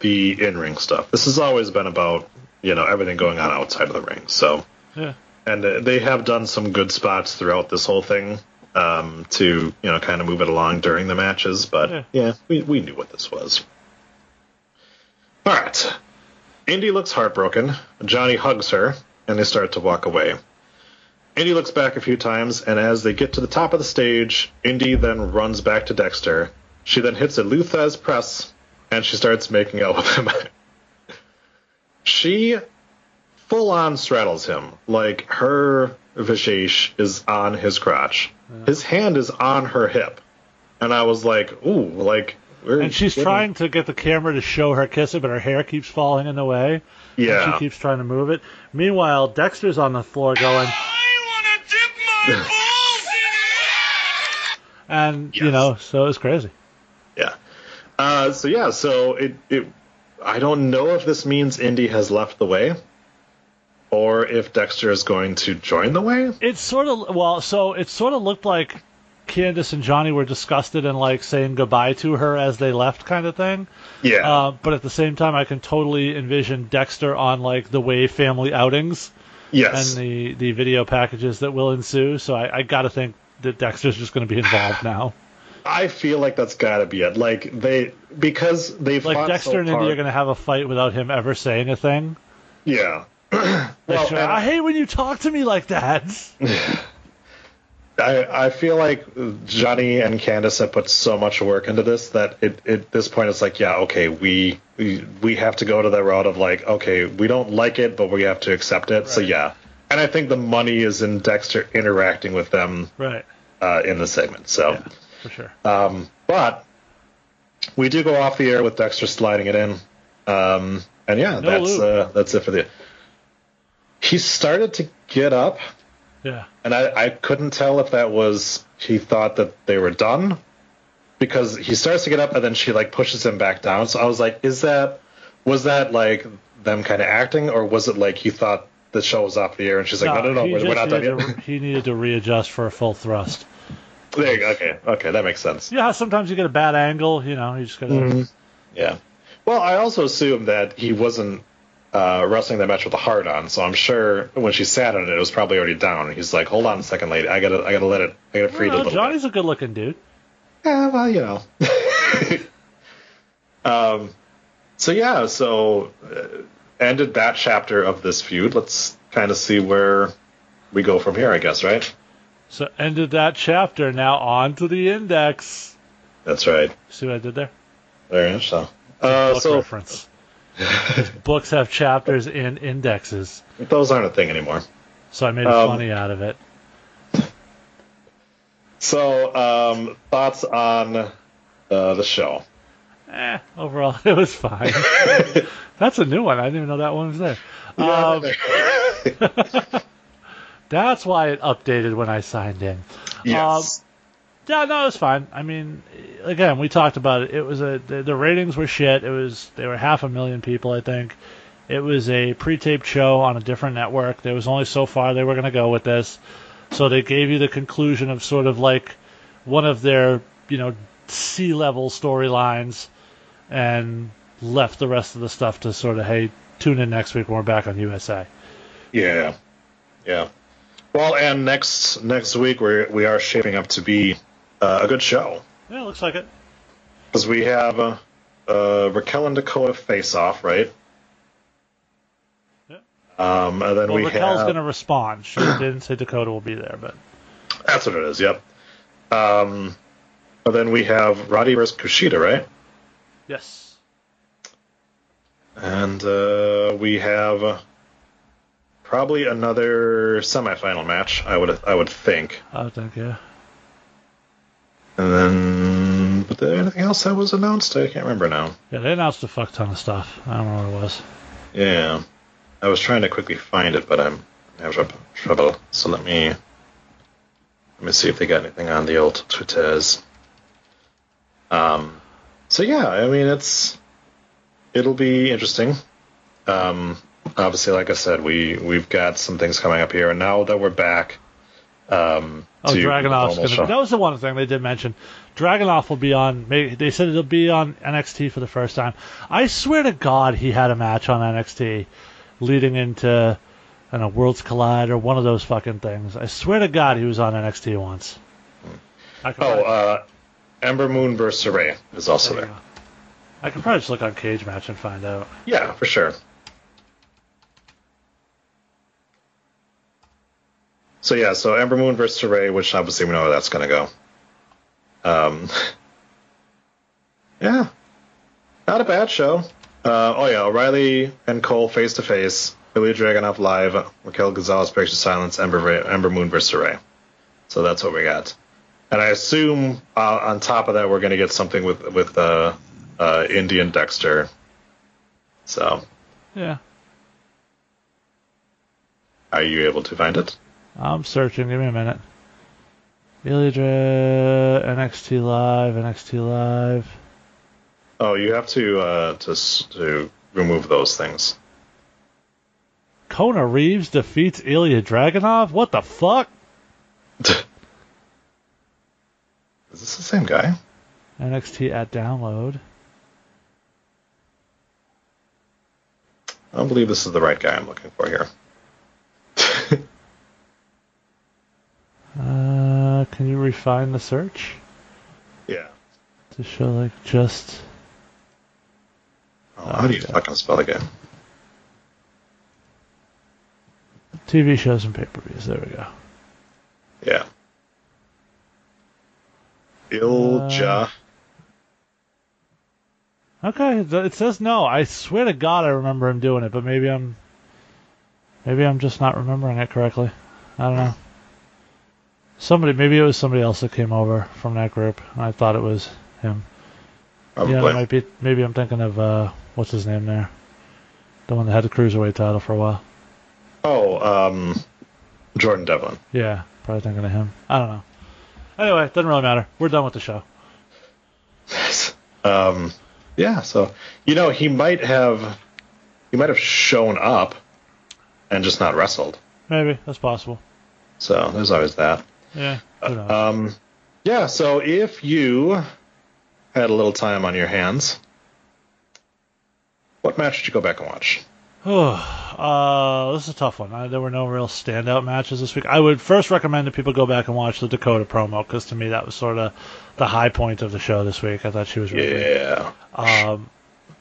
the in ring stuff. This has always been about you know everything going on outside of the ring. So, Yeah. and uh, they have done some good spots throughout this whole thing um, to you know kind of move it along during the matches. But Yeah. yeah, we we knew what this was. All right, Indi looks heartbroken. Johnny hugs her, and they start to walk away. Indi looks back a few times, and as they get to the top of the stage, Indi then runs back to Dexter. She then hits a Lou Thesz press, and she starts making out with him. she full on straddles him. Like her visage is on his crotch. His hand is on her hip. And I was like, ooh, like. we're And she's getting- trying to get the camera to show her kissing, but her hair keeps falling in the way. Yeah. She keeps trying to move it. Meanwhile, Dexter's on the floor going, I want to dip my balls in it! and, you know, so it's crazy. Uh, so yeah, so it, it I don't know if this means Indi has left the way or if Dexter is going to join the way. It sort of, well, so it sort of looked like Candice and Johnny were disgusted and, like, saying goodbye to her as they left kind of thing. Yeah. Uh, but at the same time, I can totally envision Dexter on, like, the Way family outings yes. and the, the video packages that will ensue. So I, I got to think that Dexter's just going to be involved now. I feel like that's got to be it. Like they because they've Like Dexter so and Indi are going to have a fight without him ever saying a thing. Yeah. Well, and- I hate when you talk to me like that. I, I feel like Johnny and Candice have put so much work into this that it, at this point it's like, yeah, okay, we, we we have to go to the route of like, okay, we don't like it, but we have to accept it. So yeah, and I think the money is in Dexter interacting with them Right. uh, in the segment. So, Yeah, for sure. um, but we do go off the air with Dexter sliding it in, um, and yeah, No that's uh, that's it for the. He started to get up. Yeah. And I, I couldn't tell if that was he thought that they were done because he starts to get up and then she like pushes him back down. So I was like, is that was that like them kind of acting or was it like he thought the show was off the air and she's like, no, no, no, he we're, we're not done needed yet. to- he needed to readjust for a full thrust. There you go. Okay, okay, that makes sense. Yeah, sometimes you get a bad angle. You know, you just gotta. Mm-hmm. Yeah. Well, I also assume that he wasn't uh, wrestling that match with a hard on, so I'm sure when she sat on it, it was probably already down. He's like, "Hold on a second, lady. I gotta, I gotta let it, I gotta free it a Well, little bit." Johnny's a good-looking dude. Yeah, well, you know. um, so yeah, so uh, ended that chapter of this feud. Let's kind of see where we go from here, I guess, right? So ended that chapter. Now on to the index. That's right. See what I did there? Very much so. Uh, Book so reference. Books have chapters and indexes, those aren't a thing anymore. so I made Um, funny out of it. So um, thoughts on uh, the show? Eh, overall, it was fine. That's a new one. I didn't even know that one was there. Um, that's why it updated when I signed in. yes. Um, yeah, no, it was fine. I mean, again, we talked about it. It was a the, the ratings were shit. It was they were half a million people, I think. It was a pre-taped show on a different network. There was only so far they were going to go with this, so they gave you the conclusion of sort of like one of their you know sea level storylines, and left the rest of the stuff to sort of hey tune in next week when we're back on USA. Yeah, yeah. Well, and next next week we we are shaping up to be uh, a good show Yeah, looks like it. because we have uh, uh, Raquel and Dakota face off, right? Yeah. Um, and then Well, we Raquel's have going to respond. She didn't say Dakota will be there, but that's what it is. Yep. Um, and then we have Roddy versus Kushida, right? yes. And uh, we have uh, probably another semifinal match. I would I would think. I would think, yeah. And then, but there anything else that was announced? I can't remember now. Yeah, they announced a fuck ton of stuff. I don't know what it was. Yeah, I was trying to quickly find it, but I'm having trou- trouble. So let me let me see if they got anything on the old Twitters. Um, so yeah, I mean it's it'll be interesting. Um, obviously, like I said, we we've got some things coming up here, and now that we're back. Um, Oh, to gonna. That was the one thing they did mention. Dragunov will be on. They said it'll be on NXT for the first time. I swear to God, he had a match on NXT leading into, I don't know, Worlds Collide or one of those fucking things. I swear to God, he was on NXT once. Oh, probably- uh, Ember Moon versus Sarray is also there there. I could probably just look on Cagematch and find out. Yeah, for sure. So yeah, so Ember Moon versus Sarray, which obviously we know where that's gonna go. Um, yeah, not a bad show. Uh, oh yeah, O'Reilly and Cole face to face. Billy Dragunov live. Raquel Gonzalez breaks the silence. Ember Ember Moon versus Sarray. So that's what we got. And I assume uh, on top of that we're gonna get something with with uh, uh, Indian Dexter. So Yeah, are you able to find it? I'm searching. Give me a minute. Ilya NXT Live, NXT Live. Oh, you have to uh, to to remove those things. Kona Reeves defeats Ilya Dragunov? What the fuck? Is this the same guy? NXT at download. I don't believe this is the right guy I'm looking for here. Uh, can you refine the search yeah. to show like just? Oh, how do you Okay. fucking spell again? TV shows and pay-per-views. There we go. Yeah. Ilja. Okay, it says no. I swear to God, I remember him doing it, but maybe I'm, maybe I'm just not remembering it correctly. I don't know. Somebody, maybe it was somebody else that came over from that group. and I thought it was him. Probably. Yeah, it might be. Maybe I'm thinking of uh, what's his name there, the one that had the cruiserweight title for a while. Oh, um, Jordan Devlin. Yeah, probably thinking of him. I don't know. Anyway, doesn't really matter. We're done with the show. Um, yeah, so you know he might have he might have shown up and just not wrestled. Maybe that's possible. So there's always that. Yeah. Um, yeah, so if you had a little time on your hands, what match did you go back and watch? uh, this is a tough one. I, there were no real standout matches this week. I would first recommend that people go back and watch the Dakota promo because to me that was sort of the high point of the show this week. I thought she was really good. Yeah. Um,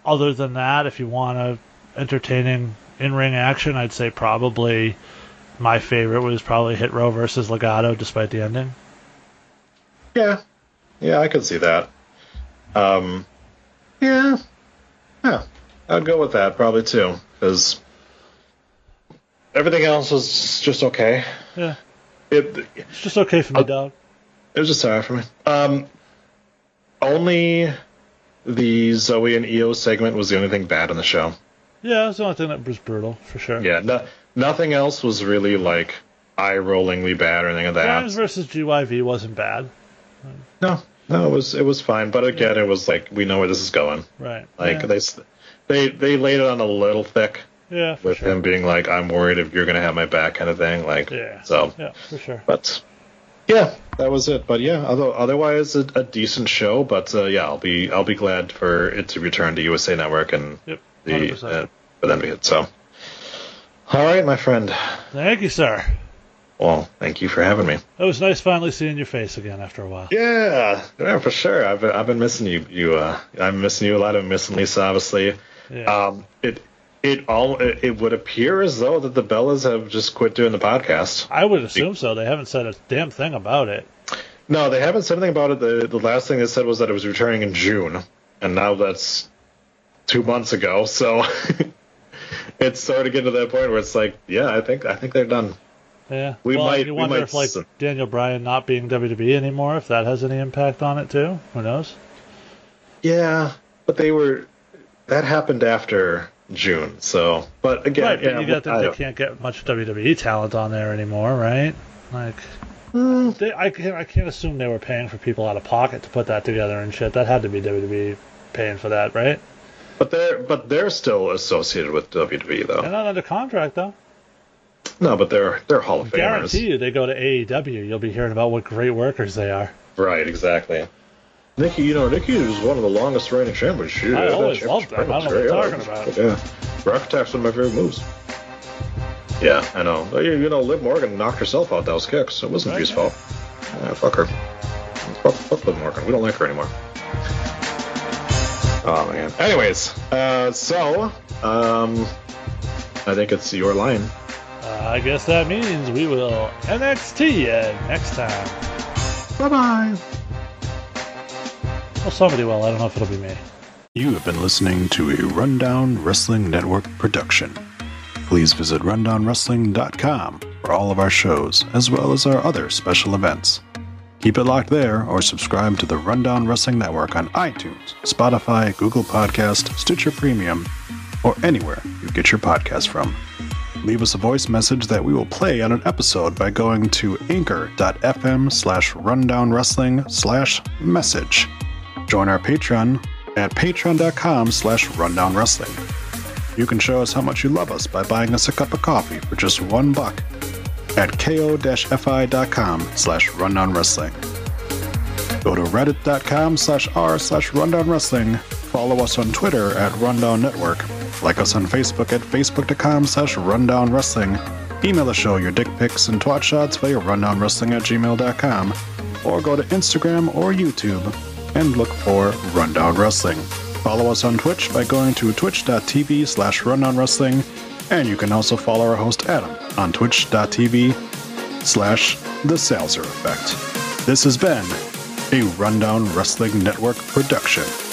other than that, if you want a entertaining in-ring action, I'd say probably my favorite was probably Hit Row versus Legado, despite the ending. Yeah. Yeah, I could see that. Um, yeah. Yeah. I'd go with that probably too, because everything else was just okay. Yeah, It, it's just okay for me, Uh, dog. It was just alright for me. Um, only the Zoey and Io segment was the only thing bad in the show. Yeah, that's the only thing that was brutal for sure. Yeah, no, nothing else was really like eye-rollingly bad or anything like that. Grimes versus GYV wasn't bad. No, no, it was it was fine. But again, it was like we know where this is going. Right. Like yeah. they they they laid it on a little thick yeah, with sure. him being like, "I'm worried if you're gonna have my back," kind of thing. Like, Yeah. so. Yeah, for sure. But yeah, that was it. But yeah, although otherwise a, a decent show. But uh, yeah, I'll be I'll be glad for it to return to USA Network and Yep. the 100%. uh, for them to hit. So, all right, my friend. Thank you, sir. Well, thank you for having me. It was nice finally seeing your face again after a while. Yeah, yeah, for sure. I've been, I've been missing you. You, uh, I'm missing you a lot. I'm missing Lisa, obviously. Yeah. Um, it it all it, it would appear as though that the Bellas have just quit doing the podcast. I would assume so. They haven't said a damn thing about it. No, they haven't said anything about it. The the last thing they said was that it was returning in June, and now that's two months ago. So it's sort of get to that point where it's like, yeah, I think I think they're done. Yeah. We well, might- You we wonder might if like s- Daniel Bryan not being WWE anymore, if that has any impact on it too. Who knows? Yeah, but they were that happened after June. So, but again, right. yeah, but you got that they can't get much WWE talent on there anymore, right? Like. Hmm. They, I can't. I can't assume they were paying for people out of pocket to put that together and shit. That had to be WWE paying for that, right? But they're but they're still associated with WWE though. They're not under contract though. No, but they're they're Hall of Famers. Guarantee you, they go to AEW. You'll be hearing about what great workers they are. Right, exactly. Nikki, you know, Nikki is one of the longest reigning champions. She, I always loved them. I don't know what you're talking Yeah, Rack Attack's one of my favorite moves. Yeah, I know. You, you know, Liv Morgan knocked herself out. those kicks. It wasn't Right, V's yeah. fault. Yeah, fuck her. Fuck, fuck Liv Morgan. We don't like her anymore. Oh man. Anyways, uh, so um, I think it's your line. Uh, I guess that means we will NXT it next time. Bye bye. Well, somebody will. I don't know if it'll be me. You have been listening to a Rundown Wrestling Network production. Please visit rundownwrestling.com for all of our shows, as well as our other special events. Keep it locked there or subscribe to the Rundown Wrestling Network on iTunes, Spotify, Google Podcast, Stitcher Premium, or anywhere you get your podcast from. Leave us a voice message that we will play on an episode by going to anchor.fm slash rundownwrestling slash message. Join our Patreon at patreon.com slash rundownwrestling. You can show us how much you love us by buying us a cup of coffee for just one buck at ko-fi.com slash rundownwrestling. Go to reddit.com slash r slash rundownwrestling. Follow us on Twitter at Rundown Network. Like us on Facebook at facebook.com slash rundownwrestling. Email the show your dick pics and twat shots via rundownwrestling at gmail.com. Or go to Instagram or YouTube and look for Rundown Wrestling. Follow us on Twitch by going to twitch.tv slash rundown wrestling, and you can also follow our host Adam on twitch.tv slash the Salzer Effect. This has been a Rundown Wrestling Network production.